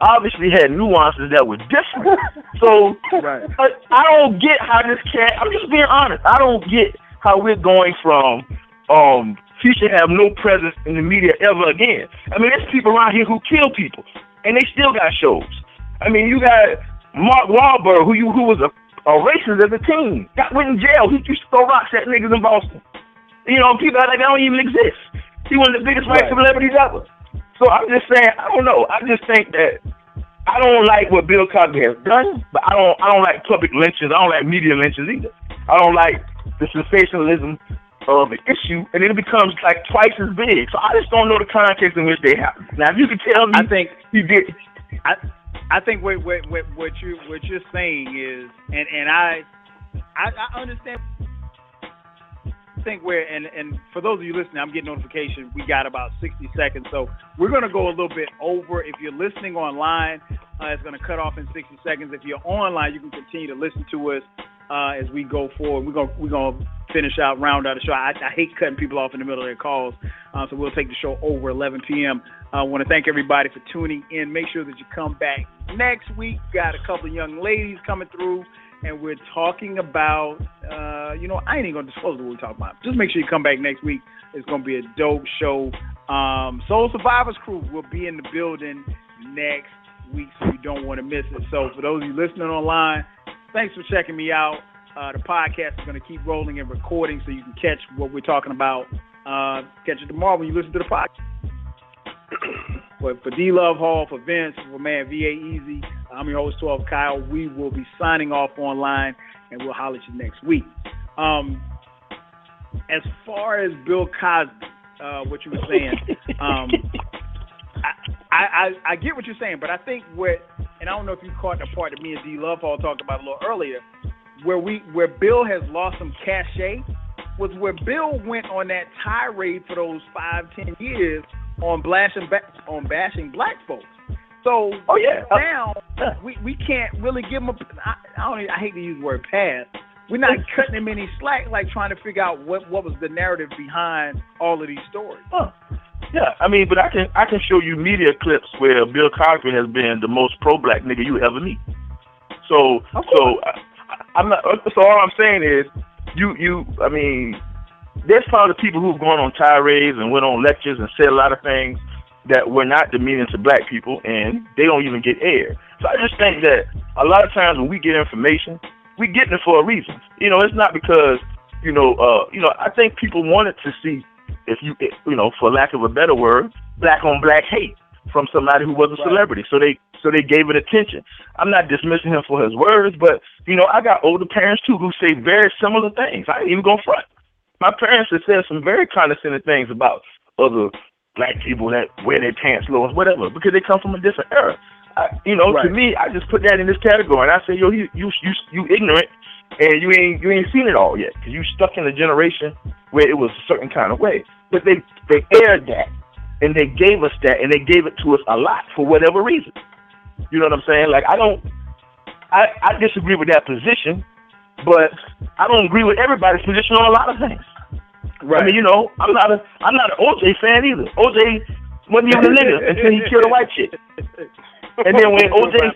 obviously had nuances that were different. So Right. but I don't get how this cat. I'm just being honest. I don't get how we're going from um he should have no presence in the media ever again. I mean, there's people around here who kill people, and they still got shows. I mean, you got Mark Wahlberg, who you who was a, a racist as a teen, got went in jail. He used to throw rocks at niggas in Boston. You know, people like that don't even exist. He one of the biggest white Right. celebrities ever. So I'm just saying, I don't know. I just think that I don't like what Bill Cosby has done, but I don't I don't like public lynchings. I don't like media lynchings either. I don't like the sensationalism of an issue, and then it becomes like twice as big. So I just don't know the context in which they happen. Now, if you could tell me, I think he did. I I think what what what, what you what you're saying is, and and I I, I understand. Think we're and and for those of you listening, I'm getting notification. We got about 60 seconds, so we're gonna go a little bit over. If you're listening online, uh, it's gonna cut off in 60 seconds. If you're online, you can continue to listen to us uh, as we go forward. We're gonna we're gonna finish out, round out the show. I, I hate cutting people off in the middle of their calls, uh, so we'll take the show over 11 p.m. I want to thank everybody for tuning in. Make sure that you come back next week. Got a couple of young ladies coming through, and we're talking about. Uh, you know, I ain't even gonna disclose what we're talking about. Just make sure you come back next week. It's gonna be a dope show. Um, Soul Survivors crew will be in the building next week, so you don't want to miss it. So for those of you listening online, thanks for checking me out. Uh, the podcast is to keep rolling and recording so you can catch what we're talking about. Uh, catch it tomorrow when you listen to the podcast. But for DLuvhall, for Vince, for man VA Easy, I'm your host 12 Kyle. We will be signing off online and we'll holler at you next week. Um, as far as Bill Cosby, uh, what you were saying, um, I, I, I get what you're saying, but I think what, and I don't know if you caught the part that me and DLuvhall talked about a little earlier, where we where Bill has lost some cachet was where Bill went on that tirade for those five ten years on bashing on bashing black folks. So oh yeah, now we we can't really give them. a. I, I don't. Even, I hate to use the word pass. We're not cutting them any slack, like trying to figure out what what was the narrative behind all of these stories. Huh. Yeah, I mean, but I can I can show you media clips where Bill Cosby has been the most pro-black nigga you ever meet. So so I, I'm not. So all I'm saying is, you you. I mean, there's probably people who've gone on tirades and went on lectures and said a lot of things that were not demeaning to black people, and they don't even get air. So I just think that a lot of times when we get information, we getting it for a reason. You know, it's not because you know, uh, you know. I think people wanted to see if you, you know, for lack of a better word, black on black hate from somebody who was a Right. celebrity. So they so they gave it attention. I'm not dismissing him for his words, but you know, I got older parents too who say very similar things. I ain't even gonna front. My parents have said some very condescending things about other black people that wear their pants low and whatever because they come from a different era. I, you know, to me, I just put that in this category, and I say, yo, you you you, you ignorant, and you ain't you ain't seen it all yet because you stuck in a generation where it was a certain kind of way. But they they aired that, and they gave us that, and they gave it to us a lot for whatever reason. You know what I'm saying? Like I don't, I I disagree with that position, but I don't agree with everybody's position on a lot of things. Right. I mean, you know, I'm not a I'm not an OJ fan either. OJ wasn't even a nigga until he killed a white chick. And then when OJ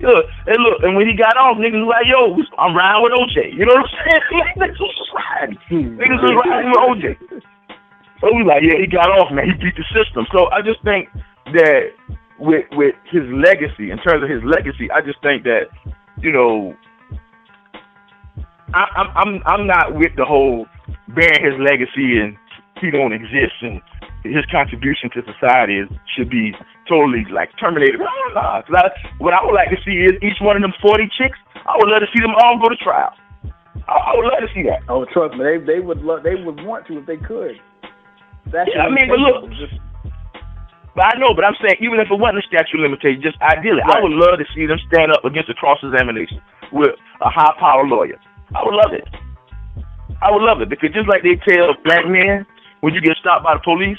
Look, and look, and when he got off, niggas was like, yo, I'm riding with OJ. You know what I'm saying? Like, niggas was riding. Niggas was riding with OJ. So we like, yeah, he got off, man. He beat the system. So I just think that with with his legacy, in terms of his legacy, I just think that, you know, I, I'm I'm I'm not with the whole bearing his legacy and he don't exist and his contribution to society is, should be totally like terminated. Nah, nah, I, what I would like to see is each one of them forty chicks. I would love to see them all go to trial. I, I would love to see that. Oh, trust me, they they would love, they would want to if they could. That's Yeah, I mean, but look, But I know, but I'm saying even if it wasn't a statute of limitation, just ideally, I would love to see them stand up against a cross examination with a high power lawyer. I would love it. I would love it because just like they tell black men when you get stopped by the police,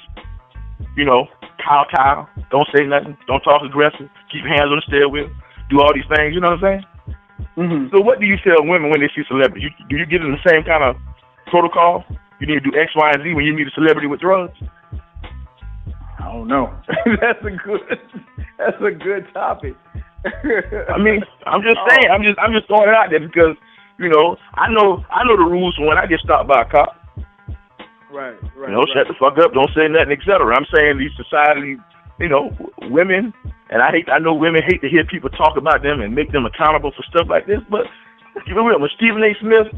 you know, cow cow, don't say nothing, don't talk aggressive, keep your hands on the steering wheel, do all these things. You know what I'm saying? Mm-hmm. So what do you tell women when they see celebrities? You, do you give them the same kind of protocol? You need to do X, Y, and Z when you meet a celebrity with drugs. I don't know. that's a good. That's a good topic. I mean, I'm just saying. I'm just I'm just throwing it out there because you know I know I know the rules when I get stopped by a cop. right, right. You know, right. shut the fuck up, don't say nothing, etc. I'm saying these society, you know, women, and I hate I know women hate to hear people talk about them and make them accountable for stuff like this, but you know when Stephen A. Smith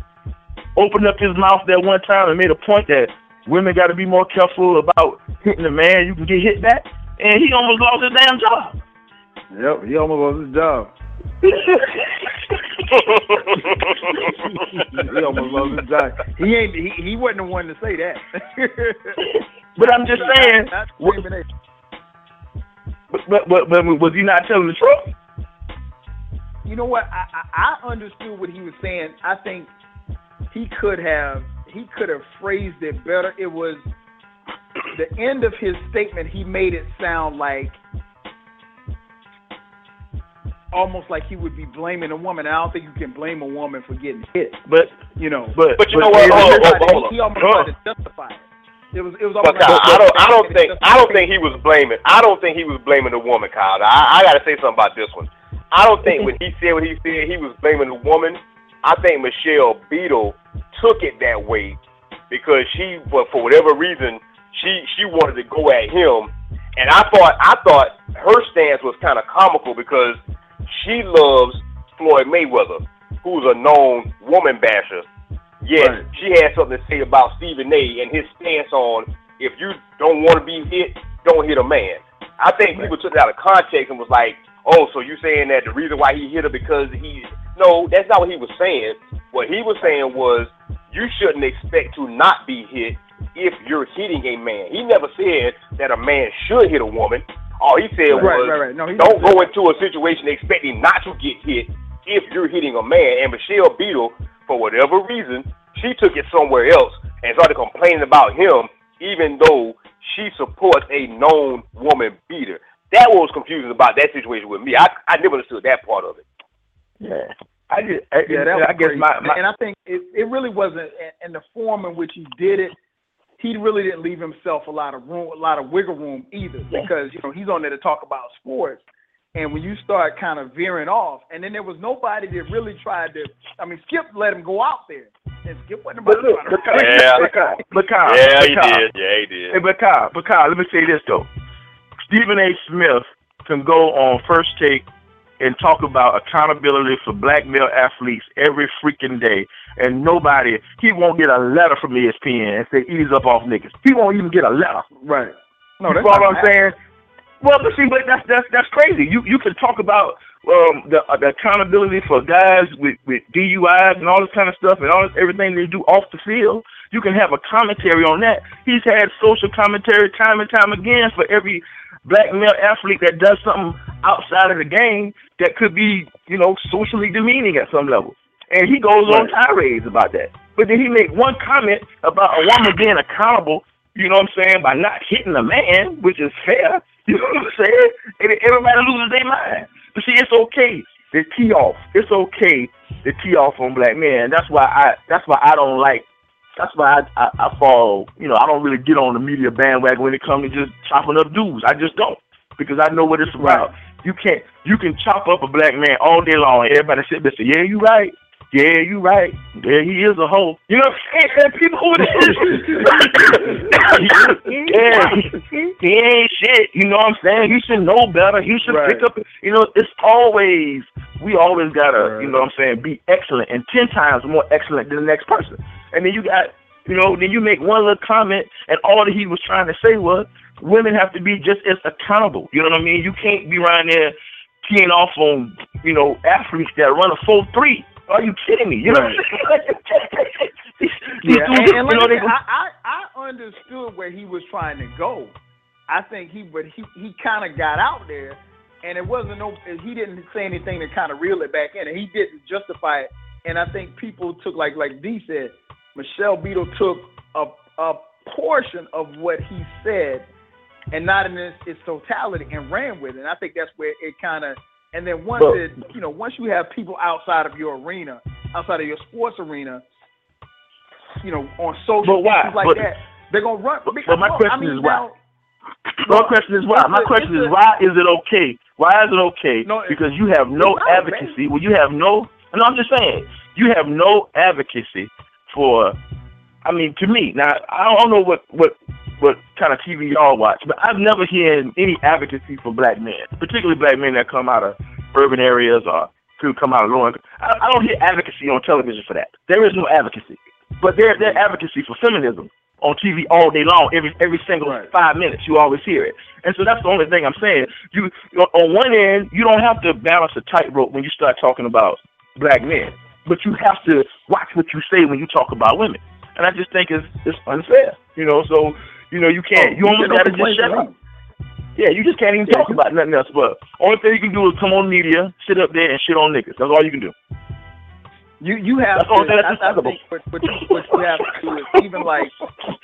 opened up his mouth that one time and made a point that women got to be more careful about hitting a man, you can get hit back, and he almost lost his damn job. Yep, he almost lost his job. he almost lost his job. He ain't. He, he wasn't the one to say that. But I'm just saying, what- But, but but but was he not telling the truth? You know what? I, I I understood what he was saying. I think he could have he could have phrased it better. It was the end of his statement. He made it sound like almost like he would be blaming a woman. I don't think you can blame a woman for getting hit. But You know, but But you know what? Hold he, hold hold on. he almost Hold tried to justify it. It was it was But almost Kyle, I don't, I don't think, I don't think he was blaming. I don't think he was blaming the woman, Kyle. I, I got to say something about this one. I don't think when he said what he said, he was blaming the woman. I think Michelle Beadle took it that way because she, but for whatever reason, she she wanted to go at him, and I thought I thought her stance was kind of comical because she loves Floyd Mayweather, who's a known woman basher. Yes, Right. she had something to say about Stephen A. and his stance on if you don't want to be hit, don't hit a man. I think people took it out of context and was like, "Oh, so you saying that the reason why he hit her because he?" No, that's not what he was saying. What he was saying was you shouldn't expect to not be hit if you're hitting a man. He never said that a man should hit a woman. All he said Right, was right, right. No, he don't didn't go into a situation expecting not to get hit if you're hitting a man. And Michelle Beadle, for whatever reason, she took it somewhere else and started complaining about him, even though she supports a known woman beater. That was confusing about that situation with me. I I never understood that part of it. yeah, I just I, Yeah, that was I guess my, my and I think it, it really wasn't in the form in which he did it. He really didn't leave himself a lot of room, a lot of wiggle room either, because you know he's on there to talk about sports. And when you start kind of veering off, and then there was nobody that really tried to. I mean, Skip let him go out there, and Skip wasn't but about look, to but try to- Kyle, Yeah. but Kyle, but Kyle, yeah, but he Kyle, did. Yeah, he did. Hey, but Kyle, but Kyle, let me say this though. Stephen A. Smith can go on first take and talk about accountability for black male athletes every freaking day, and nobody, he won't get a letter from ESPN and say ease up off niggas. He won't even get a letter. Right. No, you that's what I'm saying? Well, but see, but that's that's that's crazy. You you can talk about um the, uh, the accountability for guys with with DUIs and all this kind of stuff and all this, everything they do off the field. You can have a commentary on that. He's had social commentary time and time again for every black male athlete that does something outside of the game that could be, you know, socially demeaning at some level. And he goes on tirades about that. But then he make one comment about a woman being accountable, you know what I'm saying, by not hitting a man, which is fair. You know what I'm saying? And everybody loses their mind. But see, it's okay to tee off. It's okay to tee off on black men. That's why I that's why I don't like that's why I, I, I fall, you know, I don't really get on the media bandwagon when it comes to just chopping up dudes. I just don't. Because I know what it's about. You can't you can chop up a black man all day long and everybody sit there and say, Yeah, you right. Yeah, you right. Yeah, he is a hoe. You know what I'm saying? People who yeah, he, he ain't shit. You know what I'm saying? He should know better. He should Right. pick up. You know, it's always we always gotta, Right. you know what I'm saying, be excellent and ten times more excellent than the next person. And then you got, you know, then you make one little comment, and all that he was trying to say was women have to be just as accountable. You know what I mean? You can't be around there teeing off on, you know, athletes that run a full three. Are you kidding me? You know Right. what I'm saying? These Yeah, dudes, and, and you know, they I, I I understood where he was trying to go. I think he, but he he kind of got out there, and it wasn't no. He didn't say anything to kind of reel it back in, and he didn't justify it. And I think people took like like D said, Michelle Beadle took a a portion of what he said, and not in its, its totality, and ran with it. And I think that's where it kind of. And then once But- it, you know, once you have people outside of your arena, outside of your sports arena, you know, on social issues like But- that, they're gonna run. but- my I question mean, is why? now- My question is why. My a- question is a- why is it okay? Why is it okay? No, because you have no advocacy. Well, you have no. No, I'm just saying you have no advocacy for. I mean, to me, now I don't know what what what kind of TV y'all watch, but I've never heard any advocacy for black men, particularly black men that come out of urban areas or who come out of low income. I, I don't hear advocacy on television for that. There is no advocacy, but there there advocacy for feminism on TV all day long, every every single Right. five minutes. You always hear it, and so that's the only thing I'm saying. You on one end, you don't have to balance a tightrope when you start talking about black men, but you have to watch what you say when you talk about women. And I just think it's it's unfair, you know. So you know you can't. Oh, you almost said got to just shut up. Yeah, you just can't even talk about nothing else. But only thing you can do is come on media, sit up there and shit on niggas. That's all you can do. You you have That's to, that's I, I think what, what, you, what you have to do is even like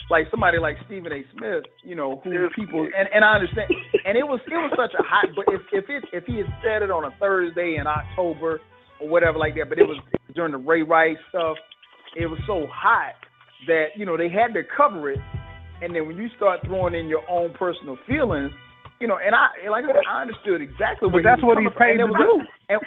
like somebody like Stephen A. Smith, you know, who people and, and I understand and it was it was such a hot but if if it if he had said it on a Thursday in October or whatever like that, but it was during the Ray Rice stuff, it was so hot that, you know, they had to cover it and then when you start throwing in your own personal feelings, you know, and I like I said, I understood exactly But that's he was what he's paid to And do. And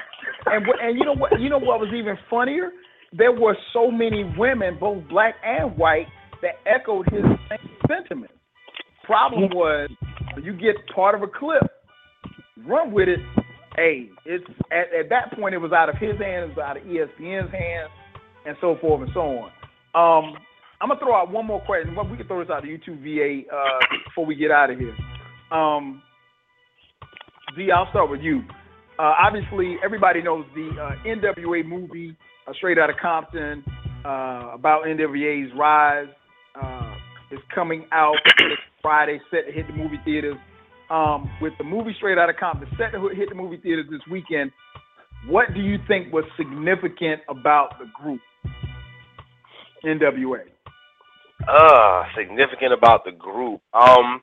and and you know what you know what was even funnier? There were so many women, both black and white, that echoed his same sentiments. Problem was, you get part of a clip, run with it. Hey, it's at, at that point it was out of his hands, out of ESPN's hands, and so forth and so on. Um, I'm gonna throw out one more question. We can throw this out to YouTube VA uh, before we get out of here. Um, Z, I'll start with you. Uh, obviously, everybody knows the uh, NWA movie, uh, Straight Outta Compton, uh, about NWA's rise. Uh, is coming out Friday, set to hit the movie theaters. Um, with the movie Straight Outta Compton set to hit the movie theaters this weekend, what do you think was significant about the group, NWA? Uh, significant about the group. Um,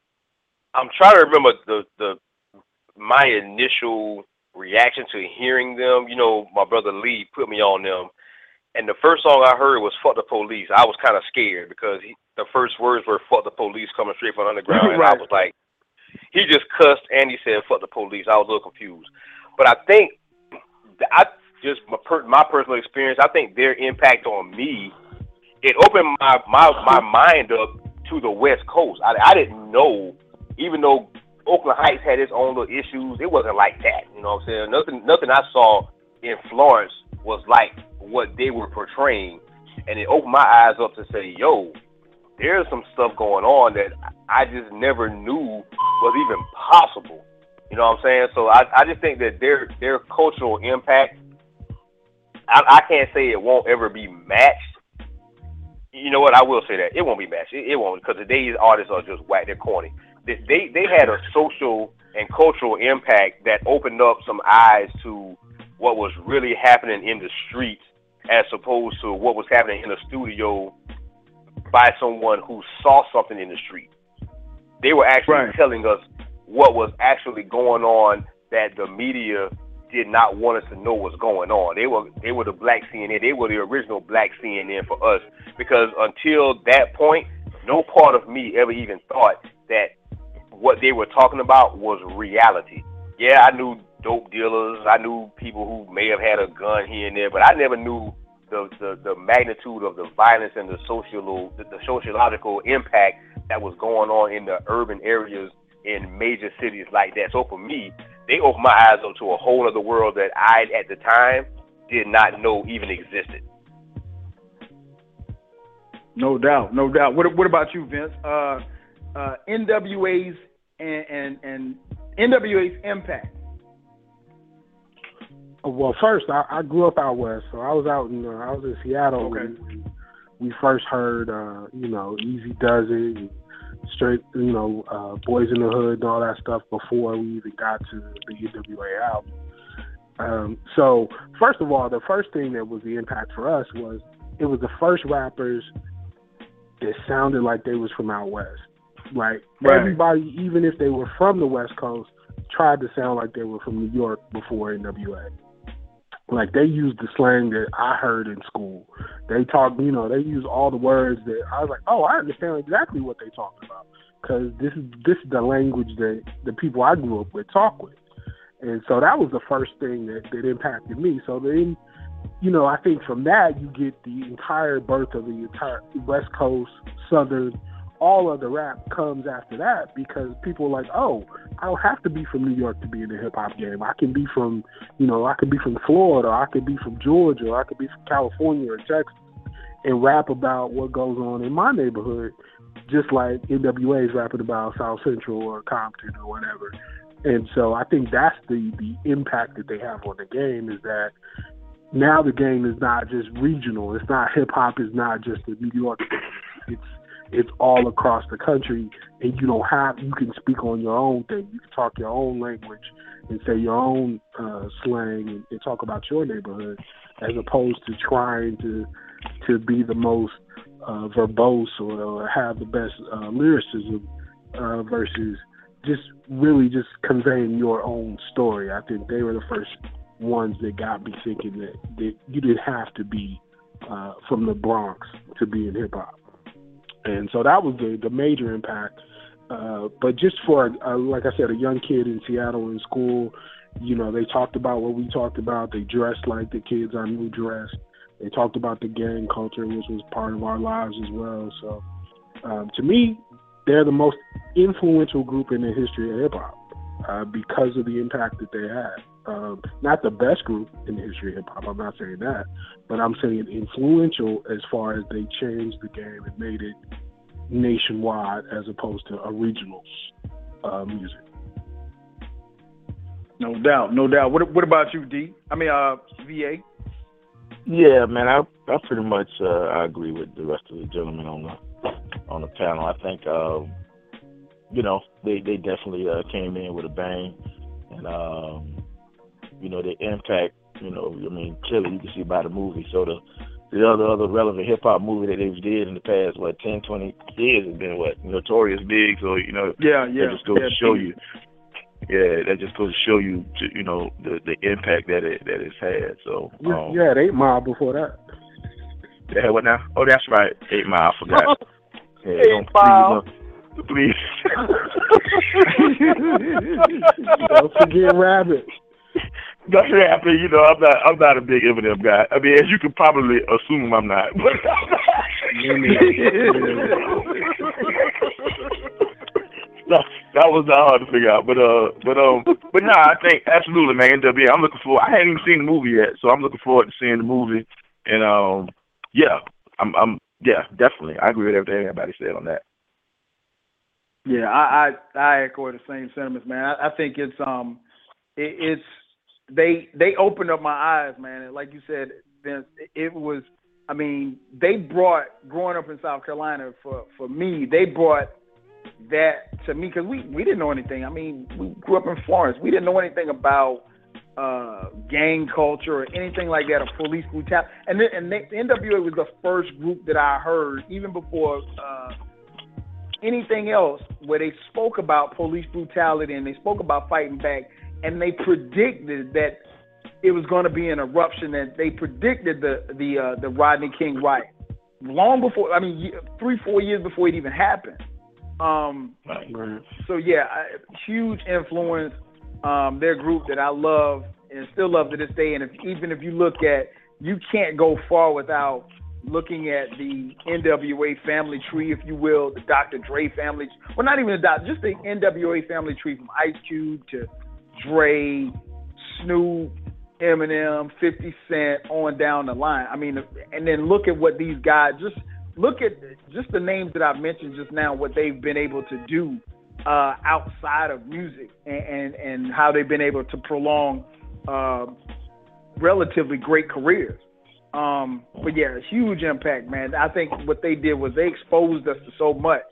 I'm trying to remember the the my initial reaction to hearing them. You know, my brother Lee put me on them, and the first song I heard was "Fuck the Police." I was kind of scared because he, the first words were "Fuck the Police" coming straight from underground, and I was like, he just cussed and he said "Fuck the police." I was a little confused, but I think I just my per, my personal experience. I think their impact on me it opened my my my mind up to the West Coast. I I didn't know, even though Oakland Heights had its own little issues, it wasn't like that. You know what I'm saying? Nothing nothing I saw in Florence was like what they were portraying, and it opened my eyes up to say, yo, there's some stuff going on that I just never knew was even possible. You know what I'm saying? So I I just think that their their cultural impact, I, I can't say it won't ever be matched you know what? I will say that it won't be matched. It, it won't because today's artists are just whack. They're corny. They, they they had a social and cultural impact that opened up some eyes to what was really happening in the streets, as opposed to what was happening in the studio by someone who saw something in the street. They were actually Right. telling us what was actually going on that the media did not want us to know what's going on. They were they were the black CNN. They were the original black CNN for us because until that point, no part of me ever even thought that what they were talking about was reality. Yeah, I knew dope dealers. I knew people who may have had a gun here and there, but I never knew the the, the magnitude of the violence and the social the, the sociological impact that was going on in the urban areas in major cities like that. So for me, they opened my eyes up to a whole other world that I, at the time, did not know even existed. No doubt, no doubt. What what about you, Vince? Uh, uh, NWA's and, and and NWA's impact. Well, first, I, I grew up out west, so I was out in uh, I was in Seattle Okay. when we first heard, uh, you know, Eazy-Duz-It, and straight, you know, uh, Boyz-n-the-Hood and all that stuff before we even got to the NWA album. Um, so, first of all, the first thing that was the impact for us was it was the first rappers that sounded like they was from out west. Like Right. everybody, even if they were from the West Coast, tried to sound like they were from New York before NWA. Like they used the slang that I heard in school. They talk, you know, they use all the words that I was like, oh, I understand exactly what they talking about because this is this is the language that the people I grew up with talk with, and so that was the first thing that that impacted me. So then, you know, I think from that you get the entire birth of the entire West Coast, Southern, all of the rap comes after that because people are like, oh, I don't have to be from New York to be in the hip hop game. I can be from, you know, I could be from Florida, I could be from Georgia, or I could be from California or Texas, and rap about what goes on in my neighborhood, just like NWA is rapping about South Central or Compton or whatever. And so I think that's the the impact that they have on the game is that now the game is not just regional. It's not hip hop is not just a New York. It's it's all across the country, and you don't have you can speak on your own thing. You can talk your own language and say your own uh, slang and, and talk about your neighborhood, as opposed to trying to to be the most uh, verbose or, or have the best uh, lyricism uh, versus just really just conveying your own story. I think they were the first ones that got me thinking that, that you didn't have to be uh, from the Bronx to be in hip hop. And so that was the, the major impact. Uh, but just for, uh, like I said, a young kid in Seattle in school, you know, they talked about what we talked about. They dressed like the kids I knew dressed. They talked about the gang culture, which was part of our lives as well. So, um, to me, they're the most influential group in the history of hip hop uh, because of the impact that they had. Um, not the best group in the history of hip hop. I'm not saying that, but I'm saying influential as far as they changed the game and made it nationwide as opposed to a regional uh, music. No doubt, no doubt. What What about you, D? I mean, uh, VA. Yeah, man, I I pretty much uh, I agree with the rest of the gentlemen on the on the panel. I think um, you know they they definitely uh, came in with a bang, and um, you know the impact. You know, I mean, clearly you can see by the movie. So the the other other relevant hip hop movie that they've did in the past what 10, 20 years has been what Notorious Big. So you know, yeah, yeah, that just goes yeah, to show you. Yeah, that just goes to show you, you know, the the impact that it that it's had. So You, um, had Eight Mile before that. yeah, what now? Oh, that's right, Eight Mile. I forgot. Yeah, Eight don't, Mile. Please, Don't forget Rabbit. That's happening. You know, I'm not. I'm not a big Eminem guy. I mean, as you can probably assume, I'm not. But that, that was not hard to figure out. But uh, but um, but nah, I think absolutely, man. NWA. I'm looking forward. I hadn't even seen the movie yet, so I'm looking forward to seeing the movie. And um, yeah, I'm. I'm. Yeah, definitely. I agree with everything everybody said on that. Yeah, I I, I echo the same sentiments, man. I, I think it's um, it, it's they they opened up my eyes, man. And like you said, Vince, it, was. I mean, they brought growing up in South Carolina for for me. They brought that to me because we we didn't know anything. I mean, we grew up in Florence. We didn't know anything about uh, gang culture or anything like that, or police brutality. And then, and they, the NWA was the first group that I heard, even before uh, anything else, where they spoke about police brutality and they spoke about fighting back, and they predicted that it was going to be an eruption. And they predicted the the uh, the Rodney King riot long before. I mean, three four years before it even happened. Um, so yeah, huge influence. Um, their group that I love and still love to this day. And if, even if you look at, you can't go far without looking at the NWA family tree, if you will, the Dr. Dre family. Well, not even the Dr. Just the NWA family tree from Ice Cube to Dre, Snoop, Eminem, 50 Cent, on down the line. I mean, and then look at what these guys just look at just the names that I've mentioned just now, what they've been able to do uh, outside of music, and, and and how they've been able to prolong uh, relatively great careers. Um, but yeah, huge impact, man. I think what they did was they exposed us to so much,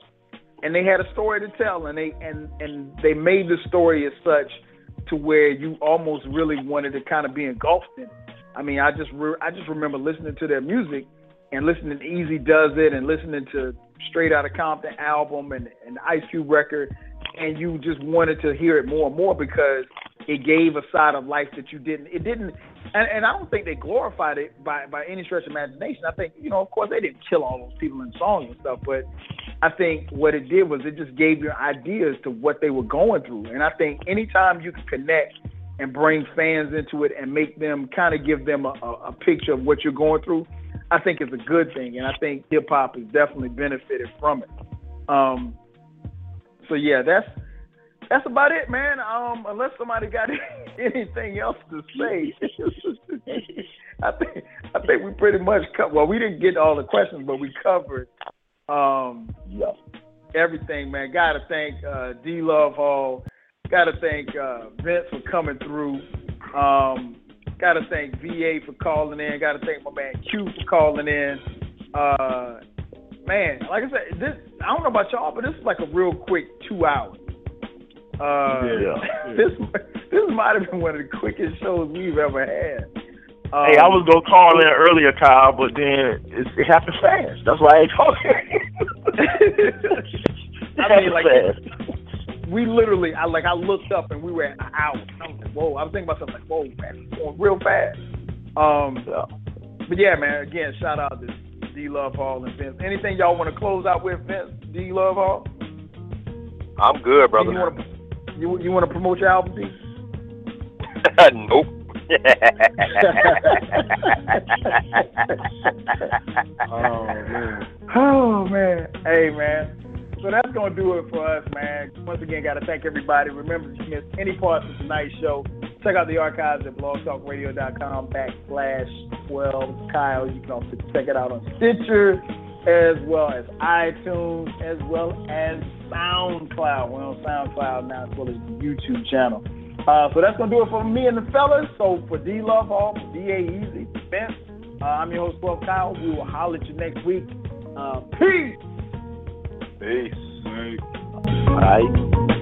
and they had a story to tell, and they and and they made the story as such to where you almost really wanted to kind of be engulfed in it. I mean, I just re- I just remember listening to their music and listening to Eazy-Duz-It and listening to Straight Outta Compton album and and Ice Cube record, and you just wanted to hear it more and more because it gave a side of life that you didn't. It didn't, and, and I don't think they glorified it by by any stretch of imagination. I think you know, of course, they didn't kill all those people in songs and stuff, but I think what it did was it just gave you ideas to what they were going through. And I think anytime you can connect and bring fans into it and make them kind of give them a, a, a picture of what you're going through, I think it's a good thing. And I think hip hop has definitely benefited from it. Um, so yeah, that's that's about it, man. Um, unless somebody got anything else to say, I think I think we pretty much covered. Well, we didn't get all the questions, but we covered um, everything, man. Got to thank uh, DLuvhall. Got to thank uh, Vince for coming through. Um, got to thank VA for calling in. Got to thank my man Q for calling in. Uh, man, like I said, this I don't know about y'all, but this is like a real quick two hours. Uh, Yeah. this this might have been one of the quickest shows we've ever had. Um, hey, I was gonna call in earlier, Kyle, but then it, it happened fast. That's why I ain't talking. I mean, like fast. we literally, I like I looked up and we were at an hour. I was like, whoa! I was thinking about something like, whoa, man, it's going real fast. Um, but yeah, man. Again, shout out to DLuvhall and Vince. Anything y'all want to close out with, Vince? DLuvhall. I'm good, brother. You want to you, you want to promote your album, D? nope. Oh man. Oh man, hey man. So that's gonna do it for us, man. Once again, gotta thank everybody. Remember, if you missed any parts of tonight's show, check out the archives at blogtalkradio.com backslash 12 Kyle. You can also check it out on Stitcher, as well as iTunes, as well as SoundCloud. We're on SoundCloud now, as well as the YouTube channel. Uh, so that's gonna do it for me and the fellas. So for DLuvhall, for DA Easy, Vince, uh, I'm your host, 12 Kyle. We will holler at you next week. Uh, peace. Peace. Right. All right.